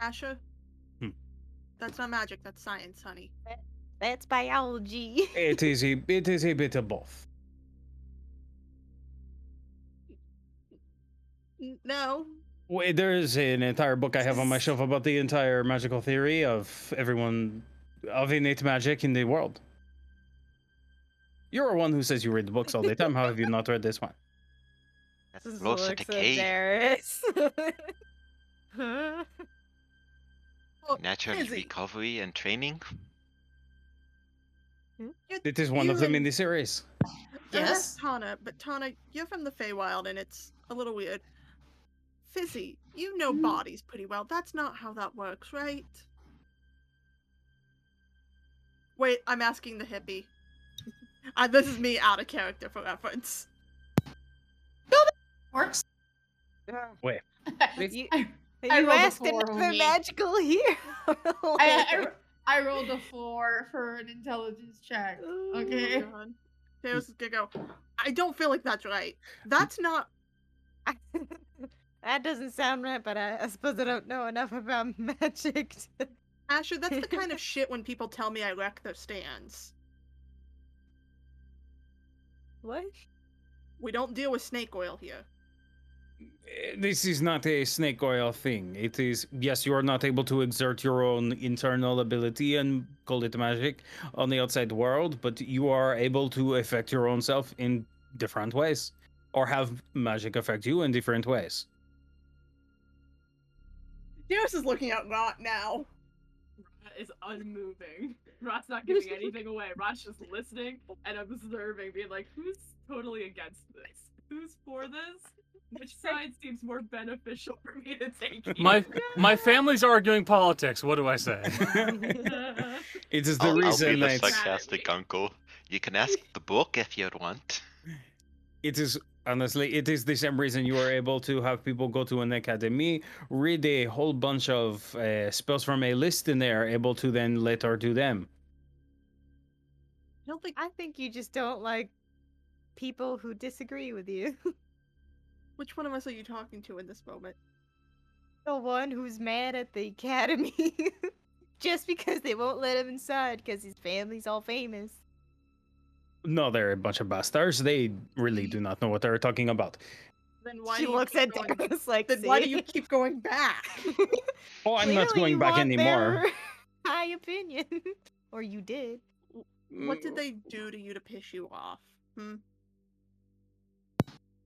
Asher? Hmm. That's not magic, that's science, honey. That's biology. It is a it is a bit of both. No. Wait, there is an entire book I have on my shelf about the entire magical theory of everyone of innate magic in the world. You're the one who says you read the books all the time. How have you not read this one? That's Just close to looks at decay. Darius. Natural recovery and training. It is one you of them in the series. Yes, Tana, but Tana, you're from the Feywild and it's a little weird. Fizzy, you know bodies pretty well. That's not how that works, right? Wait, I'm asking the hippie. uh, this is me out of character for reference. No, works. Wait. You, I, you I rolled asked four, another magical hero. I, I, I rolled a four for an intelligence check. Okay. Oh, Theos is gonna go. I don't feel like that's right. That's not. That doesn't sound right, but I, I suppose I don't know enough about magic. To... Asher, that's the kind of shit when people tell me I wreck their stands. What? We don't deal with snake oil here. Eh, this is not a snake oil thing. It is yes, you are not able to exert your own internal ability and call it magic on the outside world, but you are able to affect your own self in different ways, or have magic affect you in different ways. Darius is looking at Rot now. Rot is unmoving. Rot's not giving anything away. Rot's just listening and observing, being like, who's totally against this? Who's for this? Which side seems more beneficial for me to take? here?" My my family's arguing politics. What do I say? It is the I'll, I'll be reason the that sarcastic uncle. You can ask the book if you'd want. it is honestly it is the same reason you are able to have people go to an academy read a whole bunch of uh, spells from a list and they are able to then later do them I don't think I think you just don't like people who disagree with you. which one of us are you talking to in this moment? the one who's mad at the academy just because they won't let him inside because his family's all famous. No they're a bunch of bastards they really do not know what they're talking about Then why she do you looks at going- Darius like, Then why do you keep going back? oh i'm not going you back want anymore their High opinion, or you did. what did they do to you to piss you off? Hmm?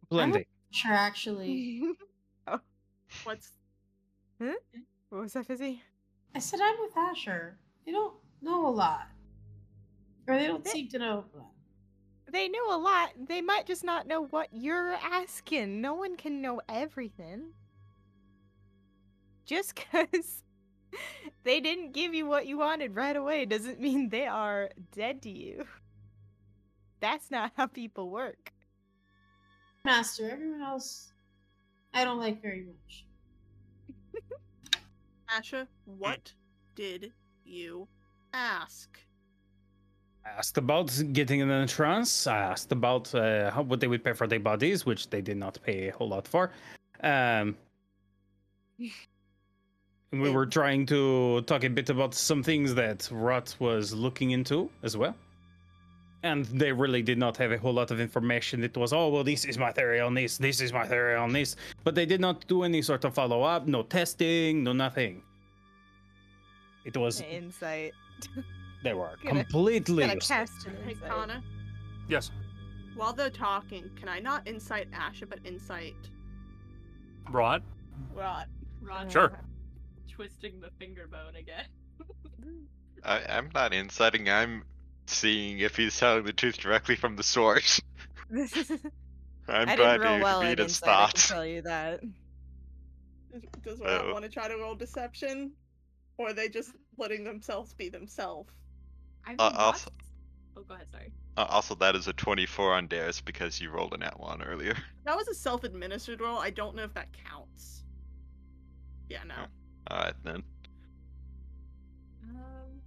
plenty Sure, actually. What's Huh? What was that, Fizzy? I said I'm with Asher. They don't know a lot. Or they don't seem to know. A lot. They know a lot. They might just not know what you're asking. No one can know everything. Just because they didn't give you what you wanted right away doesn't mean they are dead to you. That's not how people work. Master, everyone else, I don't like very much. Asher? What did you ask? Asked about getting an a trance. I asked about uh, how, what they would pay for their bodies, which they did not pay a whole lot for. Um, we were trying to talk a bit about some things that Rot was looking into as well. And they really did not have a whole lot of information. It was, oh, well, this is my theory on this, this is my theory on this. But they did not do any sort of follow up, no testing, no nothing. It was, Insight. they were Gonna- completely. Gonna cast an Hey, insight. Kana, yes, while they're talking, can I not incite Asher, but incite Rod. Rot? Rot's Sure. Twisting the finger bone again. I, I'm not inciting. I'm seeing if he's telling the truth directly from the source. I'm I trying didn't roll to well read at his insight, I can thoughts. tell you that. Does- Does Rot Oh. want to try to roll deception? Or are they just letting themselves be themselves? I mean, Uh, also- Oh, go ahead. Sorry. Uh, also, that is a 24 on Darius because you rolled an at one earlier. That was a self-administered roll. I don't know if that counts. Yeah, no. Alright then. Um,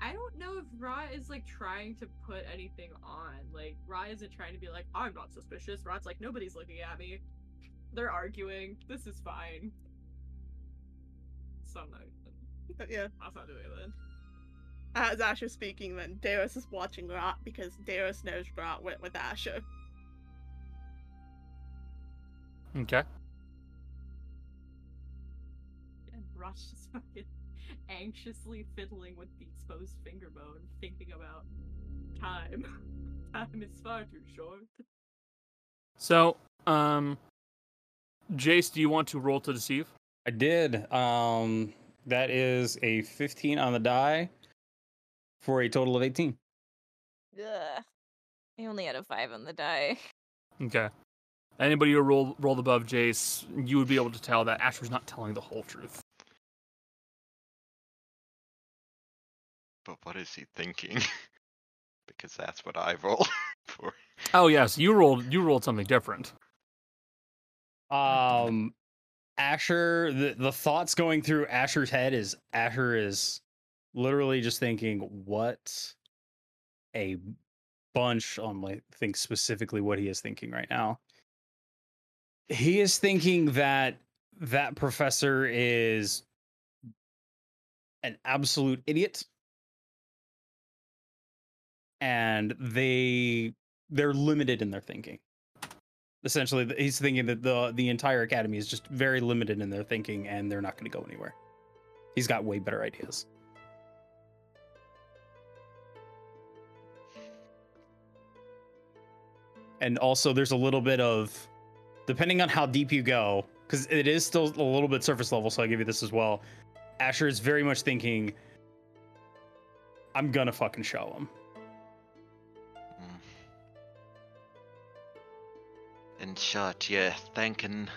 I don't know if Ra is like trying to put anything on. Like Ra isn't trying to be like, I'm not suspicious. Ra's like, nobody's looking at me. They're arguing. This is fine. So I'm not. But yeah. That's not doing it. As Asher speaking, then Darius is watching Rot because Darius knows Rot went with Asher. Okay. And Ra's just fucking anxiously fiddling with the exposed finger bone, thinking about time. time is far too short. So, um, Jace, do you want to roll to deceive? I did. Um, that is a 15 on the die for a total of 18. Ugh. I only had a five on the die. Okay. Anybody who rolled rolled above Jace, you would be able to tell that Asher's not telling the whole truth. But what is he thinking? because that's what I roll for. Oh yes, you rolled you rolled something different. Um, Asher, the, the thoughts going through Asher's head is Asher is literally just thinking, what a bunch on like think specifically what he is thinking right now. He is thinking that that professor is an absolute idiot and they they're limited in their thinking Essentially, he's thinking that the the entire academy is just very limited in their thinking, and they're not going to go anywhere. He's got way better ideas. And also, there's a little bit of, depending on how deep you go, because it is still a little bit surface level. So I give you this as well. Asher is very much thinking, I'm gonna fucking show him. Mm. In short, you're thinking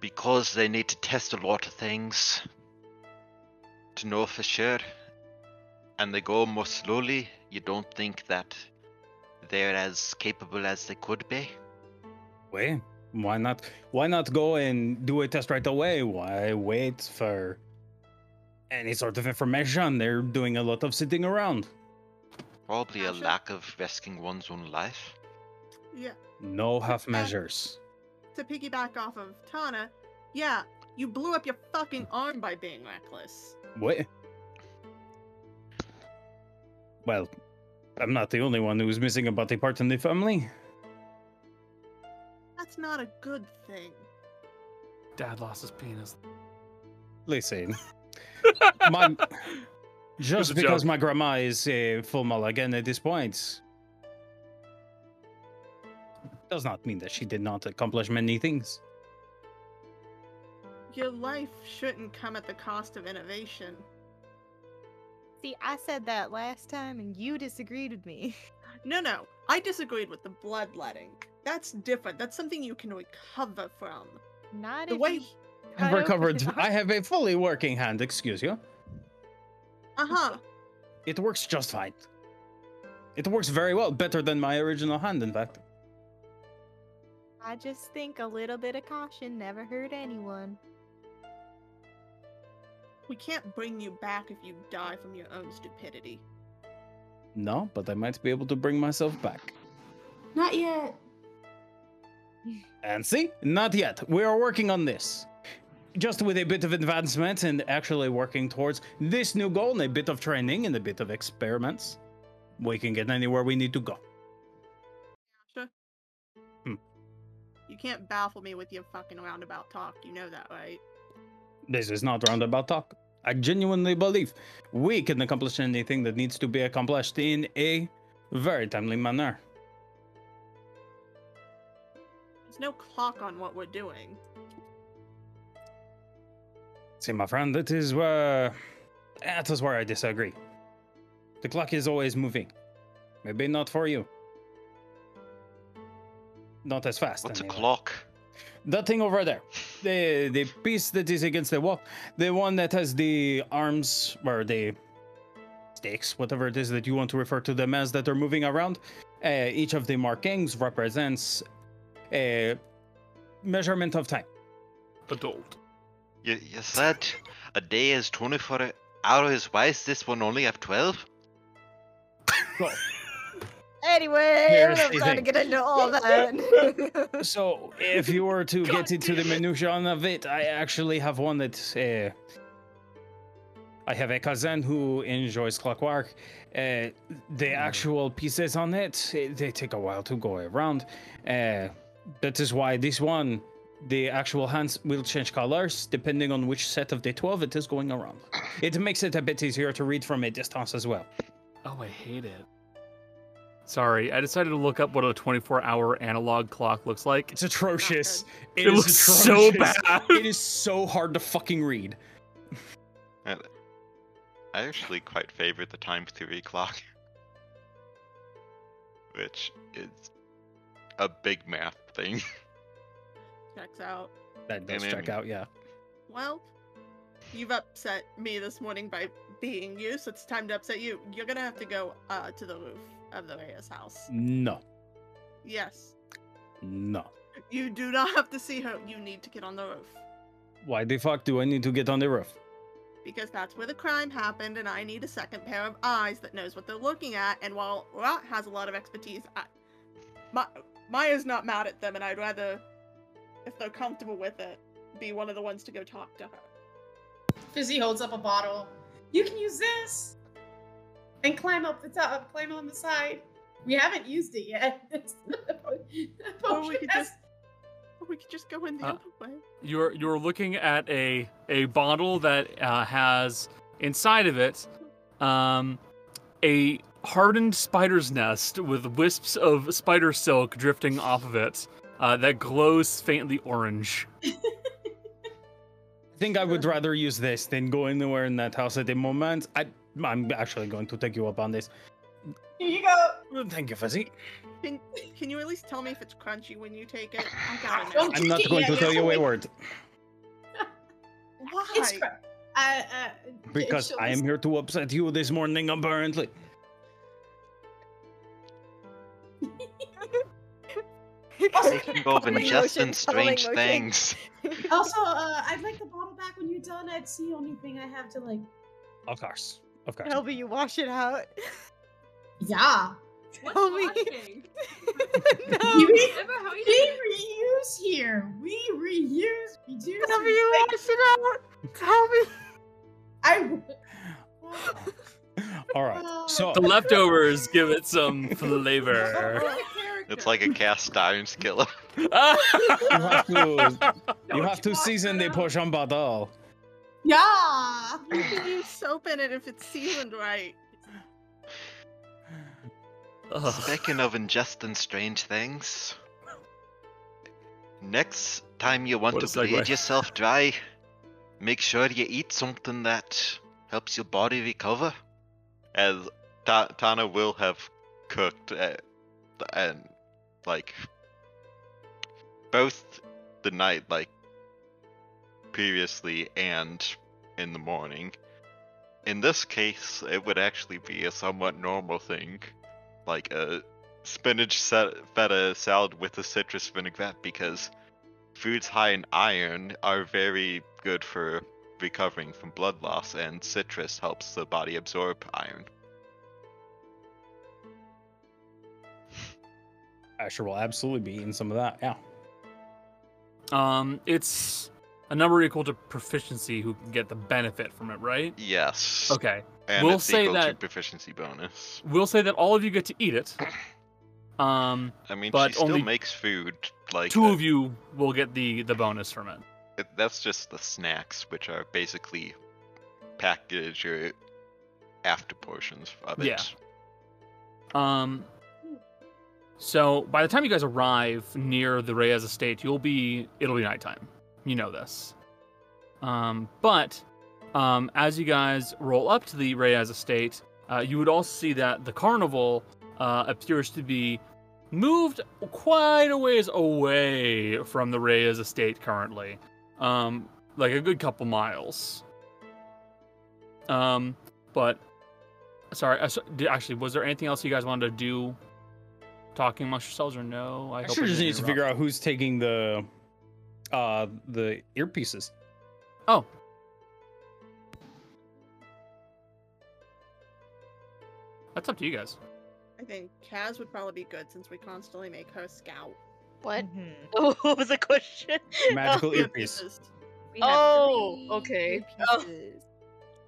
because they need to test a lot of things to know for sure, and they go more slowly, you don't think that they're as capable as they could be? Wait, why not? Why not go and do a test right away? Why wait for any sort of information? They're doing a lot of sitting around. Probably a lack of risking one's own life. Yeah. No half measures. To piggyback off of Tana, yeah, you blew up your fucking arm by being reckless. What? Well, I'm not the only one who's missing a body part in the family. That's not a good thing. Dad lost his penis. Listen, my, just because joke. my grandma is a full mulligan at this point does not mean that she did not accomplish many things. Your life shouldn't come at the cost of innovation. See, I said that last time and you disagreed with me. No, no, I disagreed with the bloodletting. That's different. That's something you can recover from. Not The if way- you I've cut recovered. your I have a fully working hand, excuse you. Uh huh. It works just fine. It works very well, better than my original hand, in fact. I just think a little bit of caution never hurt anyone. We can't bring you back if you die from your own stupidity. No, but I might be able to bring myself back. Not yet. And see, not yet. We are working on this. Just with a bit of advancement and actually working towards this new goal and a bit of training and a bit of experiments, we can get anywhere we need to go. Asher? Hmm. You can't baffle me with your fucking roundabout talk. You know that, right? This is not roundabout talk. I genuinely believe we can accomplish anything that needs to be accomplished in a very timely manner. There's no clock on what we're doing. See, my friend, that is where that is where I disagree. The clock is always moving. Maybe not for you. Not as fast. What's a clock? That thing over there. The the piece that is against the wall. The one that has the arms or the stakes, whatever it is that you want to refer to them as that are moving around. Uh, each of the markings represents a measurement of time. Adult. You, you said a day is 24 hours. Why is this one only have 12? Anyway, Here's I'm not the trying to get into all that. So, if you were to get into the minutia of it, I actually have one that uh, I have a cousin who enjoys clockwork. Uh, the actual pieces on it, eh, they take a while to go around. Uh, that is why this one, the actual hands will change colors depending on which set of the 12 it is going around. It makes it a bit easier to read from a distance as well. Oh, I hate it. Sorry, I decided to look up what a 24 hour analog clock looks like. It's atrocious. It, is looks so bad. It is so hard to fucking read. I actually quite favor the time theory clock. Which is a big math thing. Checks out. That does And check then- out, yeah. Well, you've upset me this morning by being you, so it's time to upset you. You're gonna have to go uh, to the roof of the Reyes house. No, Yes. no. You do not have to see her. You need to get on the roof. Why the fuck do I need to get on the roof? Because that's where the crime happened, and I need a second pair of eyes that knows what they're looking at. And while Rot has a lot of expertise, I, Ma- Maya's not mad at them, and I'd rather, if they're comfortable with it, be one of the ones to go talk to her. Fizzy holds up a bottle. You can use this and climb up the top, climb on the side. We haven't used it yet. Or we could has- just, or we could just go in the Uh, other way. You're you're looking at a a bottle that uh, has inside of it um, a hardened spider's nest with wisps of spider silk drifting off of it uh, that glows faintly orange. I think I would rather use this than go anywhere in that house at the moment. I, I'm actually going to take you up on this. Here you go. Thank you, Fizzy. Can, can you at least tell me if it's crunchy when you take it? I gotta know. I'm not going to tell you a word Why? It's cr- uh, uh, because I am here to upset you this morning, apparently. Involve Calming ingesting motion, calming strange things. Also, uh, I'd like the bottle back when you're done. It's the only thing I have to like. Of course. Of course. Help you wash it out. Yeah. Tell me. washing? no. You re- Emma, how you we reuse here. We reuse. Reduce. Help you wash it out. Tell me. I. All right. Oh. So The leftovers give it some flavor. It's like a cast iron skillet. you have to you have to season the out? potion bottle. Yeah. You can use soap in it if it's seasoned right. Ugh. Speaking of ingesting strange things, next time you want What a to bleed segue. yourself dry, make sure you eat something that helps your body recover. As Ta- Tana will have cooked uh, and like both the night like previously and in the morning. In this case, it would actually be a somewhat normal thing like a spinach feta salad with a citrus vinaigrette because foods high in iron are very good for recovering from blood loss, and citrus helps the body absorb iron. Asher will absolutely be eating some of that. Yeah. Um, it's a number equal to proficiency who can get the benefit from it, right? Yes. Okay. And we'll say that- proficiency bonus. We'll say that all of you get to eat it. Um, I mean, But she still only makes food. Like two uh, of you will get the the bonus from it. it- that's just the snacks, which are basically package or after portions of it. Yeah. Um, so by the time you guys arrive near the Reyes estate, you'll be it'll be nighttime. You know this. Um, but um, as you guys roll up to the Reyes estate, uh, you would also see that the carnival uh, appears to be moved quite a ways away from the Reyes estate currently, um, like a good couple miles. Um, but sorry, uh, so, did, actually, was there anything else you guys wanted to do? Talking amongst yourselves or no? I Asher just needs to figure out who's taking the uh the earpieces. Oh. That's up to you guys. I think Kaz would probably be good since we constantly make her scout. What? Mhm. Oh, what was the question? Magical Yeah, earpiece. pieces. We have Oh, three okay. earpieces.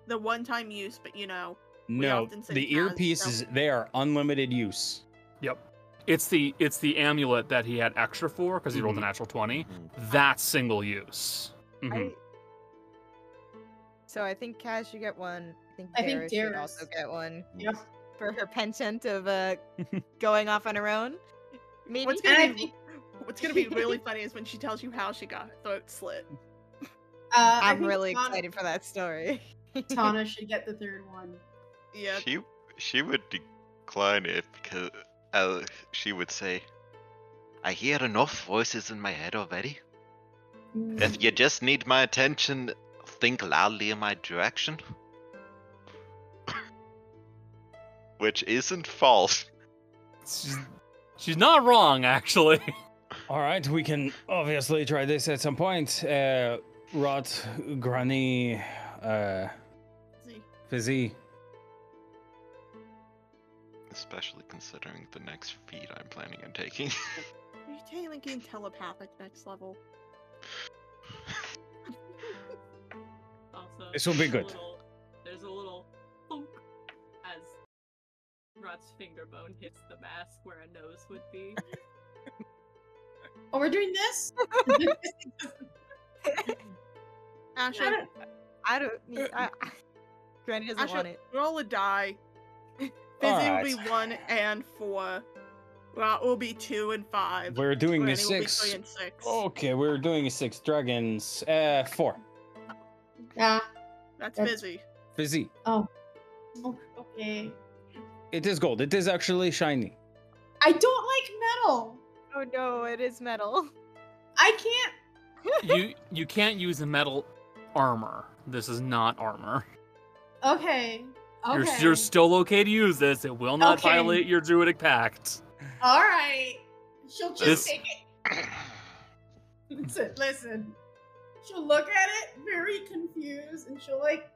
The one time use, but you know. No, the Kaz, earpieces so- they are unlimited use. Yep. It's the it's the amulet that he had extra for because he rolled a Mhm. natural twenty. Mhm. That's single use. Mhm. I... So I think Kaz should get one. I think I think Dara should Dara's- also get one Yep. for her penchant of uh going off on her own. Maybe. What's gonna I be think What's gonna be really funny is when she tells you how she got her throat slit. uh, I I'm think really Tana- excited for that story. Tana should get the third one. Yeah. She she would decline it because uh, she would say, "I hear enough voices in my head already. If you just need my attention, think loudly in my direction." Which isn't false. She's, she's not wrong, actually. All right, we can obviously try this at some point. Uh, Rot, Granny, uh, See, Fizzy. Especially considering the next feat I'm planning on taking. Are you taking telepathic next level? Also, This will be good. little- there's a little thunk as Rot's finger bone hits the mask where a nose would be. Oh, we're doing this? Asher, I don't- I don't need. I, I- Granny doesn't Asher, want it. roll a die. Fizzy Alright. will be one and four. Rot will be two and five. We're doing a Granny will be six. three and six. Okay, we're doing a six. Dragons, uh, four. yeah. That's that's- Fizzy. Fizzy. Oh. O- Okay. It is gold. It is actually shiny. I don't like metal. Oh no, it is metal. I can't. you you can't use a metal armor. This is not armor. Okay. Okay. You're, you're still okay to use this. It will not Okay. violate your druidic pact. All right. She'll just This- take it. listen, listen. She'll look at it very confused, and she'll like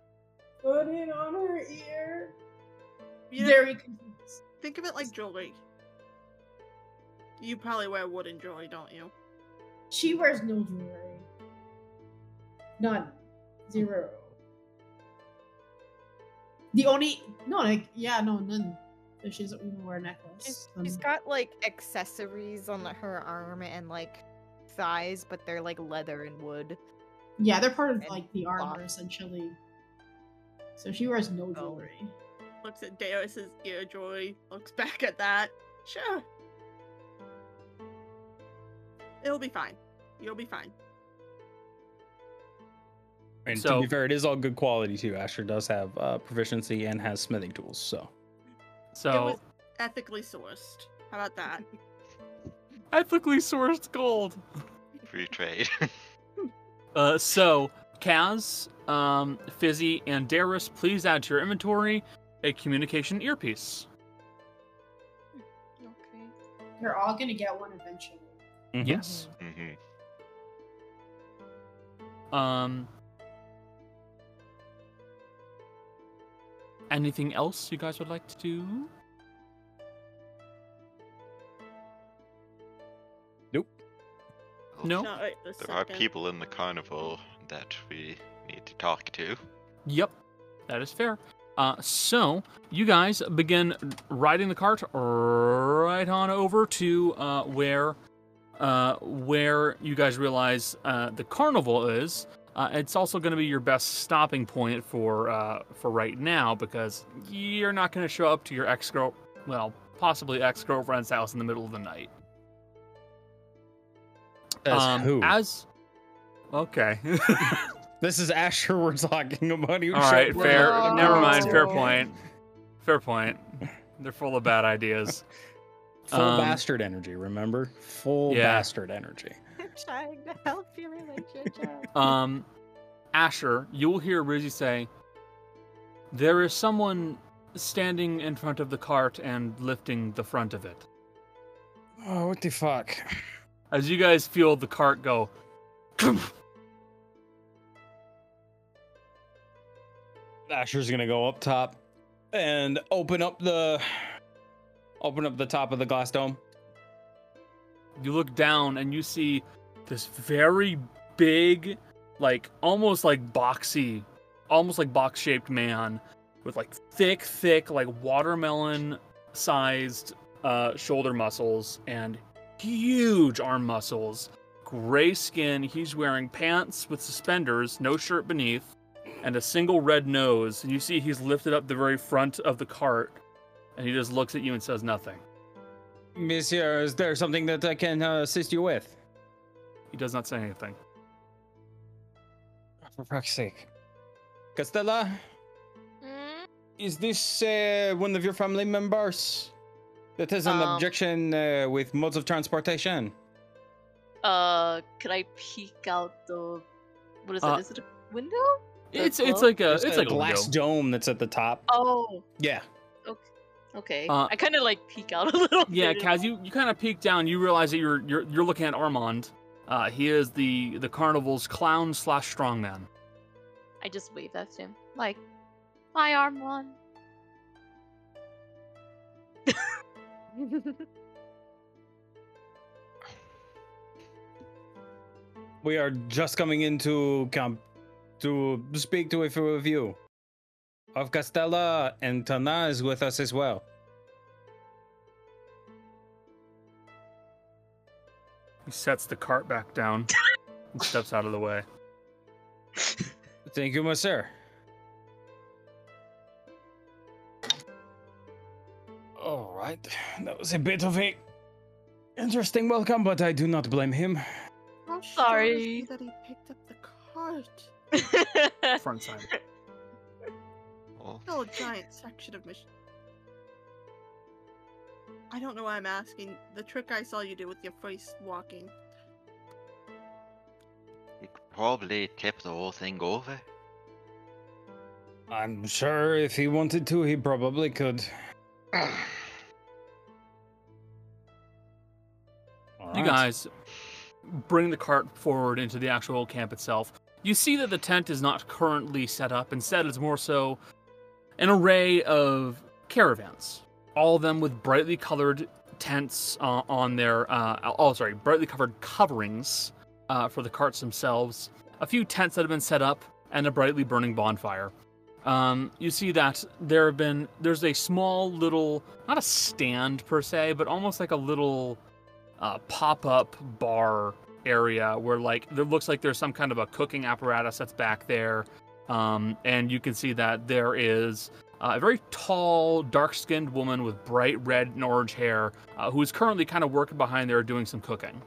put it on her ear. You Very confused. think of it like jewelry. You probably wear wooden jewelry, don't you? She wears no jewelry. None. Zero. The only no, like yeah, no, none. She doesn't even wear a necklace. She's, Um, she's got like accessories on her arm and like thighs, but they're like leather and wood. yeah, they're part of and like the armor cloth. essentially. So she wears no Oh. jewelry. Looks at Darius's ear jewelry, looks back at that. Sure. It'll be fine. You'll be fine. And So- to be fair, it is all good quality too. Asher does have uh, proficiency and has smithing tools, so It So was ethically sourced. How about that? ethically sourced gold. Free trade. Uh, so Kaz, um, Fizzy, and Darius, please add to your inventory a communication earpiece. Okay. You're all gonna get one eventually. Mhm. Yes. hmm Um. Anything else you guys would like to do? Nope. No. Right this There are people in the carnival that we need to talk to. Yep, that is fair. Uh, so you guys begin riding the cart right on over to uh, where uh, where you guys realize uh, the carnival is. Uh, it's also going to be your best stopping point for uh, for right now because you're not going to show up to your ex girl, well, possibly ex girlfriend's house in the middle of the night. As Um, who? As okay. this is Asher we're talking about. All right, fair. Never mind. Fair point. Fair point. They're full of bad ideas. Full Um, bastard energy. Remember, full yeah. bastard energy. I'm trying to help your relationship. Um, Asher, you will hear Rizzy say, "There is someone standing in front of the cart and lifting the front of it." Oh, what the fuck? As you guys feel the cart go, Asher's gonna go up top and open up the open up the top of the glass dome. you look down and you see this very big, like almost like boxy, almost like box shaped man with like thick, thick, like watermelon sized uh, shoulder muscles and huge arm muscles. Gray skin. He's wearing pants with suspenders, no shirt beneath, and a single red nose. And you see he's lifted up the very front of the cart and he just looks at you and says nothing. Monsieur, is there something that I can uh, assist you with? He does not say anything. For fuck's sake. Castella, Mm, is this uh, one of your family members that has an Um, objection uh, with modes of transportation? uh, could I peek out the? What is Uh, it? Is it a window? It's it's like a There's it's a like glass window. dome that's at the top. Oh, Yeah. okay. Uh, I kind of like peek out a little. Yeah, bit. Kaz, you, you kind of peek down. You realize that you're you're you're looking at Armand. Uh, he is the the carnival's clown slash strongman. I just wave at him, like, my arm one. We are just coming into camp to speak to a few of you. Of Castella and Tana is with us as well. He sets the cart back down and steps out of the way. Thank you, my sir. All right, that was a bit of a interesting welcome, but I do not blame him. How sure is Sorry. that he picked up the cart? Front side. Oh. Still a giant section of mission. I don't know why I'm asking. The trick I saw you do with your face walking. you could probably tip the whole thing over. I'm sure if he wanted to, he probably could. All You guys bring the cart forward into the actual camp itself. You see that the tent is not currently set up. Instead, it's more so an array of caravans, all of them with brightly colored tents uh, on their, uh, oh, sorry, brightly covered coverings uh, for the carts themselves. A few tents that have been set up and a brightly burning bonfire. Um, you see that there have been there's a small little not a stand per se, but almost like a little uh, pop-up bar area where like there looks like there's some kind of a cooking apparatus that's back there um, and you can see that there is uh, a very tall dark-skinned woman with bright red and orange hair uh, who is currently kind of working behind there doing some cooking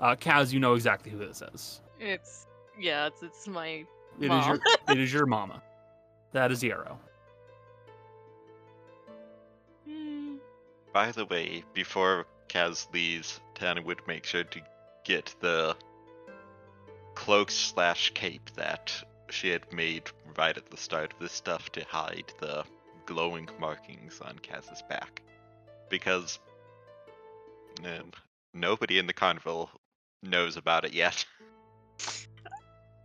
uh, kaz you know exactly who this is it's yeah, it's it's my It is Mom. your it is your mama that is Yarrow. By the way, before Kaz leaves, Tana would make sure to get the cloak slash cape that she had made right at the start of this stuff to hide the glowing markings on Kaz's back. Because um, nobody in the carnival knows about it yet.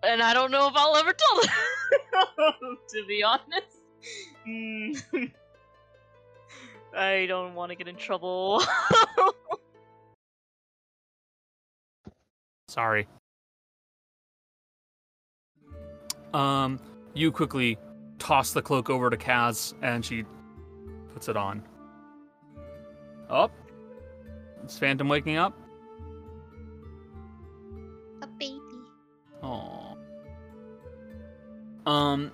And I don't know if I'll ever tell them. to be honest. Hmm. I don't want to get in trouble. Sorry. Um, you quickly toss the cloak over to Kaz, and she puts it on. Up. Is Phantom waking up? A baby. Aww. Um.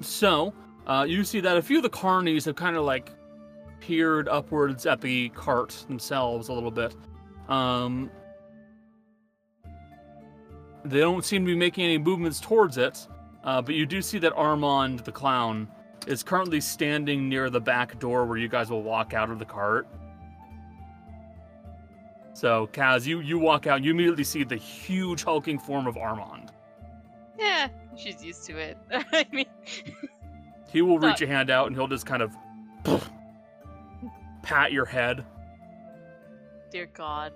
So, uh, you see that a few of the carnies have kind of like peered upwards at the cart themselves a little bit. Um. They don't seem to be making any movements towards it, uh, but you do see that Armand the clown is currently standing near the back door where you guys will walk out of the cart. So, Kaz, you, you walk out, and you immediately see the huge hulking form of Armand. yeah, she's used to it. I mean, He will reach a hand out and he'll just kind of pat your head. dear God.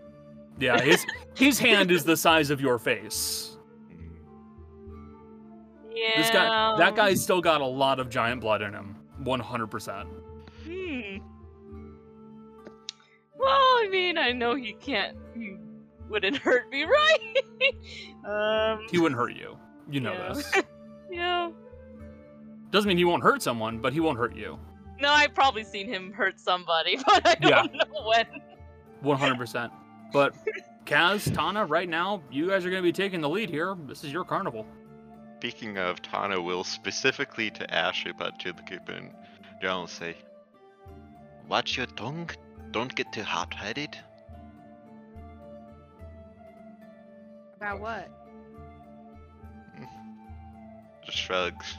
Yeah, his his hand is the size of your face. Yeah. This guy that guy's still got a lot of giant blood in him. 100%. Hmm. Well, I mean, I know he can't. He wouldn't hurt me, right? um. He wouldn't hurt you. You know Yeah. this. Yeah. Doesn't mean he won't hurt someone, but he won't hurt you. No, I've probably seen him hurt somebody, but I don't know when. 100%. But Kaz, Tana, right now, you guys are going to be taking the lead here. This is your carnival. Speaking of, Tana will specifically to Ashley, but to the group in general say, Watch your tongue. Don't get too hot-headed. About what? Just shrugs.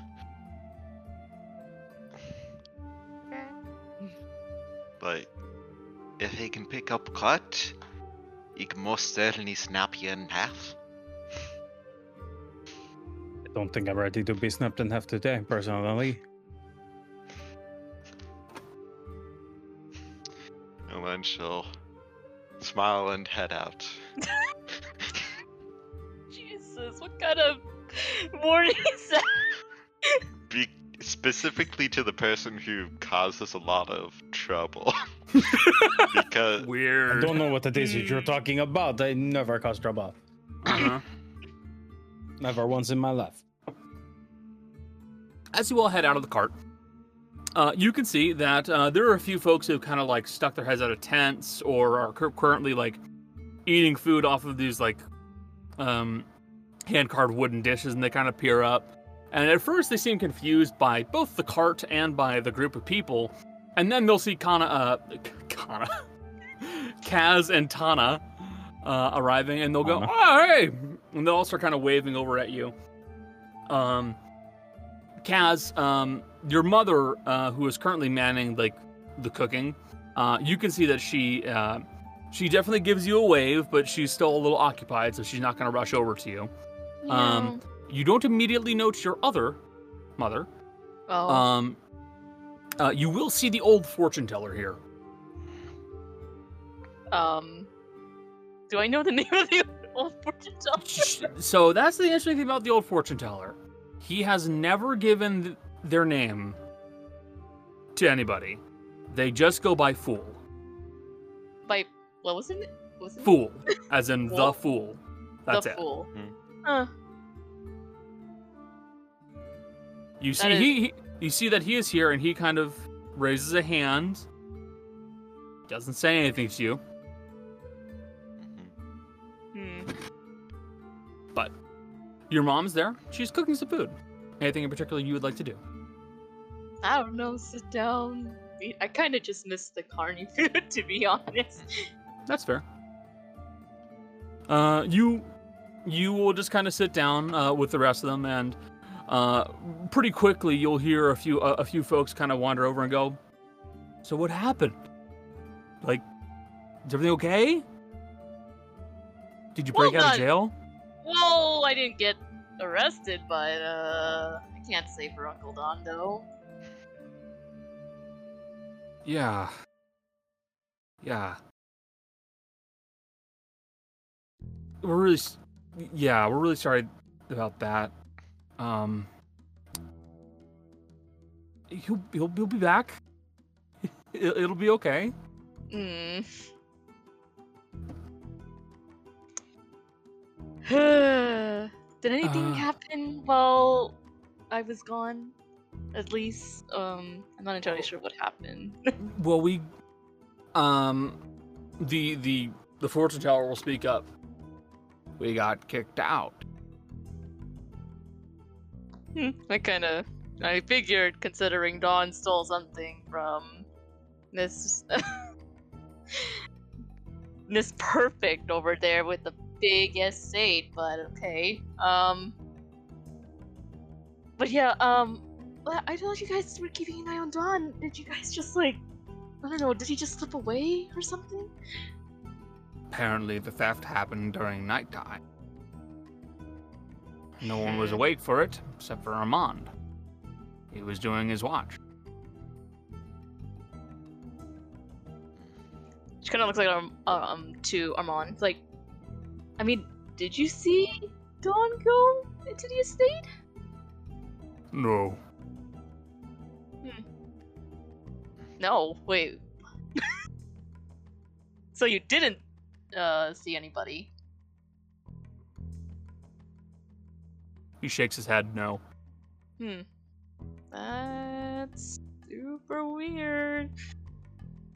Okay. But if he can pick up cut, he can most certainly snap you in half. I don't think I'm ready to be snapped in half today, personally. And then she'll smile and head out. Jesus, what kind of warning is that? Be- specifically to the person who causes a lot of trouble. because I don't know what it is that you're talking about. I never caused trouble. Uh-huh. Never once in my life. As you all head out of the cart, uh, you can see that uh, there are a few folks who kind of like stuck their heads out of tents or are cur- currently like eating food off of these like um, hand carved wooden dishes, and they kind of peer up. And at first, they seem confused by both the cart and by the group of people. And then they'll see Kana, uh, Kana, Kaz and Tana uh, arriving, and they'll go, Tana. "Oh, hey!" And they'll all start kind of waving over at you. Um, Kaz, um, your mother, uh, who is currently manning like the cooking, uh, you can see that she uh, she definitely gives you a wave, but she's still a little occupied, so she's not going to rush over to you. Um, you don't immediately notice your other mother. oh, Um, uh, you will see the old fortune teller here. um, do I know the name of the old fortune teller? so that's the interesting thing about the old fortune teller. He has never given th- their name to anybody. They just go by fool. By what was it? Was it Fool, as in the Fool? fool. That's the it. fool? Hmm. Huh. You see, is- he, he you see that he is here, and he kind of raises a hand. Doesn't say anything to you, Mhm. Hmm. but your mom's there. She's cooking some food. Anything in particular you would like to do? I don't know. Sit down. I- I kind of just missed the carny food, to be honest. That's fair. Uh, you you will just kind of sit down uh, with the rest of them, and uh, pretty quickly you'll hear a few a, a few folks kind of wander over and go. So what happened? Like, is everything okay? Did you break Well out of jail? Well, I didn't get arrested, but uh, I can't say for Uncle Don though. Yeah. Yeah. We're really, yeah, we're really sorry about that. Um, he'll he'll, he'll be back. It, it'll be okay. Hmm. Did anything Uh. happen while I was gone? At least, um, I'm not entirely sure what happened. Well, we, um, the the the fortune teller will speak up. We got kicked out. Hmm, I kind of, I figured considering Don stole something from Miss Miss Perfect over there with the big estate, but okay. Um, but yeah, um, I thought you guys were keeping an eye on Don. Did you guys just like, I don't know, did he just slip away or something? Apparently, the theft happened during nighttime. No one was awake for it except for Armand. He was doing his watch. She kind of looks like um, um to Armand. Like, I mean, did you see Don go into the estate? No. No, wait. so you didn't uh see anybody? He shakes his head, no. Hmm. That's super weird.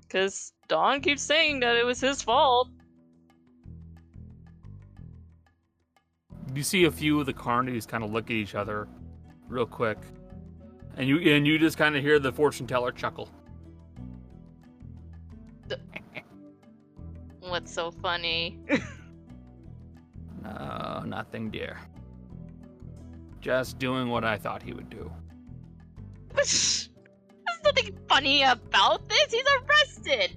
Cause Don keeps saying that it was his fault. You see a few of the carnies kind of look at each other real quick. And you and you just kind of hear the fortune teller chuckle. What's so funny? No, nothing, dear. Just doing what I thought he would do. There's nothing funny about this. He's arrested.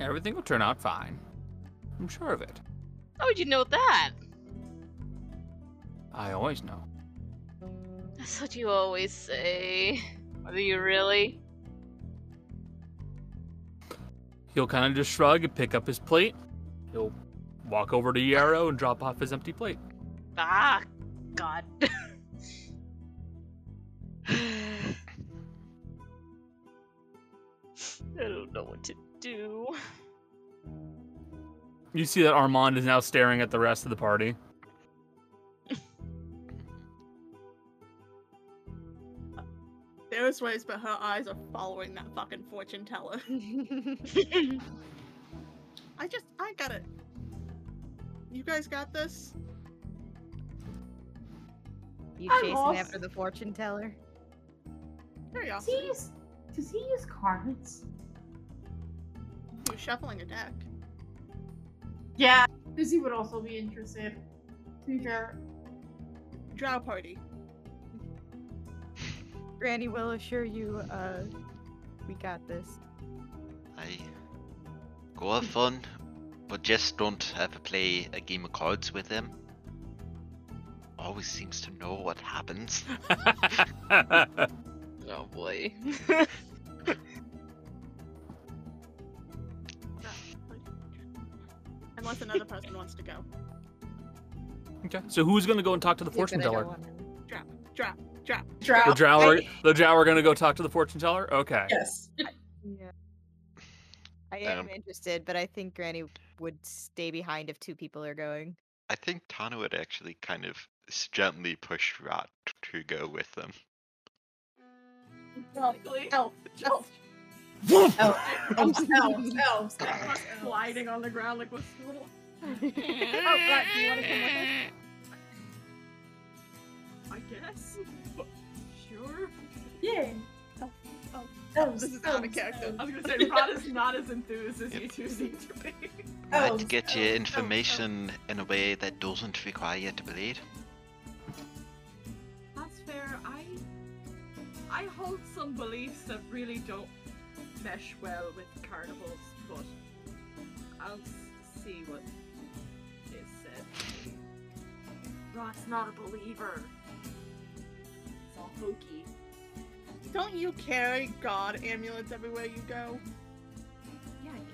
Everything will turn out fine. I'm sure of it. How would you know that? I always know. That's what you always say. Do you really? He'll kind of just shrug and pick up his plate. He'll walk over to Yarrow and drop off his empty plate. Ah, God. I don't know what to do. You see that Armand is now staring at the rest of the party. There's ways, but her eyes are following that fucking fortune teller. I just, I got it. You guys got this? You I'm chasing lost. after the fortune teller? Does Curiosity. he use, does he use cards? He was shuffling a deck. Yeah. Lucy would also be interested. To be fair. Drow party. Granny will assure you, uh, we got this. I go have fun, but just don't ever play a game of cards with him. Always seems to know what happens. Oh boy. Unless another person wants to go. okay. So who's gonna go and talk to the fortune teller? go on in. Drop, drop, drop. The Drow. drow, are, I- the drow are gonna go talk to the fortune teller. Okay. Yes. Yeah. I am Um, interested, but I think Granny would stay behind if two people are going. I think Tana would actually kind of gently push Rot to go with them. Elf, elf, elf. Oh, elves, elves, elves. Elf sliding on the ground like what's little. oh, right, do you want to come with us? I guess. Sure. Yeah. Oh, oh. This is out of elves, character. I was gonna say Rot is not as enthused as you two seem to be. Might elves, get you elves, information in a way that doesn't require you to bleed. That's fair. I I hold some beliefs that really don't mesh well with carnivals, but I'll see what is said. Rot's not a believer. It's all hokey. Don't you carry god amulets everywhere you go? Yeah, in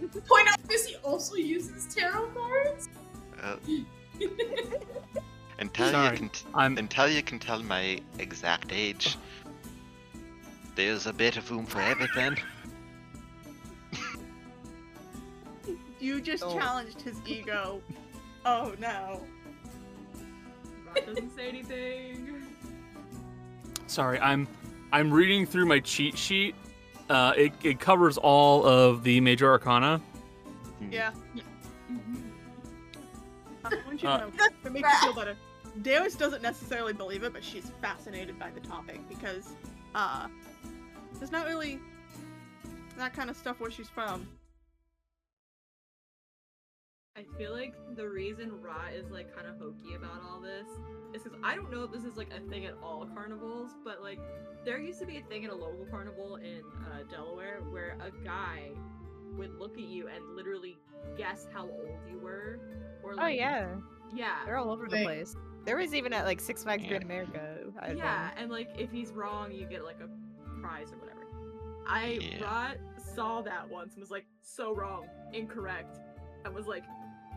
case. Point out because he also uses tarot cards. Uh, until Sorry, you can, t- I'm- until you can tell my exact age, there's a bit of room for everything. You just Oh. challenged his ego. Oh no. Rot doesn't say anything. Sorry, I'm I'm reading through my cheat sheet. Uh, it, it covers all of the major arcana. Yeah. I want you Uh, to know, to make you feel better, Darius doesn't necessarily believe it, but she's fascinated by the topic because, uh, there's not really that kind of stuff where she's from. I feel like the reason Ra is like kind of hokey about all this is because I don't know if this is like a thing at all carnivals, but like there used to be a thing at a local carnival in uh, Delaware where a guy would look at you and literally guess how old you were, or Oh yeah, yeah, they're all over the Wait. place. There was even at like Six Flags Yeah. Great America. I yeah, one. and like if he's wrong, you get like a prize or whatever. I Yeah. Ra saw that once and was like, so wrong, incorrect, and was like,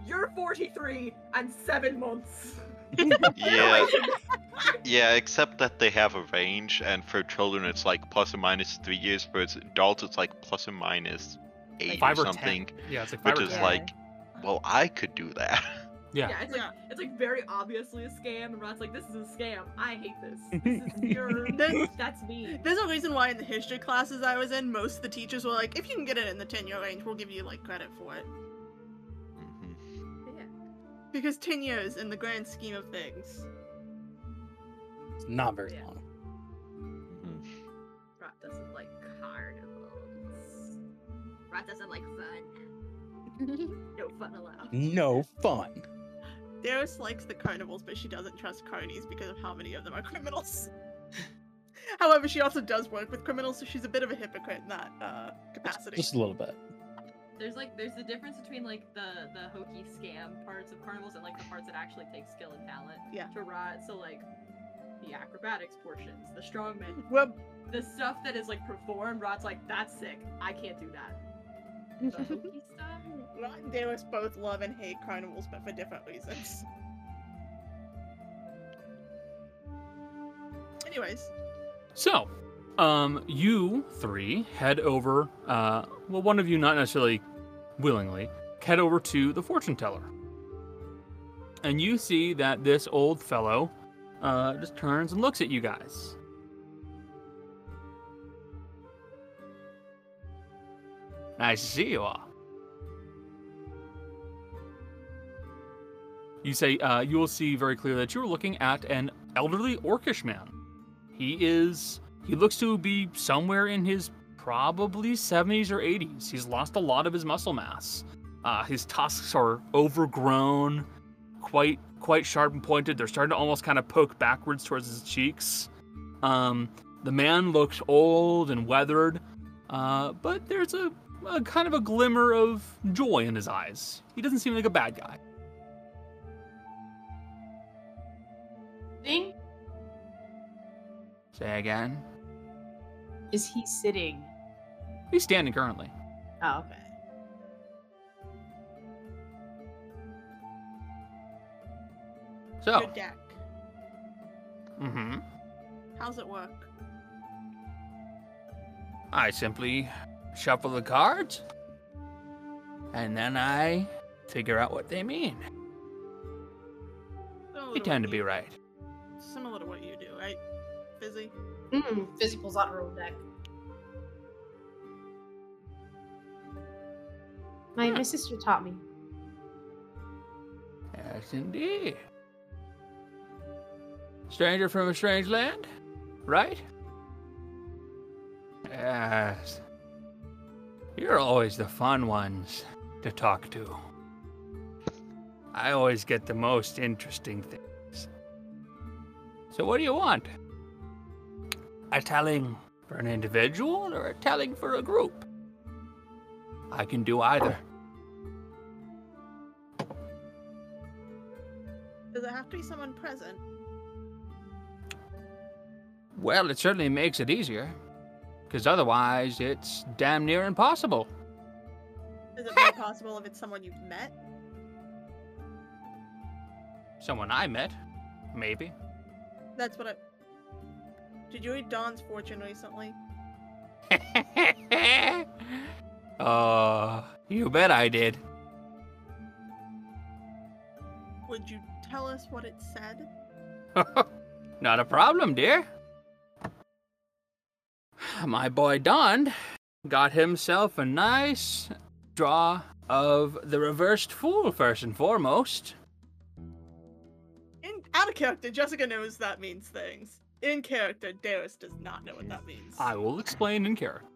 you're 43 and seven months. Yeah, yeah, except that they have a range, and for children it's like plus or minus three years, for adults it's like plus or minus eight Five or or something, ten. Yeah, it's like five which or is ten. Like, well, I could do that. Yeah. Yeah, it's like Yeah. it's like very obviously a scam, and Rot's like, "This is a scam. I hate this. This is your. There- that's me." There's a reason why in the history classes I was in, most of the teachers were like, if you can get it in the 10 year range, we'll give you like credit for it. Yeah. Because 10 years in the grand scheme of things. It's not very Yeah. long. Mhm. Rot doesn't like carnivals. Rot doesn't like fun. no fun allowed. No fun. Darius likes the carnivals, but she doesn't trust carnies because of how many of them are criminals. However, she also does work with criminals, so she's a bit of a hypocrite in that uh, capacity. Just a little bit. There's like there's the difference between like the the hokey scam parts of carnivals and like the parts that actually take skill and talent. Yeah. To Rot, so like the acrobatics portions, the strongman, Well, the stuff that is like performed. Rot's like, that's sick. I can't do that. The hokey stuff. Rot and Darius both love and hate carnivals, but for different reasons. Anyways, So, um, you three head over. Uh, well, one of you not necessarily willingly head over to the fortune teller, and you see that this old fellow uh, just turns and looks at you guys. Nice to see you all. You say uh, you will see very clearly that you are looking at an elderly orcish man. He is. He looks to be somewhere in his probably 70s or 80s. He's lost a lot of his muscle mass. Uh, his tusks are overgrown, quite quite sharp and pointed. They're starting to almost kind of poke backwards towards his cheeks. Um, the man looks old and weathered, uh, but there's a, a kind of a glimmer of joy in his eyes. He doesn't seem like a bad guy. Thing? Say again. Is he sitting? He's standing currently. Oh, okay. So, Good deck. mm-hmm. How's it work? I simply shuffle the cards, and then I figure out what they mean. Similar They to tend to be right. Similar to what you do, right? Fizzy? Mm, Fizzy pulls out her own deck. My, my sister taught me. Yes, indeed. Stranger from a strange land, right? Yes. You're always the fun ones to talk to. I always get the most interesting things. So, what do you want? A telling for an individual or a telling for a group? I can do either. Does it have to be someone present? Well, it certainly makes it easier. Because otherwise, it's damn near impossible. Is it more possible if it's someone you've met? Someone I met, maybe. That's what I. Did you read Don's Fortune recently? uh, you bet I did. Would you tell us what it said? Not a problem, dear. My boy Don got himself a nice draw of the reversed fool, first and foremost. In out of character, Jessica knows that means things. In character, Darius does not know what that means. I will explain in character.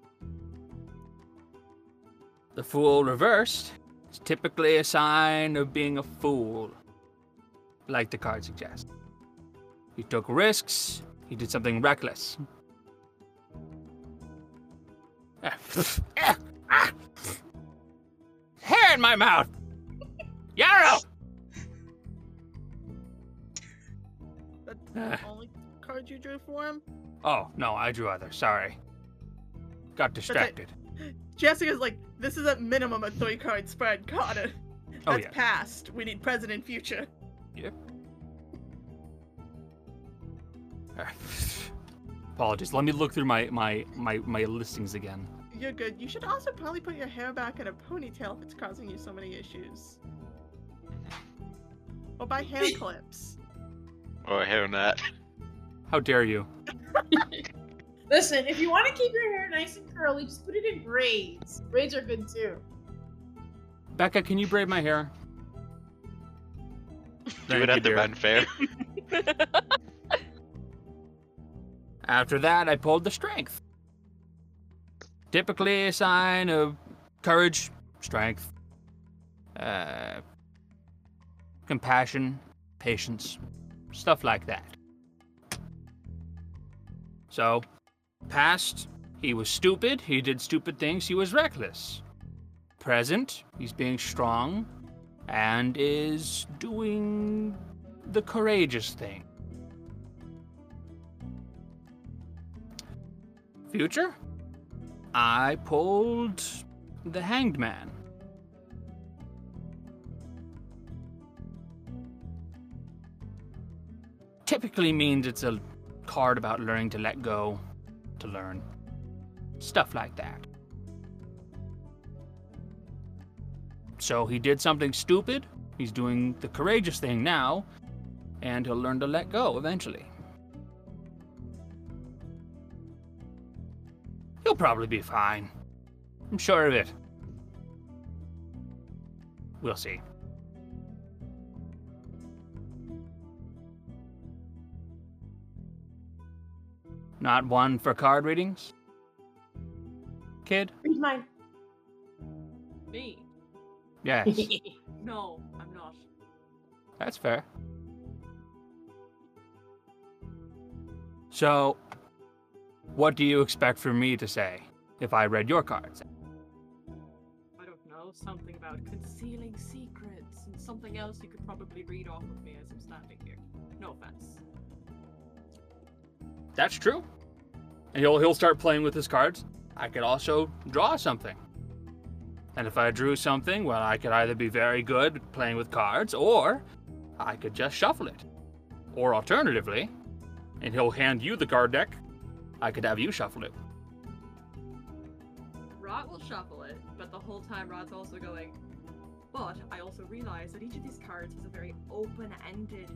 The fool reversed is typically a sign of being a fool, like the card suggests. He took risks, he did something reckless. Hair in my mouth! Yarrow! That's the only card you drew for him. Oh, no, I drew other. Sorry. Got distracted. Jessica's like, this is at minimum a three card spread, Connor. Oh, That's Oh, yeah. past. We need present and future. Yep. Apologies. Let me look through my, my, my, my listings again. You're good. You should also probably put your hair back in a ponytail if it's causing you so many issues. Or buy hair clips. Or a hairnet. How dare you? Listen, if you want to keep your hair nice and curly, just put it in braids. Braids are good too. Becca, can you braid my hair? Do Thank it at the dear. Ren Fair. After that, I pulled the strength. Typically a sign of courage, strength, uh, compassion, patience, stuff like that. So, past, he was stupid, he did stupid things, he was reckless. Present, he's being strong and is doing the courageous thing. Future? I pulled the Hanged Man. Typically means it's a card about learning to let go, to learn. Stuff like that. So he did something stupid. He's doing the courageous thing now. and he'll learn to let go eventually. He'll probably be fine. I'm sure of it. We'll see. Not one for card readings? Kid? Read mine. Me? Yes. No, I'm not. That's fair. So, what do you expect for me to say if I read your cards? I don't know. Something about concealing secrets and something else you could probably read off of me as I'm standing here. No offense. That's true. And he'll he'll start playing with his cards. I could also draw something. And if I drew something, well, I could either be very good playing with cards, or I could just shuffle it. Or alternatively, and he'll hand you the card deck, I could have you shuffle it. Rot will shuffle it, but the whole time Rot's also going. But I also realize that each of these cards has a very open-ended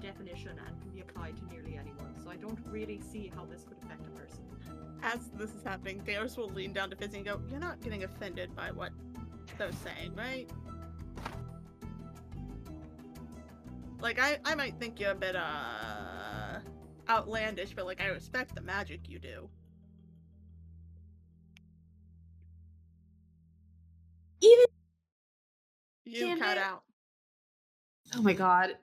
definition and can be applied to nearly anyone. So I don't really see how this could affect a person. As this is happening, Darius will lean down to Fizzy and go, You're not getting offended by what they're saying, right? Like, I, I might think you're a bit, uh, outlandish, but, like, I respect the magic you do. Even You Damn cut it. out. oh my god,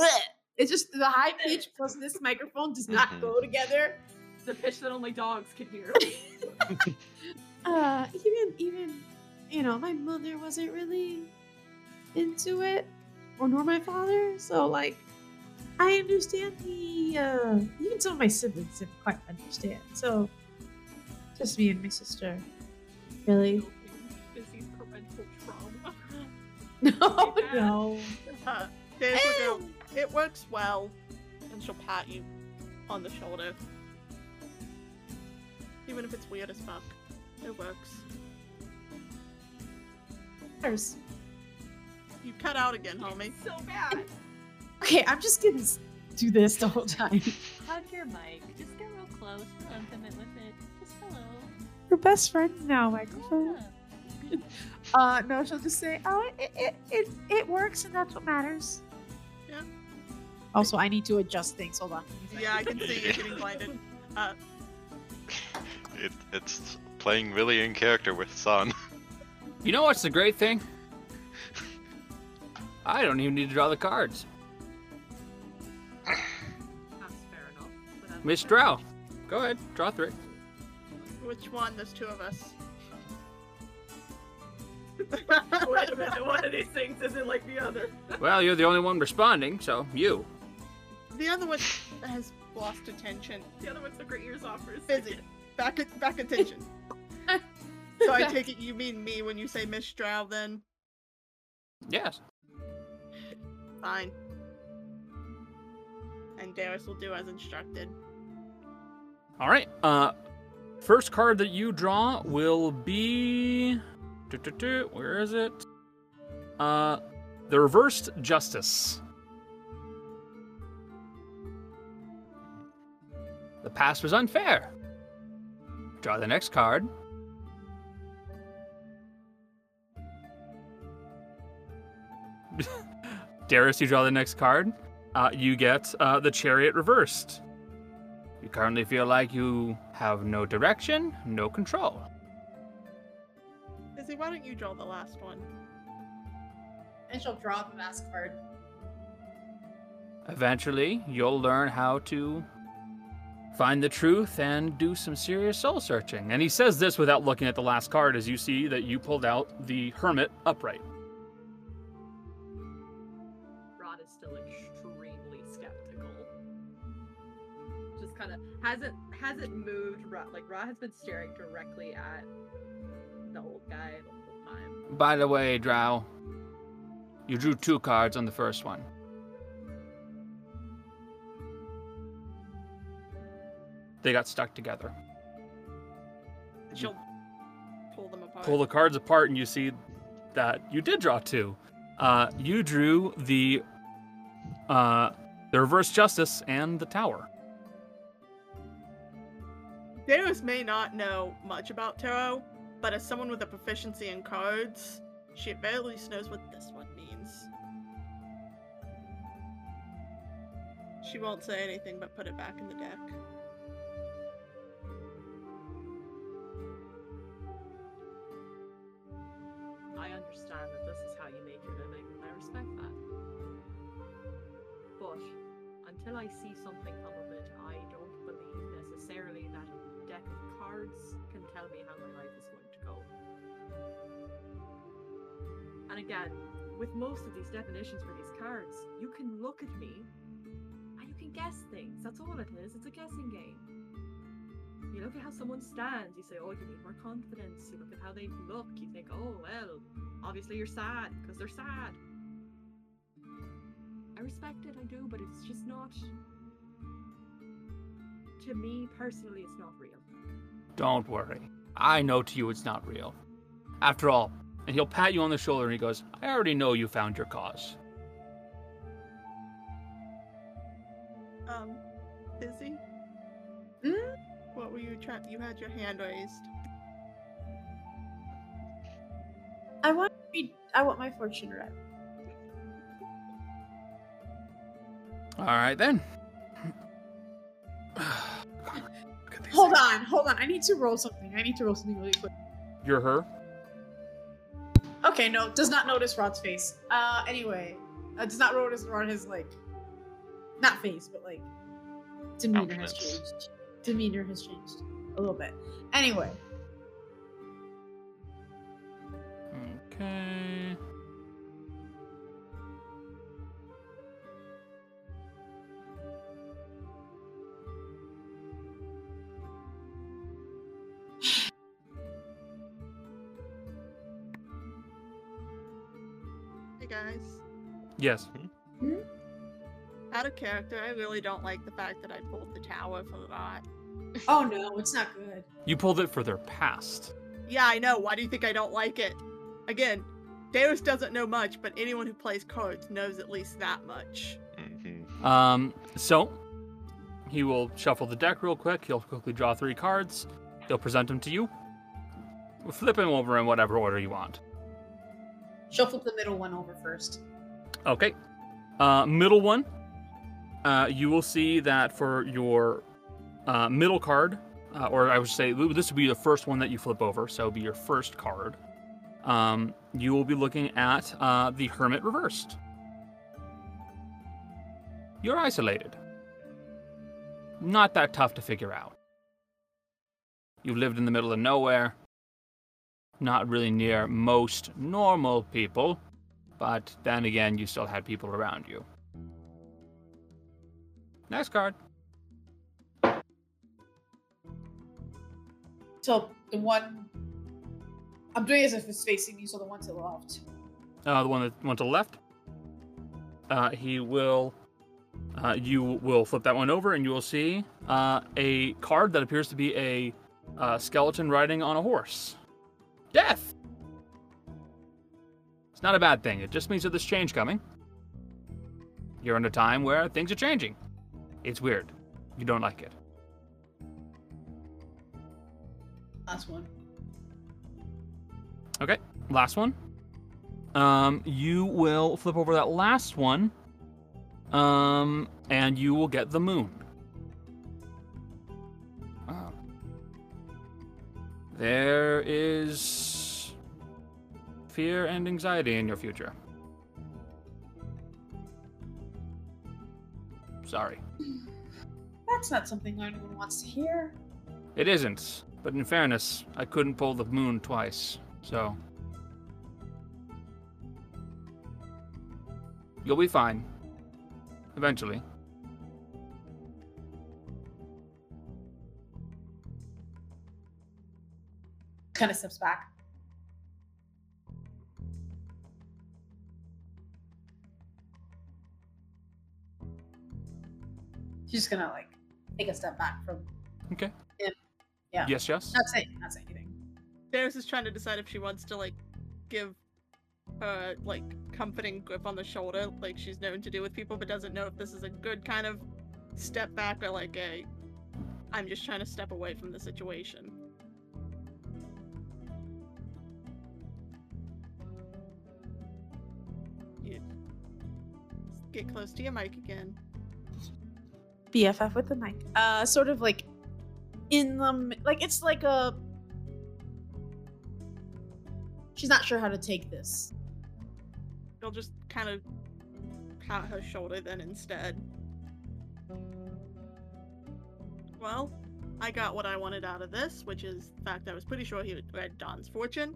Ugh. It's just the high pitch plus this microphone does not Mhm. go together. It's a pitch that only dogs can hear. uh, even even you know my mother wasn't really into it, or nor my father. So like, I understand the uh, even some of my siblings didn't quite understand. So just me and my sister, really. Fizzy's parental trauma. No, no. Uh, Darius will go, It works well. And she'll pat you on the shoulder. Even if it's weird as fuck, it works. There's- You cut out again, homie. so bad. Okay, I'm just gonna do this the whole time. Hug your mic. Just get real close. Feel intimate with it. Just hello. We're best friends now, microphone. Yeah. Uh, no, she'll just say, "Oh, it it it, it works, and that's what matters." Yeah. Also, I need to adjust things. Hold on. Yeah, I can see you're getting blinded. Uh, It, it's playing really in character with Son. You know what's the great thing? I don't even need to draw the cards. That's fair enough. but that's Miss fair. Drow, go ahead, draw three. which one? There's two of us. Wait a minute, one of these things isn't like the other. Well, you're the only one responding, so you. The other one has lost attention. The other one took her ears off for a Fizzy. second. Back at back attention. so I take it you mean me when you say Miss Stroud then? Yes. Fine. And Darius will do as instructed. All right. Uh, first card that you draw will be. Where is it? Uh, the reversed justice. The past was unfair. Draw the next card. Darius, you draw the next card. Uh, you get uh, the chariot reversed. You currently feel like you have no direction, no control. Fizzy, why don't you draw the last one? And she'll draw the mask card. Eventually, you'll learn how to find the truth and do some serious soul searching. And he says this without looking at the last card as you see that you pulled out the Hermit upright. Rot is still extremely skeptical. Just kind of hasn't hasn't moved. Rot, like Rot has been staring directly at the old guy the whole time. By the way, Drow, you drew two cards on the first one. They got stuck together. She'll pull them apart. pull the cards apart and you see that you did draw two. Uh, you drew the uh, the reverse justice, and the tower. Darius may not know much about tarot, but as someone with a proficiency in cards, she at very least knows what this one means. She won't say anything but put it back in the deck. I understand that this is how you make your living, and I respect that. But until I see something come of it, I don't believe necessarily that a deck of cards can tell me how my life is going to go. And again, with most of these definitions for these cards, you can look at me and you can guess things. That's all it is. It's a guessing game. You look at how someone stands, you say, oh, you need more confidence. You look at how they look, you think, oh, well, obviously you're sad because they're sad. I respect it, I do, but it's just not. To me personally, it's not real. Don't worry. I know to you it's not real. After all, and he'll pat you on the shoulder and he goes, I already know you found your cause. Um, Izzy? Mm? What were you trying? You had your hand raised. I want me. I want my fortune read. All right then. Hold on, hold on. I need to roll something. I need to roll something really quick. You're her. Okay, no, does not notice Rot's face. Uh, anyway, uh, does not notice Rod his like, not face, but like, demeanor has Countenance. changed. Demeanor has changed a little bit. Anyway, Okay. Hey guys. Yes. Out of character, I really don't like the fact that I pulled the tower for Rot. oh no, it's not good. You pulled it for their past. Yeah, I know. Why do you think I don't like it? Again, Darius doesn't know much, but anyone who plays cards knows at least that much. Mhm. Um, so he will shuffle the deck real quick. He'll quickly draw three cards. He'll present them to you. Flip them over in whatever order you want. She'll flip the middle one over first. Okay. Uh, middle one. Uh, you will see that for your uh, middle card, uh, or I would say this would be the first one that you flip over, so it'll be your first card. Um, you will be looking at uh, the Hermit reversed. You're isolated. Not that tough to figure out. You lived in the middle of nowhere. Not really near most normal people, but then again, you still had people around you. Next card. So the one I'm doing as if it's facing me, so the one to the left. Uh, the one that one to the left. Uh, he will. Uh, you will flip that one over, and you will see uh, a card that appears to be a uh, skeleton riding on a horse. Death. It's not a bad thing. It just means that there's change coming. You're in a time where things are changing. It's weird. You don't like it. Last one. Okay, last one. Um, you will flip over that last one, um, and you will get the moon. There is fear and anxiety in your future. Sorry. That's not something anyone wants to hear. It isn't, but in fairness, I couldn't pull the moon twice, so. You'll be fine. Eventually. Kind of steps back. She's just gonna like take a step back from Okay. him. Yeah. Yes, yes. Not saying not saying anything. Darius is trying to decide if she wants to like give her like comforting grip on the shoulder, like she's known to do with people, but doesn't know if this is a good kind of step back or like a I'm just trying to step away from the situation. You get close to your mic again. BFF with the mic. Uh, sort of like in the like it's like a. She's not sure how to take this. You'll just kind of pat her shoulder then instead. Well, I got what I wanted out of this, which is the fact I was pretty sure he read Don's fortune.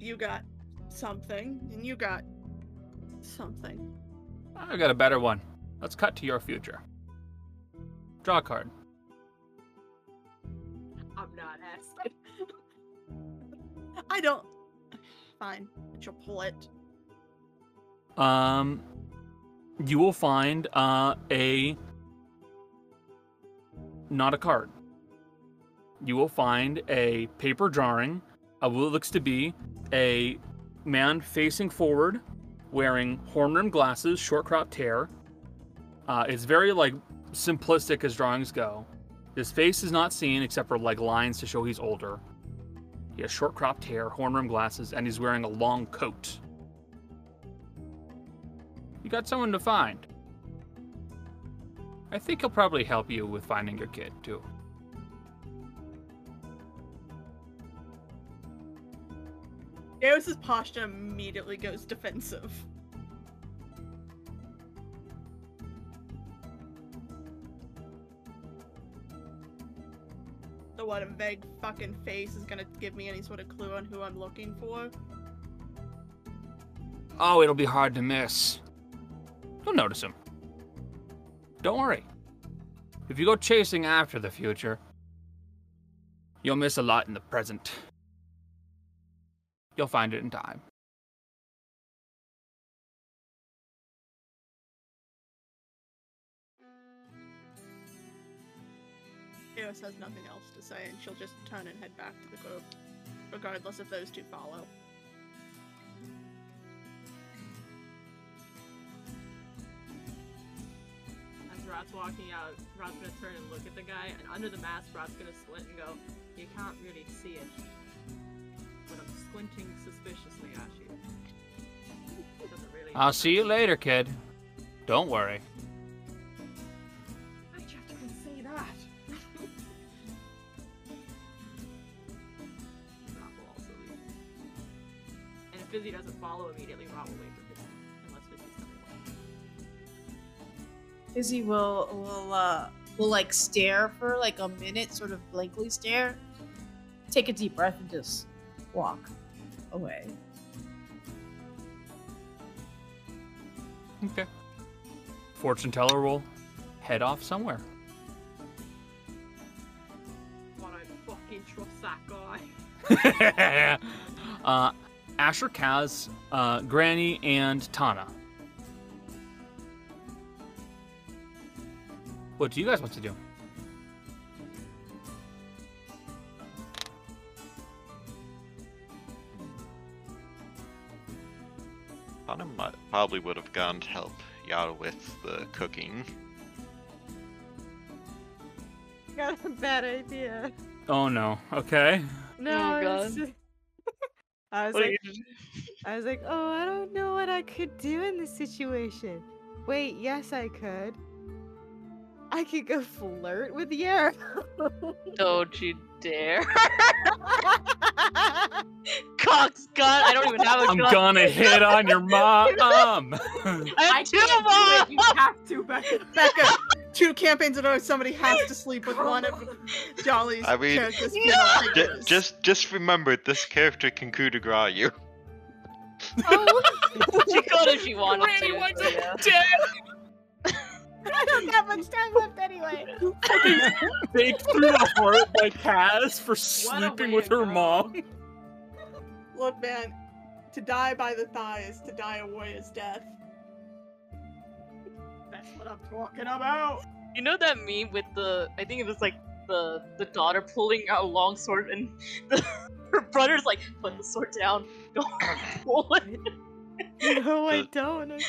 You got something, and you got something. I got a better one. Let's cut to your future. Draw a card. I'm not asking. I don't. Fine, you'll pull it. Um, you will find uh, a not a card. You will find a paper drawing of what looks to be a man facing forward, wearing horn-rimmed glasses, short cropped hair. Uh, it's very like simplistic as drawings go. His face is not seen except for like lines to show he's older. He has short cropped hair, horn-rimmed glasses, and he's wearing a long coat. You got someone to find. I think he'll probably help you with finding your kid, too. Eos's posture immediately goes defensive. The what a vague fucking face is gonna give me any sort of clue on who I'm looking for. Oh, it'll be hard to miss. You'll notice him. Don't worry. If you go chasing after the future, you'll miss a lot in the present. You'll find it in time. Eos has nothing else to say, and she'll just turn and head back to the group, regardless if those two follow. As Rot's walking out, Rot's gonna turn and look at the guy, and under the mask, Rot's gonna squint and go, You can't really see it. But I'm squinting suspiciously at you. Really I'll see you later, kid. Don't worry. Why'd you have to even say that? Rot will also leave. And if Fizzy doesn't follow immediately, Rot will wait for Fizzy. Unless Fizzy's coming along. Fizzy will will uh will like stare for like a minute, sort of blankly stare, take a deep breath, and just walk away. Okay. Fortune teller will head off somewhere. But I fucking trust that guy. uh, Asher, Kaz, uh, Granny, and Tana. What do you guys want to do? Might, probably would have gone to help Yarrow with the cooking. Got a bad idea. Oh no. Okay. No, Oh, it's God. just- I was What like, I was like, oh, I don't know what I could do in this situation. Wait, yes, I could. I could go flirt with Yarrow. Don't you dare. Cox gun. I don't even have a I'm gun. gonna hit on your mom. I I have two can't do it. You have to, Becca. Becca, two campaigns in a row, somebody has to sleep with one of Jolly's I mean, characters' no! J- just just remember, this character can coup de grace you. oh, She could if she wanted Granny to. wants but a yeah. Dick. I don't have much time left anyway. Baked through the heart by Kaz for sleeping with her go. mom. Look, man, to die by the thigh is to die a warrior's death. That's what I'm talking about. You know that meme with the? I think it was like the the daughter pulling out a long sword, and the, her brother's like, "Put the sword down. Don't pull it." no, I don't.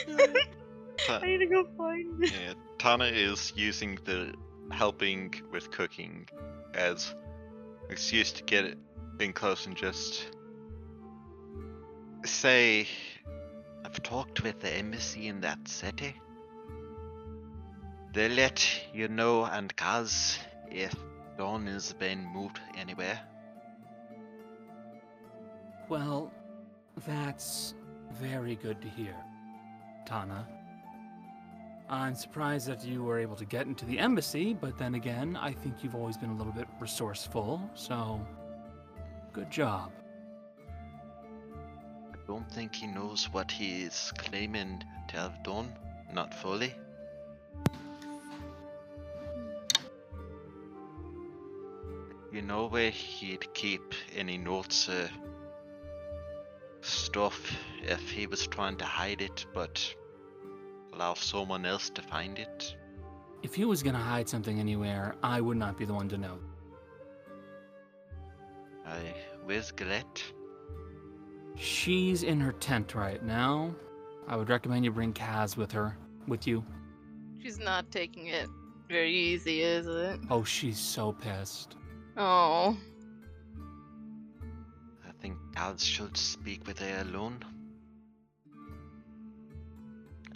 Actually. Ta- I need to go find it. yeah, Tana is using the helping with cooking as excuse to get in close and just say, I've talked with the embassy in that city. They let you know and Kaz if Don has been moved anywhere. Well, that's very good to hear, Tana. I'm surprised that you were able to get into the embassy, but then again, I think you've always been a little bit resourceful, so good job. I don't think he knows what he is claiming to have done. Not fully. You know where he'd keep any notes or stuff if he was trying to hide it, but allow someone else to find it? If he was gonna hide something anywhere, I would not be the one to know. I where's Galette? She's in her tent right now. I would recommend you bring Kaz with her, with you. She's not taking it very easy, is it? Oh, she's so pissed. Oh. I think Kaz should speak with her alone.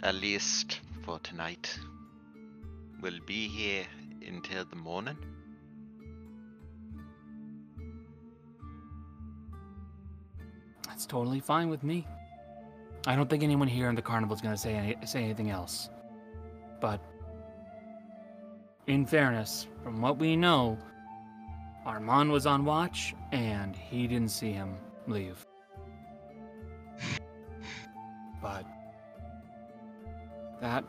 At least for tonight. We'll be here until the morning. That's totally fine with me. I don't think anyone here in the carnival is going to say any, say anything else. But in fairness, from what we know, Armand was on watch and he didn't see him leave. But that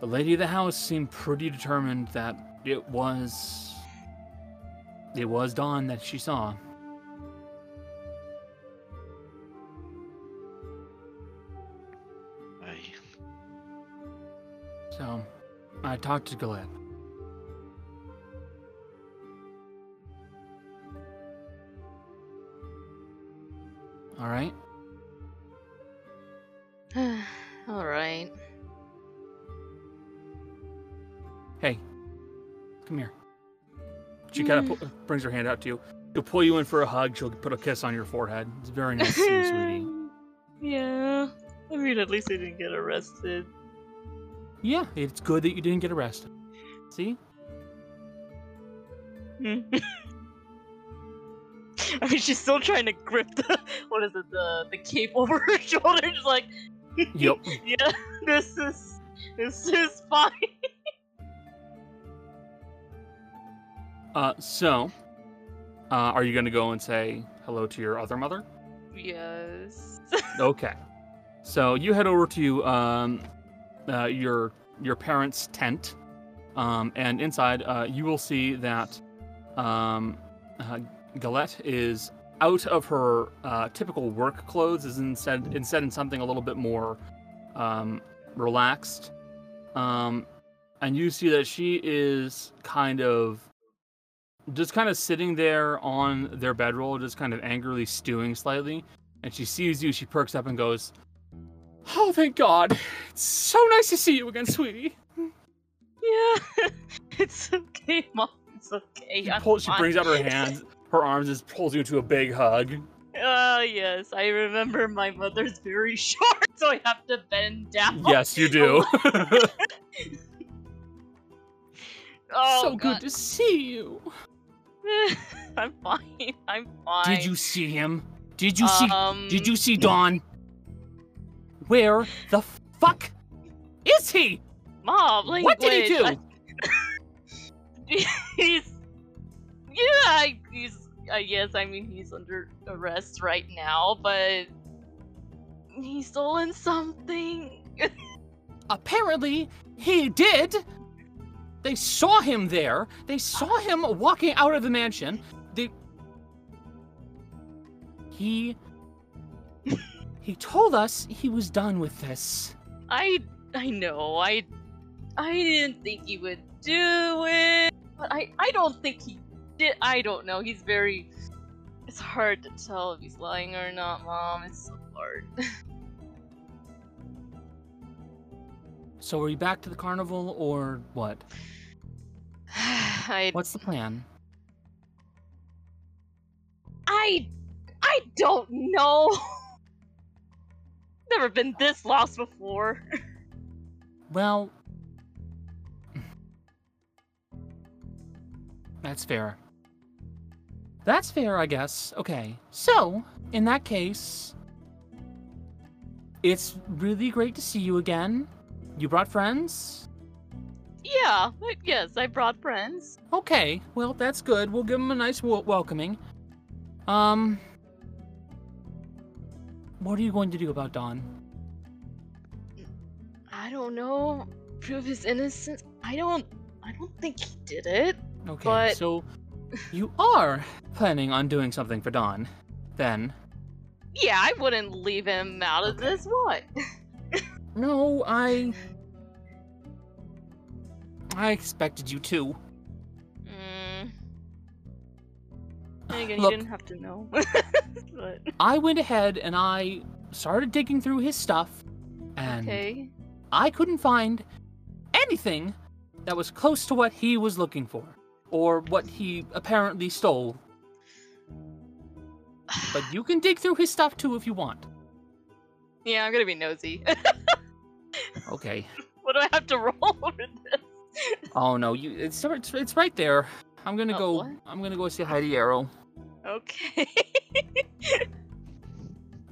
the lady of the house seemed pretty determined that it was it was Don that she saw. I So, I talked to Galette. All right. All right. Hey, come here. She kind of pu- mm. brings her hand out to you. She'll pull you in for a hug. She'll put a kiss on your forehead. It's very nice to see you, sweetie. Yeah. I mean, at least I didn't get arrested. Yeah, it's good that you didn't get arrested. See? Hmm. I mean, she's still trying to grip the what is it the the cape over her shoulder, just like, Yep. yeah, this is this is fine. Uh, so, uh, are you going to go and say hello to your other mother? yes. Okay. So you head over to um, uh, your your parents' tent, um, and inside uh, you will see that um, uh, Galette is out of her uh, typical work clothes, is instead instead in something a little bit more um, relaxed, um, and you see that she is kind of just kind of sitting there on their bedroll, just kind of angrily stewing slightly and she sees you, she perks up and goes, Oh, thank God. It's so nice to see you again, sweetie. Yeah. it's okay, mom. It's okay. She, pulls, she brings out her hands, her arms, just pulls you into a big hug. Ah, yes. I remember my mother's very short, so I have to bend down. Yes, you do. Oh, so good to see you. I'm fine. I'm fine. Did you see him? Did you see? Um, Did you see Don? Where the fuck is he? Mom, language. What did he do? I- he's yeah, he's I guess I mean he's under arrest right now, but he's stolen something. Apparently, he did. They saw him there. They saw him walking out of the mansion. They. He. He told us he was done with this. I I know. I I didn't think he would do it, but I I don't think he did. I don't know. He's very. It's hard to tell if he's lying or not, Mom. It's so hard. So are you back to the carnival or what? I What's the plan? I I don't know. Never been this lost before. Well, that's fair. That's fair, I guess. Okay. So, in that case, it's really great to see you again. You brought friends? Yeah, yes, I brought friends. Okay. Well, that's good. We'll give them a nice wel- welcoming. Um, what are you going to do about Don? I don't know. Prove his innocence. I don't. I don't think he did it. Okay, But- so you are planning on doing something for Don, then? Yeah, I wouldn't leave him out of this. What? No, I. I expected you to. Mm. And again, Look. you didn't have to know. but I went ahead and I started digging through his stuff, and okay. I couldn't find anything that was close to what he was looking for, or what he apparently stole. But you can dig through his stuff too if you want. Yeah, I'm gonna be nosy. Okay. what do I have to roll over this? Oh no, you it's it's, it's right there. I'm gonna Oh, go. what? I'm gonna go see Heidi Arrow, Okay.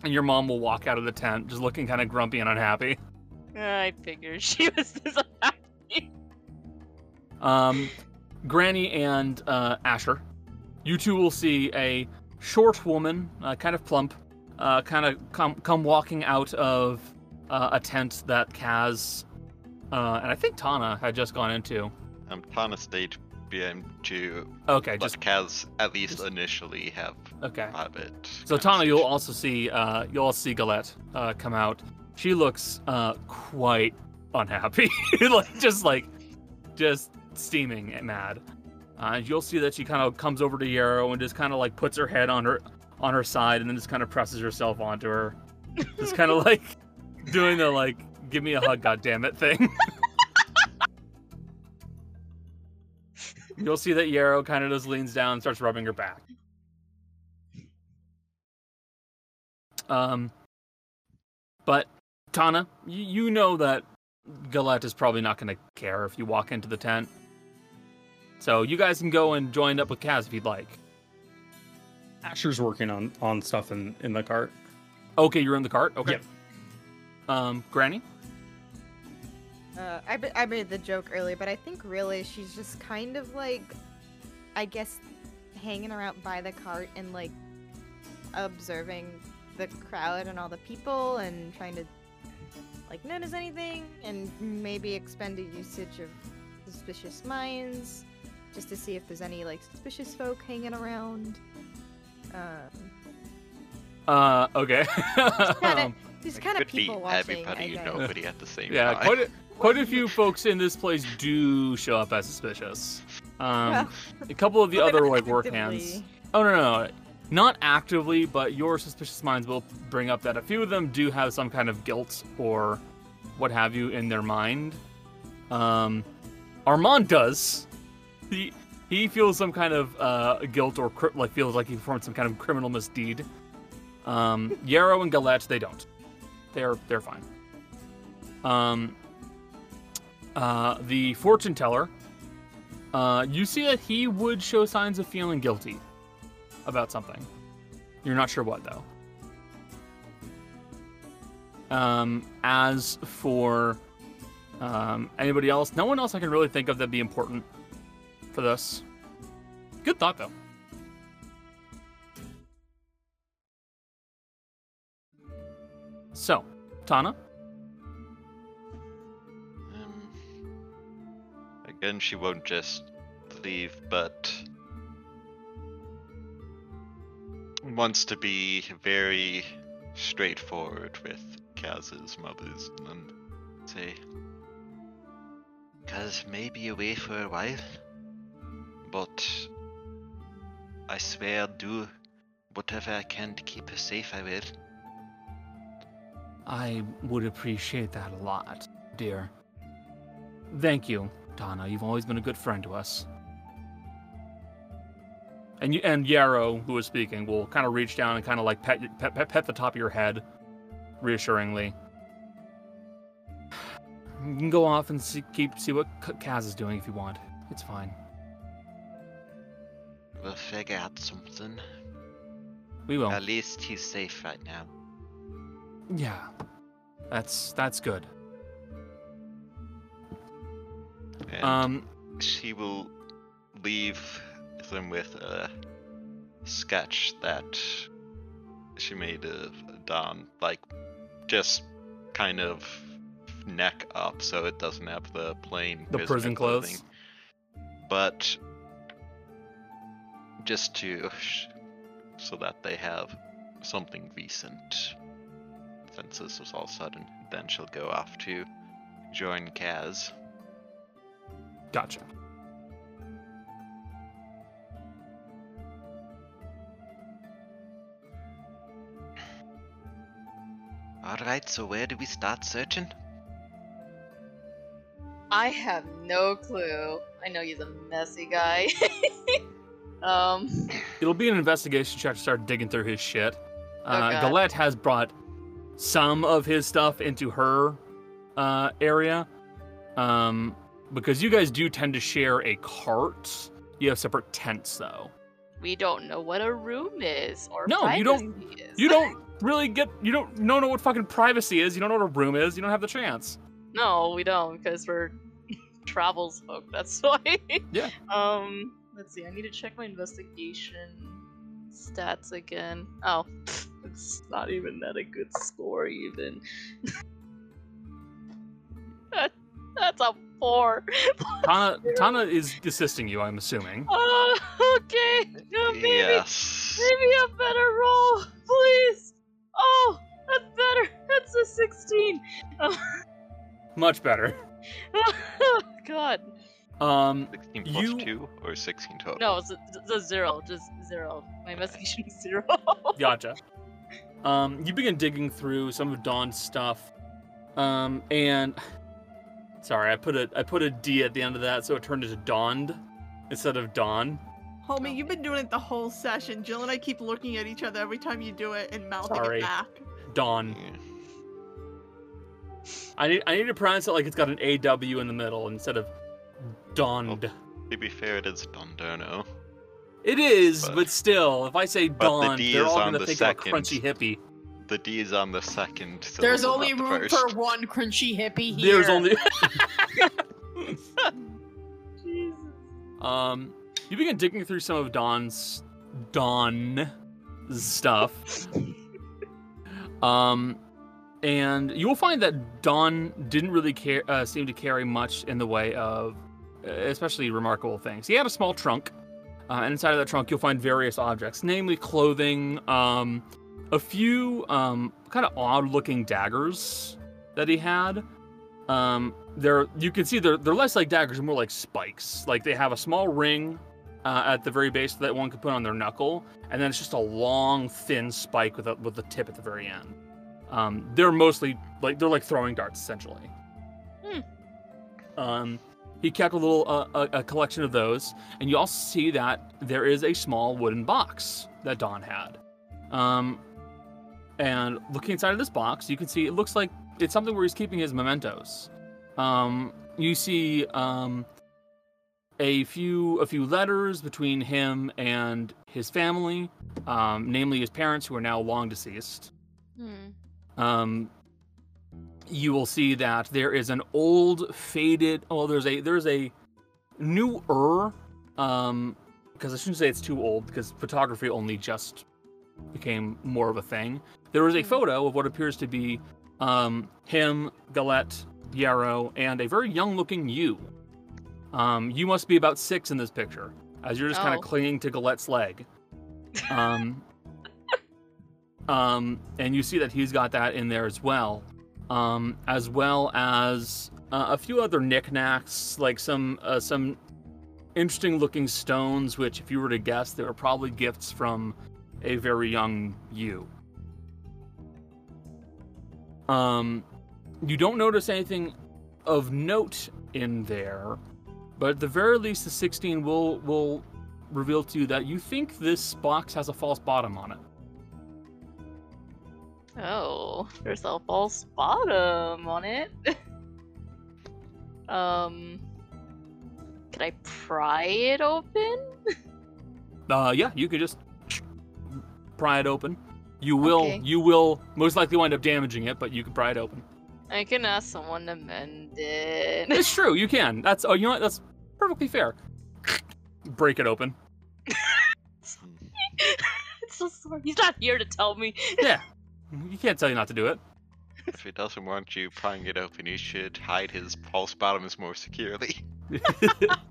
and your mom will walk out of the tent just looking kind of grumpy and unhappy. I figured she was this unhappy. Um, Granny and uh, Asher, you two will see a short woman, uh, kind of plump, uh, kind of come come walking out of uh, a tent that Kaz uh, and I think Tana had just gone into. Um, Tana stayed behind to Okay, just Kaz at least initially have okay. private. So Tana, you'll also see uh, you'll also see Galette uh, come out. She looks uh, quite unhappy, like just like just steaming and mad. Uh, and you'll see that she kind of comes over to Yarrow and just kind of like puts her head on her on her side and then just kind of presses herself onto her, just kind of like doing the like give me a hug, goddammit thing. You'll see that Yarrow kind of just leans down and starts rubbing her back. Um, but Tana, you, you know that Galette is probably not going to care if you walk into the tent. So you guys can go and join up with Kaz if you'd like. Asher's working on on stuff in in the cart. Okay, you're in the cart. Okay. Yep. Um, Granny. Uh, I, ma- I made the joke earlier, but I think really she's just kind of like, I guess, hanging around by the cart and like observing the crowd and all the people and trying to like notice anything and maybe expend a usage of suspicious minds just to see if there's any like suspicious folk hanging around. Um, Uh, okay. kinda, Um, just kind of could be people watching. everybody I and guess. nobody at the same yeah, time. quite a, quite a few folks in this place do show up as suspicious. Um, Well, a couple of the other like work hands. Oh no, no, no, not actively, but your suspicious minds will bring up that a few of them do have some kind of guilt or what have you in their mind. Um, Armand does. He he feels some kind of uh, guilt or cri- like feels like he performed some kind of criminal misdeed. Um, Yarrow and Galette, they don't. They're they're fine. Um, uh, the fortune teller, uh, you see that he would show signs of feeling guilty about something. You're not sure what though. Um, as for um, anybody else, no one else I can really think of that'd be important for this. Good thought though. So, Tana, Um, again, she won't just leave, but wants to be very straightforward with Kaz's mothers and say, Kaz may be away for a while. But I swear do whatever I can to keep her safe, I will. I would appreciate that a lot, dear. Thank you, Donna. You've always been a good friend to us. And you, and Yarrow, who is speaking, will kind of reach down and kind of like pet, pet, pet, pet the top of your head, reassuringly. You can go off and see, keep see what Kaz is doing if you want. It's fine. Figure out something. We will. At least he's safe right now. Yeah, that's that's good. And Um, she will leave them with a sketch that she made of Don, like just kind of neck up, so it doesn't have the plain The prison clothing. clothes. But just to sh- so that they have something recent, since this was all sudden. Then she'll go off to join Kaz. gotcha. Alright, so where do we start searching? I have no clue. I know he's a messy guy. um, It'll be an investigation check to start digging through his shit. Uh, Okay. Galette has brought some of his stuff into her uh, area, um, because you guys do tend to share a cart. You have separate tents, though. we don't know what a room is or No, you don't- Is. You don't really get. You don't. You don't know what fucking privacy is. You don't know what a room is. You don't have the chance. No, we don't because we're travels folk. That's why. Yeah. Um. Let's see. I need to check my investigation stats again. Oh, it's not even at a good score even. that, that's a four. Tana, Tana is assisting you. I'm assuming. Oh, okay. No, maybe, Yes. maybe a better roll, please. Oh, that's better. That's a sixteen. Oh, Much better. God. Um, 16 plus You- 2 or 16 total? No, it's a, it's a zero. Just zero. My investigation is zero. Gotcha. Um, you begin digging through some of Dawn's stuff, um, and sorry, I put a I put a D at the end of that, so it turned into Dawned instead of Dawn. Homie, you've been doing it the whole session. Jill and I keep looking at each other every time you do it and mouthing Sorry. it back. Dawn. I need I need to pronounce it like it's got an A W in the middle instead of Dawned. To be fair, it is Dondono. It is, But- but still, if I say but the they're all gonna the think second. of a crunchy hippie. The D is on the second. There's only not the room first. for one crunchy hippie here. There's only Jesus. Um, you begin digging through some of Dawn's Dawn stuff. um, and you will find that Dawn didn't really care, uh, seem to carry much in the way of, especially remarkable things. He had a small trunk, uh, and inside of that trunk you'll find various objects, namely clothing, um, a few um, kind of odd-looking daggers that he had. Um, they're you can see they're they're less like daggers, more like spikes. Like they have a small ring uh, at the very base that one could put on their knuckle, and then it's just a long, thin spike with a with a tip at the very end. Um, they're mostly like they're like throwing darts essentially. Hmm. Um, he kept a little uh, a, a collection of those, and you also see that there is a small wooden box that Don had. Um, and looking inside of this box, you can see it looks like it's something where he's keeping his mementos. Um, you see um, a few a few letters between him and his family, um, namely his parents, who are now long deceased. Hmm. Um, you will see that there is an old, faded. Oh, there's a there's a newer. Um, because I shouldn't say it's too old because photography only just became more of a thing. There is a photo of what appears to be um, him, Galette, Yarrow, and a very young-looking you. Um, you must be about six in this picture, as you're just kind Oh. of clinging to Galette's leg. Um, um, and you see that he's got that in there as well, um, as well as uh, a few other knickknacks, like some uh, some interesting looking stones, which, if you were to guess, they were probably gifts from a very young you. Um, you don't notice anything of note in there, but at the very least, the 16 will will reveal to you that you think this box has a false bottom on it. Oh, there's a false bottom on it. um, can I pry it open? Uh, yeah, you could just pry it open. You will, Okay. you will most likely wind up damaging it, but you can pry it open. I can ask someone to mend it. It's true, you can. That's oh, you know what? That's perfectly fair. Break it open. it's so sorry. He's not here to tell me. Yeah, you can't tell you not to do it. If he doesn't want you prying it open, he should hide his false bottoms more securely.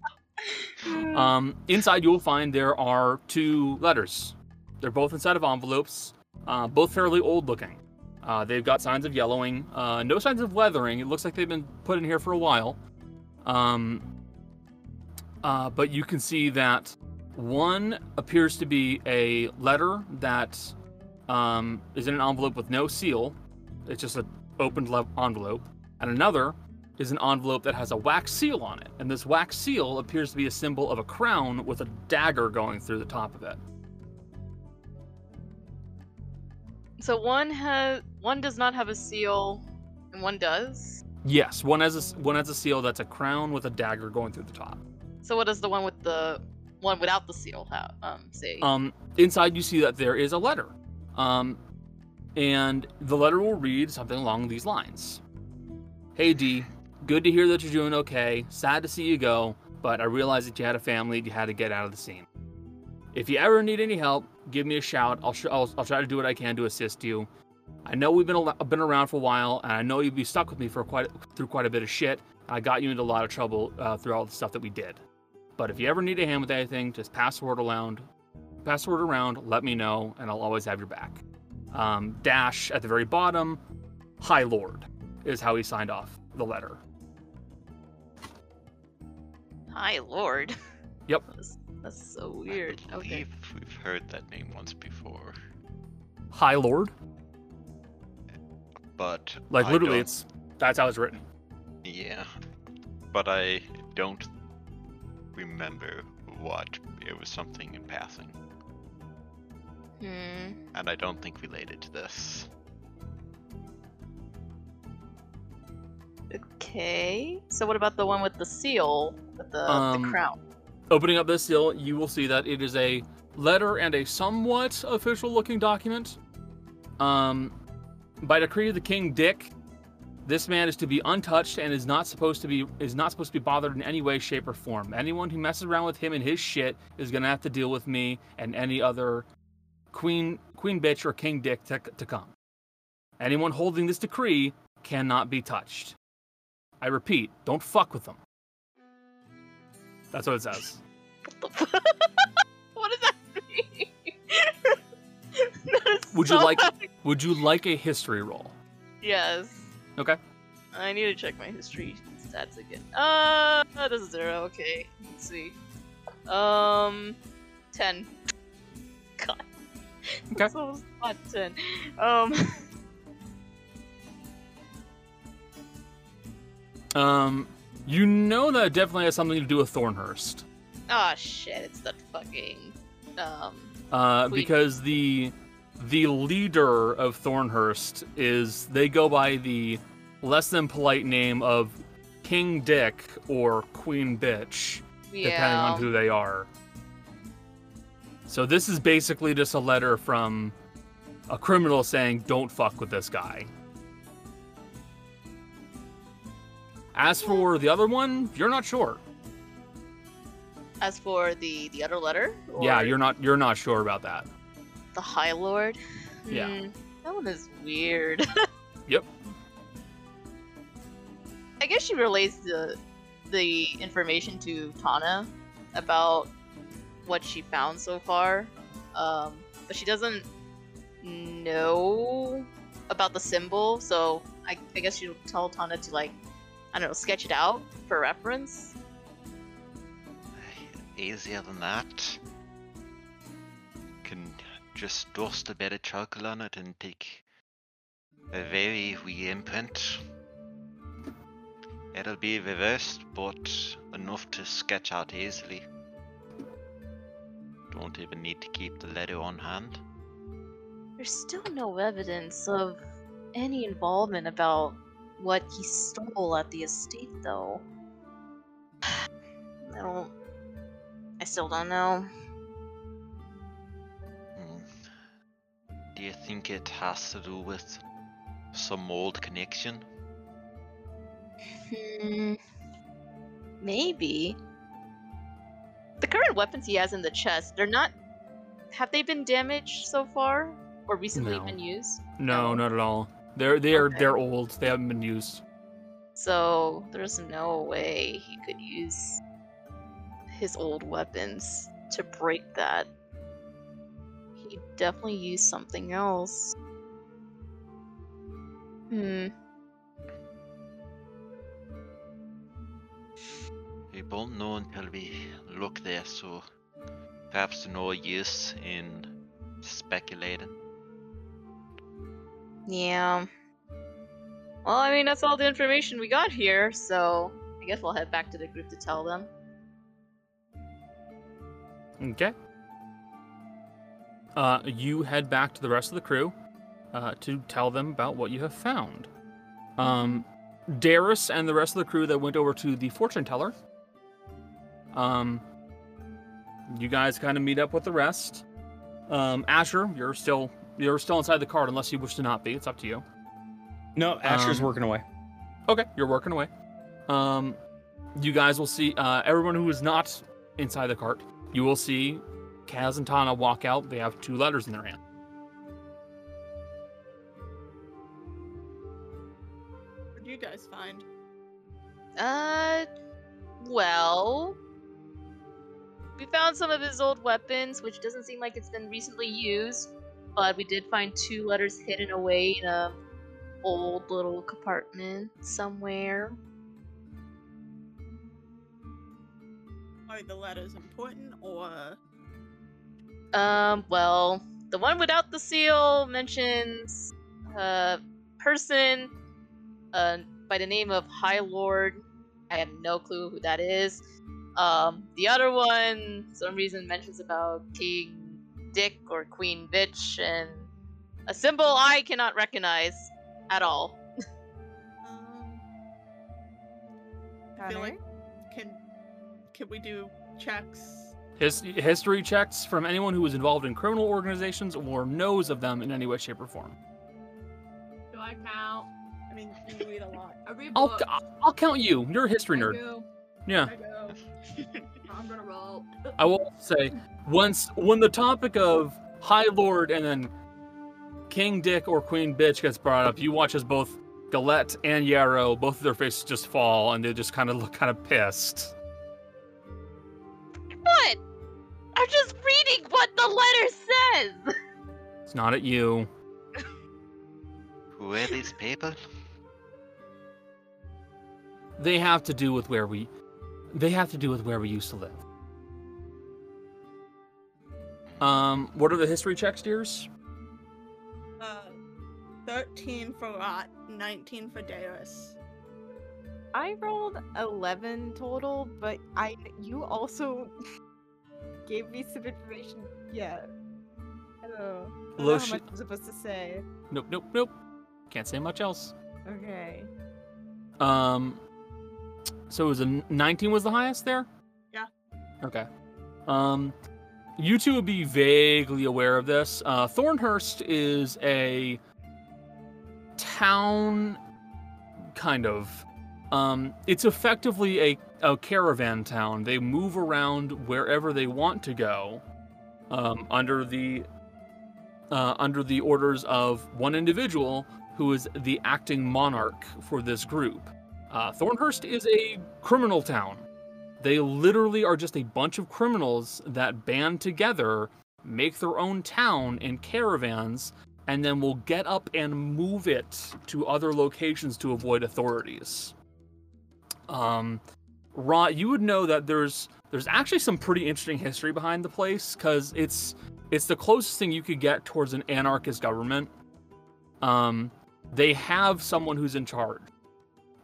Um, inside, you will find there are two letters. They're both inside of envelopes, uh, both fairly old looking. Uh, they've got signs of yellowing, uh, no signs of weathering. It looks like they've been put in here for a while. Um, uh, but you can see that one appears to be a letter that um, is in an envelope with no seal. It's just an opened envelope. And another is an envelope that has a wax seal on it. And this wax seal appears to be a symbol of a crown with a dagger going through the top of it. So one has one does not have a seal, and one does. Yes, one has a one has a seal that's a crown with a dagger going through the top. So what does the one with the one without the seal have? Um, say. Um, inside you see that there is a letter. Um, and the letter will read something along these lines. Hey D, good to hear that you're doing okay. Sad to see you go, but I realize that you had a family you had to get out of the scene. If you ever need any help, give me a shout. I'll, sh- I'll, I'll try to do what I can to assist you. I know we've been al- been around for a while, and I know you'd be stuck with me for quite through quite a bit of shit. I got you into a lot of trouble uh, through all the stuff that we did. But if you ever need a hand with anything, just pass the word around. Pass the word around. Let me know, and I'll always have your back. Um, dash at the very bottom. High Lord is how he signed off the letter. Hi, Lord. Yep. That's, that's so weird. I Okay. believe we've heard that name once before, High Lord. but Like I literally, it's that's how it's written. yeah, but I don't remember what. It was something in passing, Hmm. and I don't think related to this. Okay. So what about the one with the seal with the, Um, the crown? Opening up this seal, you will see that it is a letter and a somewhat official looking document. Um, by decree of the King Dick, this man is to be untouched and is not supposed to be is not supposed to be bothered in any way, shape, or form. Anyone who messes around with him and his shit is gonna have to deal with me and any other queen queen bitch or king dick to, to come. Anyone holding this decree cannot be touched. I repeat, don't fuck with them. That's what it says. what does that mean? That Would you like would you like a history roll? Yes. Okay. I need to check my history stats again. Uh, that is zero. Okay, let's see. Um, ten. God. Okay. Not ten. Um. Um you know that it definitely has something to do with Thornhurst. Ah, shit! It's that fucking. Um. Uh, Queen. because the the leader of Thornhurst is they go by the less than polite name of King Dick or Queen Bitch, depending on who they are. So this is basically just a letter from a criminal saying, "Don't fuck with this guy." As for the other one, you're not sure. As for the the other letter. Yeah, you're not you're not sure about that. The High Lord. Yeah. Hmm, that one is weird. Yep. I guess she relays the the information to Tana about what she found so far, um, but she doesn't know about the symbol. So I, I guess she'll tell Tana to like I don't know, sketch it out for reference? Easier than that. Can just dust a bit of charcoal on it and take a very wee imprint. It'll be reversed, but enough to sketch out easily. Don't even need to keep the letter on hand. There's still no evidence of any involvement about what he stole at the estate, though. I don't. I still don't know. Hmm. Do you think it has to do with some old connection? Hmm. Maybe. The current weapons he has in the chest, they're not. Have they been damaged so far? Or recently No. been used? No, not at all. They're they're Okay. they're old. They haven't been used. So there's no way he could use his old weapons to break that. He definitely used something else. Hmm. We won't know until we look there, so perhaps no use in speculating. Yeah. Well, I mean, that's all the information we got here, so I guess we'll head back to the group to tell them. Okay. Uh, you head back to the rest of the crew uh, to tell them about what you have found. Um, Darius and the rest of the crew that went over to the fortune teller. Um, you guys kind of meet up with the rest. Um, Asher, you're still you're still inside the cart unless you wish to not be. It's up to you. No, Asher's Um, working away. Okay, you're working away. Um, you guys will see uh, everyone who is not inside the cart. You will see Kaz and Tana walk out. They have two letters in their hand. What do you guys find? Uh, well, we found some of his old weapons, which doesn't seem like it's been recently used, but we did find two letters hidden away in a old little compartment somewhere. Are the letters important or Um, well, the one without the seal mentions a person uh, by the name of High Lord. I have no clue who that is. Um, the other one, for some reason, mentions about King Dick or Queen Bitch, and a symbol I cannot recognize at all. um I feel like can can we do checks? His history checks from anyone who is involved in criminal organizations or knows of them in any way, shape, or form. Do I count? I mean, you read a lot. I read I'll. I'll count you. You're a history I nerd. do. Yeah. I do. I'm gonna roll. I will say once when the topic of High Lord and then King Dick or Queen Bitch gets brought up, you watch as both Galette and Yarrow, both of their faces just fall and they just kind of look kind of pissed. What? I'm just reading what the letter says! It's not at you. Who are these people? They have to do with where we they have to do with where we used to live. Um, what are the history checks, dears? Uh, thirteen for Rot, nineteen for Darius. I rolled 11 total, but I you also gave me some information. Yeah. I don't know. I don't know how much I'm supposed to say. Nope, nope, nope. Can't say much else. Okay. Um, so it was a n- 19 was the highest there? Yeah. Okay. Um, you two would be vaguely aware of this. Uh, Thornhurst is a town, kind of. Um, it's effectively a, a caravan town. They move around wherever they want to go, um, under the uh, under the orders of one individual who is the acting monarch for this group. Uh, Thornhurst is a criminal town. They literally are just a bunch of criminals that band together, make their own town in caravans, and then will get up and move it to other locations to avoid authorities. Um, you would know that there's there's actually some pretty interesting history behind the place because it's it's the closest thing you could get towards an anarchist government. Um, they have someone who's in charge.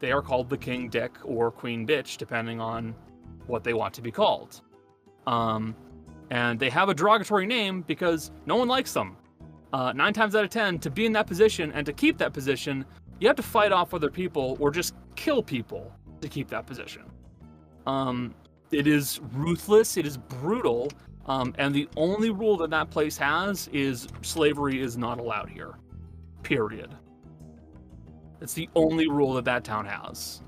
They are called the King Dick or Queen Bitch, depending on what they want to be called. Um, and they have a derogatory name because no one likes them. Uh, nine times out of ten, to be in that position and to keep that position, you have to fight off other people or just kill people to keep that position. Um, it is ruthless, it is brutal, um, and the only rule that that place has is slavery is not allowed here. Period. It's the only rule that that town has.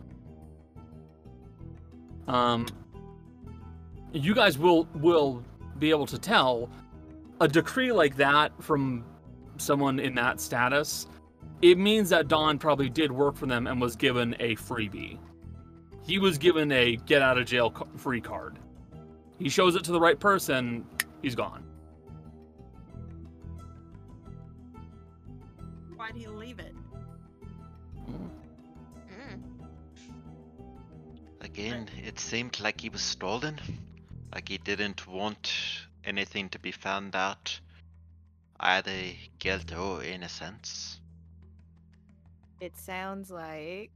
Um, you guys will will be able to tell a decree like that from someone in that status. It means that Don probably did work for them and was given a freebie. He was given a get out of jail free card. He shows it to the right person, he's gone. Why'd he leave Again, it seemed like he was stolen. Like he didn't want anything to be found out, either guilt or innocence. It sounds like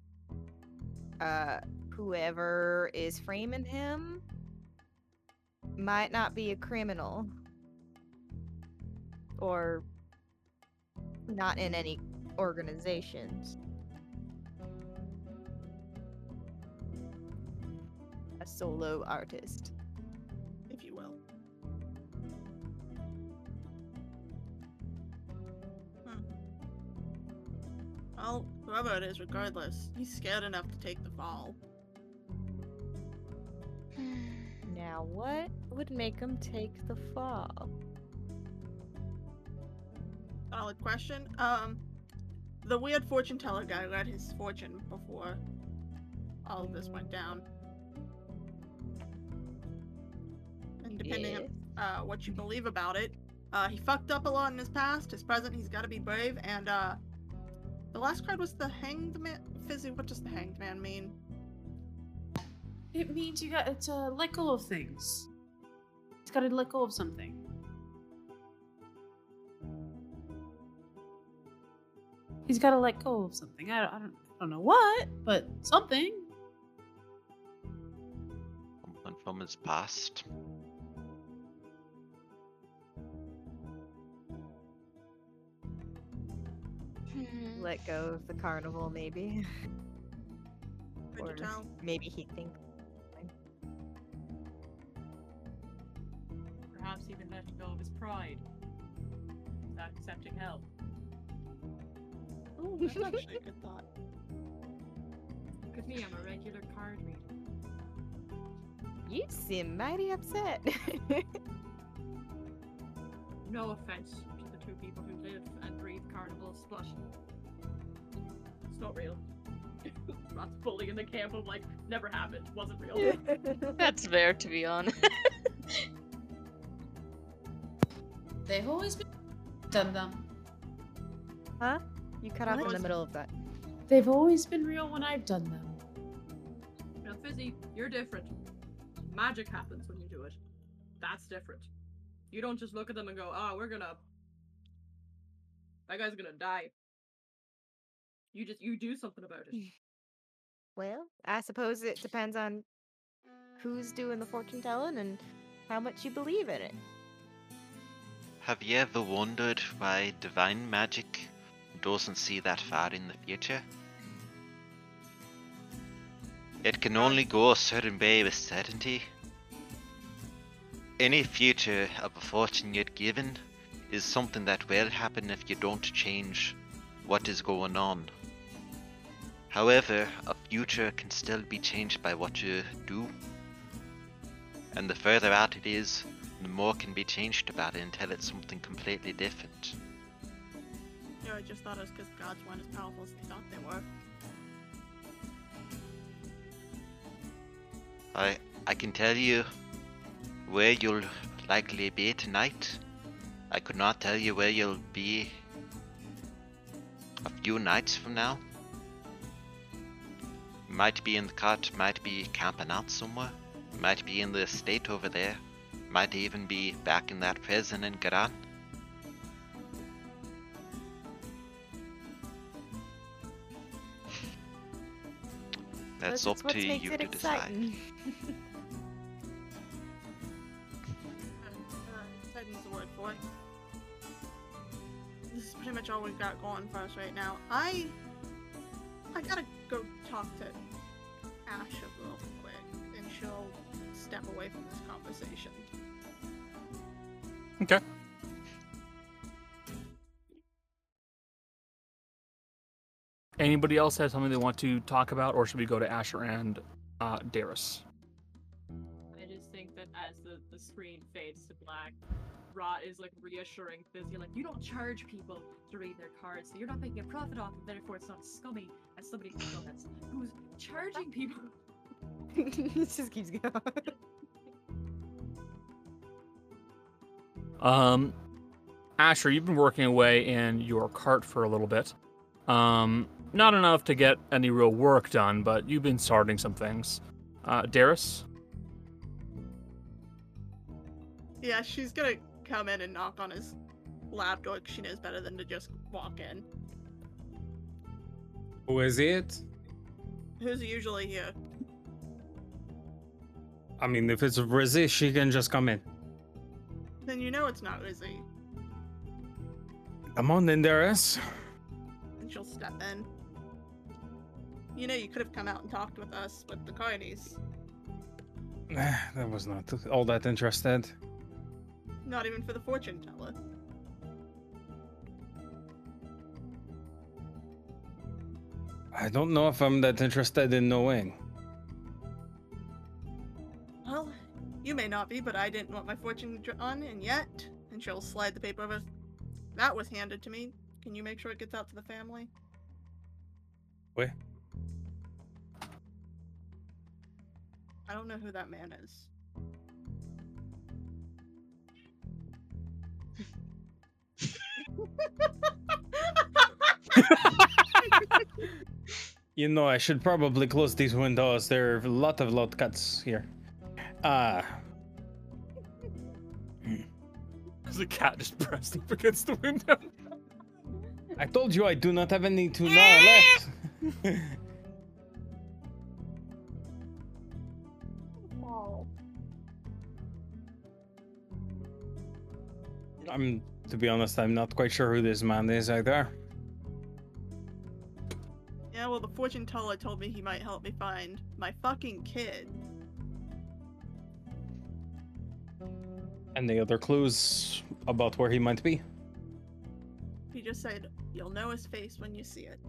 uh whoever is framing him might not be a criminal or not in any organizations. Solo artist. if you will. Hmm. Well, whoever it is, regardless, he's scared enough to take the fall. Now, what would make him take the fall? Solid question. Um, the weird fortune teller guy read his fortune before all of this went down. Depending Yes. on uh, what you believe about it, uh, he fucked up a lot in his past. His present, he's got to be brave. And uh, the last card was the hanged man. Fizzy, what does the hanged man mean? It means you got to let go of things. He's got to let go of something. He's got to let go of something. I don't, I don't, I don't know what, but something. Someone from his past. Mm-hmm. Let go of the carnival, maybe. Or tell? maybe he thinks. Perhaps even letting go of his pride. Without accepting help. Ooh, that's actually a good thought. Look at me, I'm a regular card reader. You seem mighty upset. No offense to two people who live and breathe carnivals, but it's not real. That's bullying in the camp of like never happened, wasn't real. That's fair, to be honest. They've always been done them. huh? You cut off in the middle of that. They've always been real when I've done them. Now, Fizzy, you're different. Magic happens when you do it. That's different. You don't just look at them and go, "Oh, we're gonna, that guy's gonna die." You just you do something about it. Well, I suppose it depends on who's doing the fortune telling and how much you believe in it. Have you ever wondered why divine magic doesn't see that far in the future? It can only go a certain way with certainty. Any future of a fortune you're given is something that will happen if you don't change what is going on. However, a future can still be changed by what you do. And the further out it is, the more can be changed about it until it's something completely different. Yeah, I just thought it was because gods weren't as powerful as they thought they were. I I can tell you where you'll likely be tonight. I could not tell you where you'll be a few nights from now. Might be in the cart, might be camping out somewhere, might be in the estate over there, might even be back in that prison in Garan. That's That's up what to makes you it to decide. exciting. Uh, pretty much all we've got going for us right now. I I gotta go talk to Ash a little quick, and she'll step away from this conversation. Okay. Anybody else have something they want to talk about, or should we go to Asher and uh, Darius? I just think that as the, the screen fades to black, Rot is like reassuring Fizzy, like, you don't charge people to read their cards, so you're not making a profit off it, therefore it's not scummy as somebody who who's charging people. this just keeps going. Um, Asher, you've been working away in your cart for a little bit. Um, not enough to get any real work done, but you've been starting some things. Uh, Darius? Yeah, she's gonna come in and knock on his lab door 'cause she knows better than to just walk in. Who is it? Who's usually here? I mean, if it's Rizzy, she can just come in. Then you know it's not Izzy. Come on in, Darius. And she'll step in. You know, you could have come out and talked with us with the carnies. that was not all that interested. Not even for the fortune teller. I don't know if I'm that interested in knowing. Well, you may not be, but I didn't want my fortune drawn, and yet. And she'll slide the paper over. That was handed to me. Can you make sure it gets out to the family? Wait. I don't know who that man is. You know, I should probably close these windows. There are a lot of loud cuts here. Uh, There's a cat just pressed up against the window. I told you I do not have any tuna left. I'm, to be honest, I'm not quite sure who this man is either. Yeah, well, the fortune teller told me he might help me find my fucking kid. Any other clues about where he might be? He just said, You'll know his face when you see it.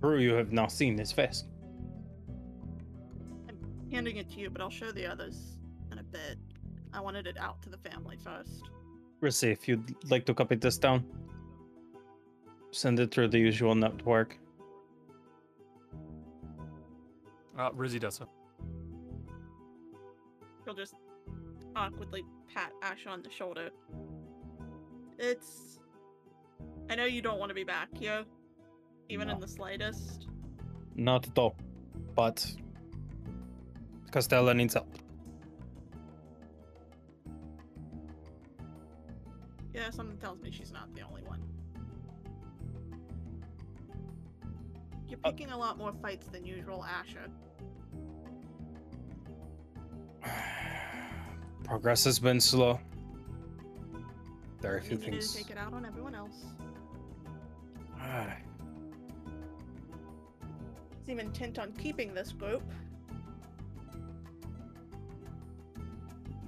True, you have not seen his face. I'm handing it to you, but I'll show the others in a bit. I wanted it out to the family first. Rissy, if you'd like to copy this down, send it through the usual network. Uh, Rizzy does so. He'll just awkwardly pat Ash on the shoulder. It's. I know you don't want to be back here, even in the slightest. Not at all. But Costella needs help. Yeah, something tells me she's not the only one. You're Uh, picking a lot more fights than usual, Asher. Progress has been slow. There are a You few needed things. take it out on everyone else. Ah, Seem intent on keeping this group.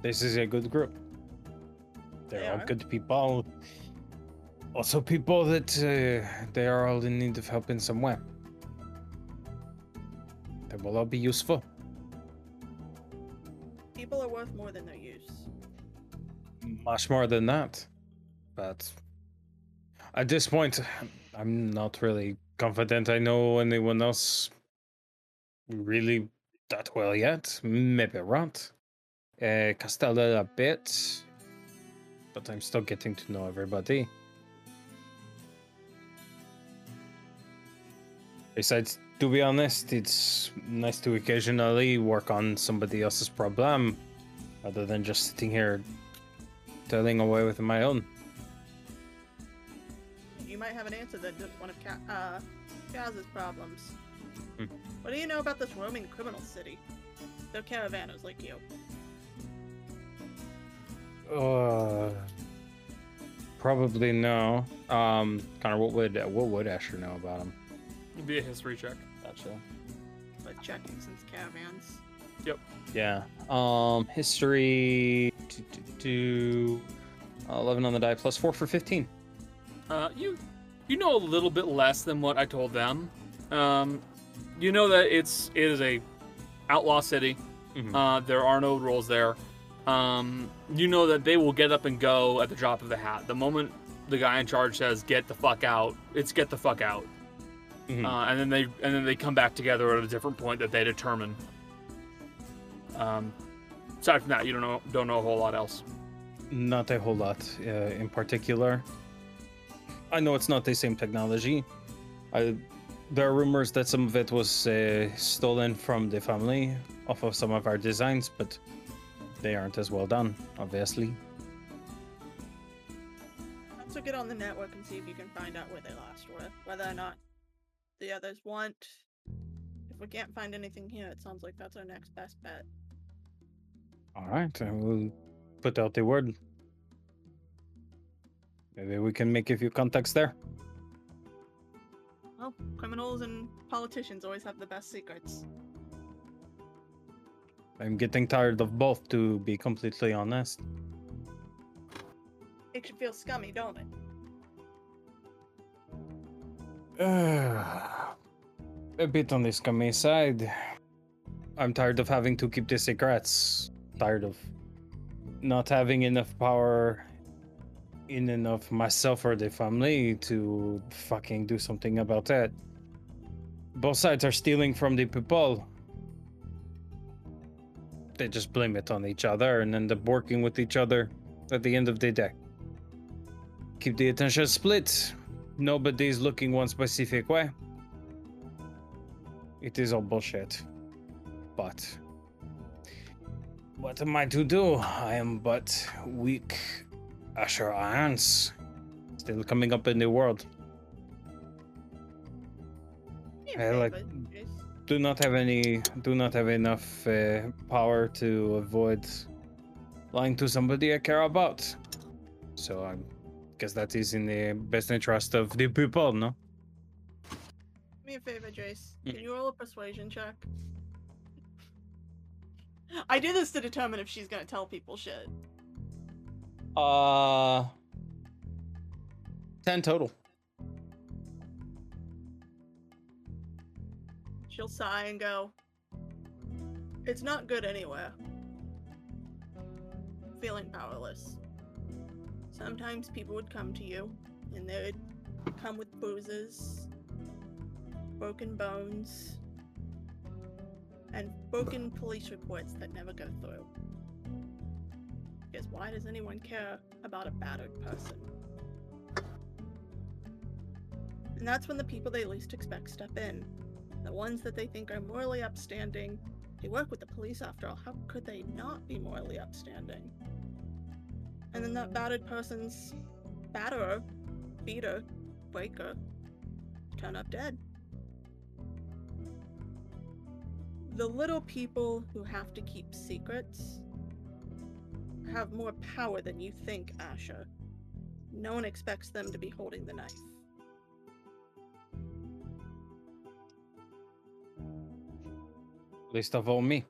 This is a good group. They're They all are. good people. Also, people that uh, they are all in need of help in some way. They will all be useful. People are worth more than their use. Much more than that. But at this point, I'm not really confident I know anyone else really that well yet. Maybe Rant. Uh, Castella a bit. But I'm still getting to know everybody. Besides, to be honest, it's nice to occasionally work on somebody else's problem rather than just sitting here telling away with my own. You might have an answer then to one of Ka- uh, Kaz's problems. Hmm. What do you know about this roaming criminal city? They're caravanners like you. Uh, probably no. Um, Connor, what would what would Asher know about him? It'd be a history check. Gotcha. But checking since caravans. Yep. Yeah. Um, history. Do, do, do, Eleven on the die, plus four for fifteen. Uh, you you know a little bit less than what I told them. Um, you know that it's it is a outlaw city. Mhm. Uh, there are no rules there. Um, you know that they will get up and go at the drop of a hat. The moment the guy in charge says "get the fuck out," it's "get the fuck out," Mhm. uh, and then they and then they come back together at a different point that they determine. Um, aside from that, you don't know don't know a whole lot else. Not a whole lot uh, in particular. I know it's not the same technology. I, there are rumors that some of it was uh, stolen from the family off of some of our designs, but they aren't as well done, obviously. So get on the network and see if you can find out where they last were, whether or not the others want. If we can't find anything here, it sounds like that's our next best bet. All right, I will put out the word. Maybe we can make a few contacts there. Well, criminals and politicians always have the best secrets. I'm getting tired of both, to be completely honest. Makes you feel scummy, don't it? a bit on the scummy side. I'm tired of having to keep the secrets. Tired of not having enough power in and of myself or the family to fucking do something about it. Both sides are stealing from the people. They just blame it on each other and end up working with each other at the end of the day. Keep the attention split. Nobody's looking one specific way. It is all bullshit. But what am I to do? I am but weak Asher Irons. Still coming up in the world. I like do not have any do not have enough uh, power to avoid lying to somebody I care about. So I guess that is in the best interest of the people, no? Do me a favor, Jace. Mm. Can you roll a persuasion check? I do this to determine if she's gonna tell people shit. Uh, ten total. She'll sigh and go, It's not good anywhere. Feeling powerless. Sometimes people would come to you, and they would come with bruises, broken bones, and broken police reports that never go through. Because why does anyone care about a battered person? And that's when the people they least expect step in. The ones that they think are morally upstanding. They work with the police after all. How could they not be morally upstanding? And then that battered person's batterer, beater, breaker turn up dead. The little people who have to keep secrets have more power than you think, Asher. No one expects them to be holding the knife. Least of all me.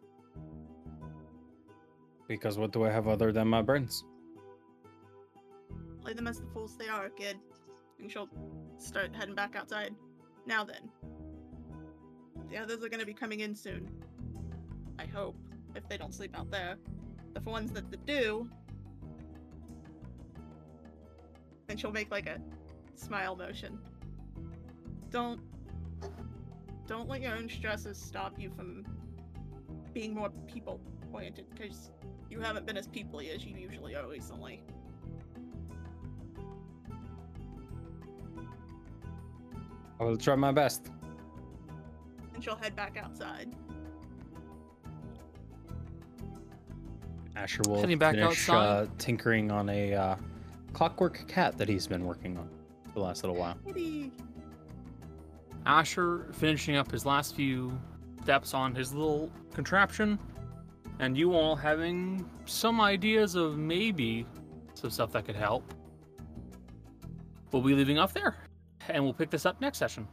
Because what do I have other than my brains? Play them as the fools they are, kid. And she'll start heading back outside. Now then. The others are gonna be coming in soon. I hope, if they don't sleep out there. The ones that the do. And she'll make like a smile motion. Don't don't let your own stresses stop you from being more people oriented, because you haven't been as peoply as you usually are recently. I will try my best. and she'll head back outside. Asher will Heading back finish outside. uh, tinkering on a uh, clockwork cat that he's been working on for the last little while. Kitty. Asher finishing up his last few steps on his little contraption, and you all having some ideas of maybe some stuff that could help. We'll be leaving off there, and we'll pick this up next session.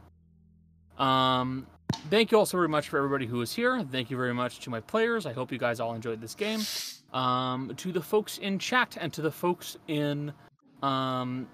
Um, thank you all so very much for everybody who was here. Thank you very much to my players. I hope you guys all enjoyed this game. Um, to the folks in chat and to the folks in um,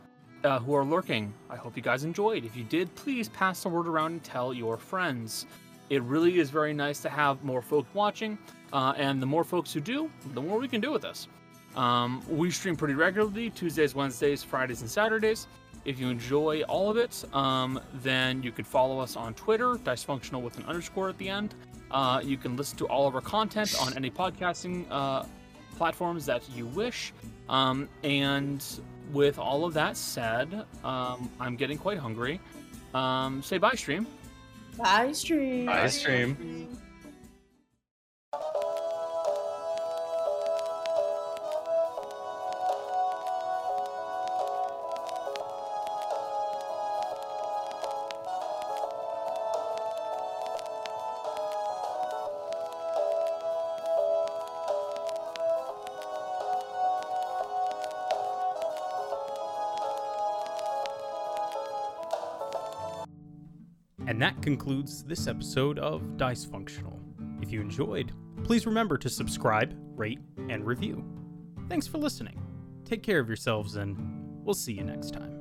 uh, who are lurking. I hope you guys enjoyed. If you did, please pass the word around and tell your friends. It really is very nice to have more folk watching, uh, and the more folks who do, the more we can do with this. Um, we stream pretty regularly Tuesdays, Wednesdays, Fridays, and Saturdays. If you enjoy all of it, um, then you can follow us on Twitter, dicefunctional with an underscore at the end. Uh, you can listen to all of our content on any podcasting uh, platforms that you wish. Um, and with all of that said, um, I'm getting quite hungry. Um, say bye, stream. Bye, stream. Bye, stream. And concludes this episode of Dice Functional. If you enjoyed, please remember to subscribe, rate, and review. Thanks for listening. Take care of yourselves, and we'll see you next time.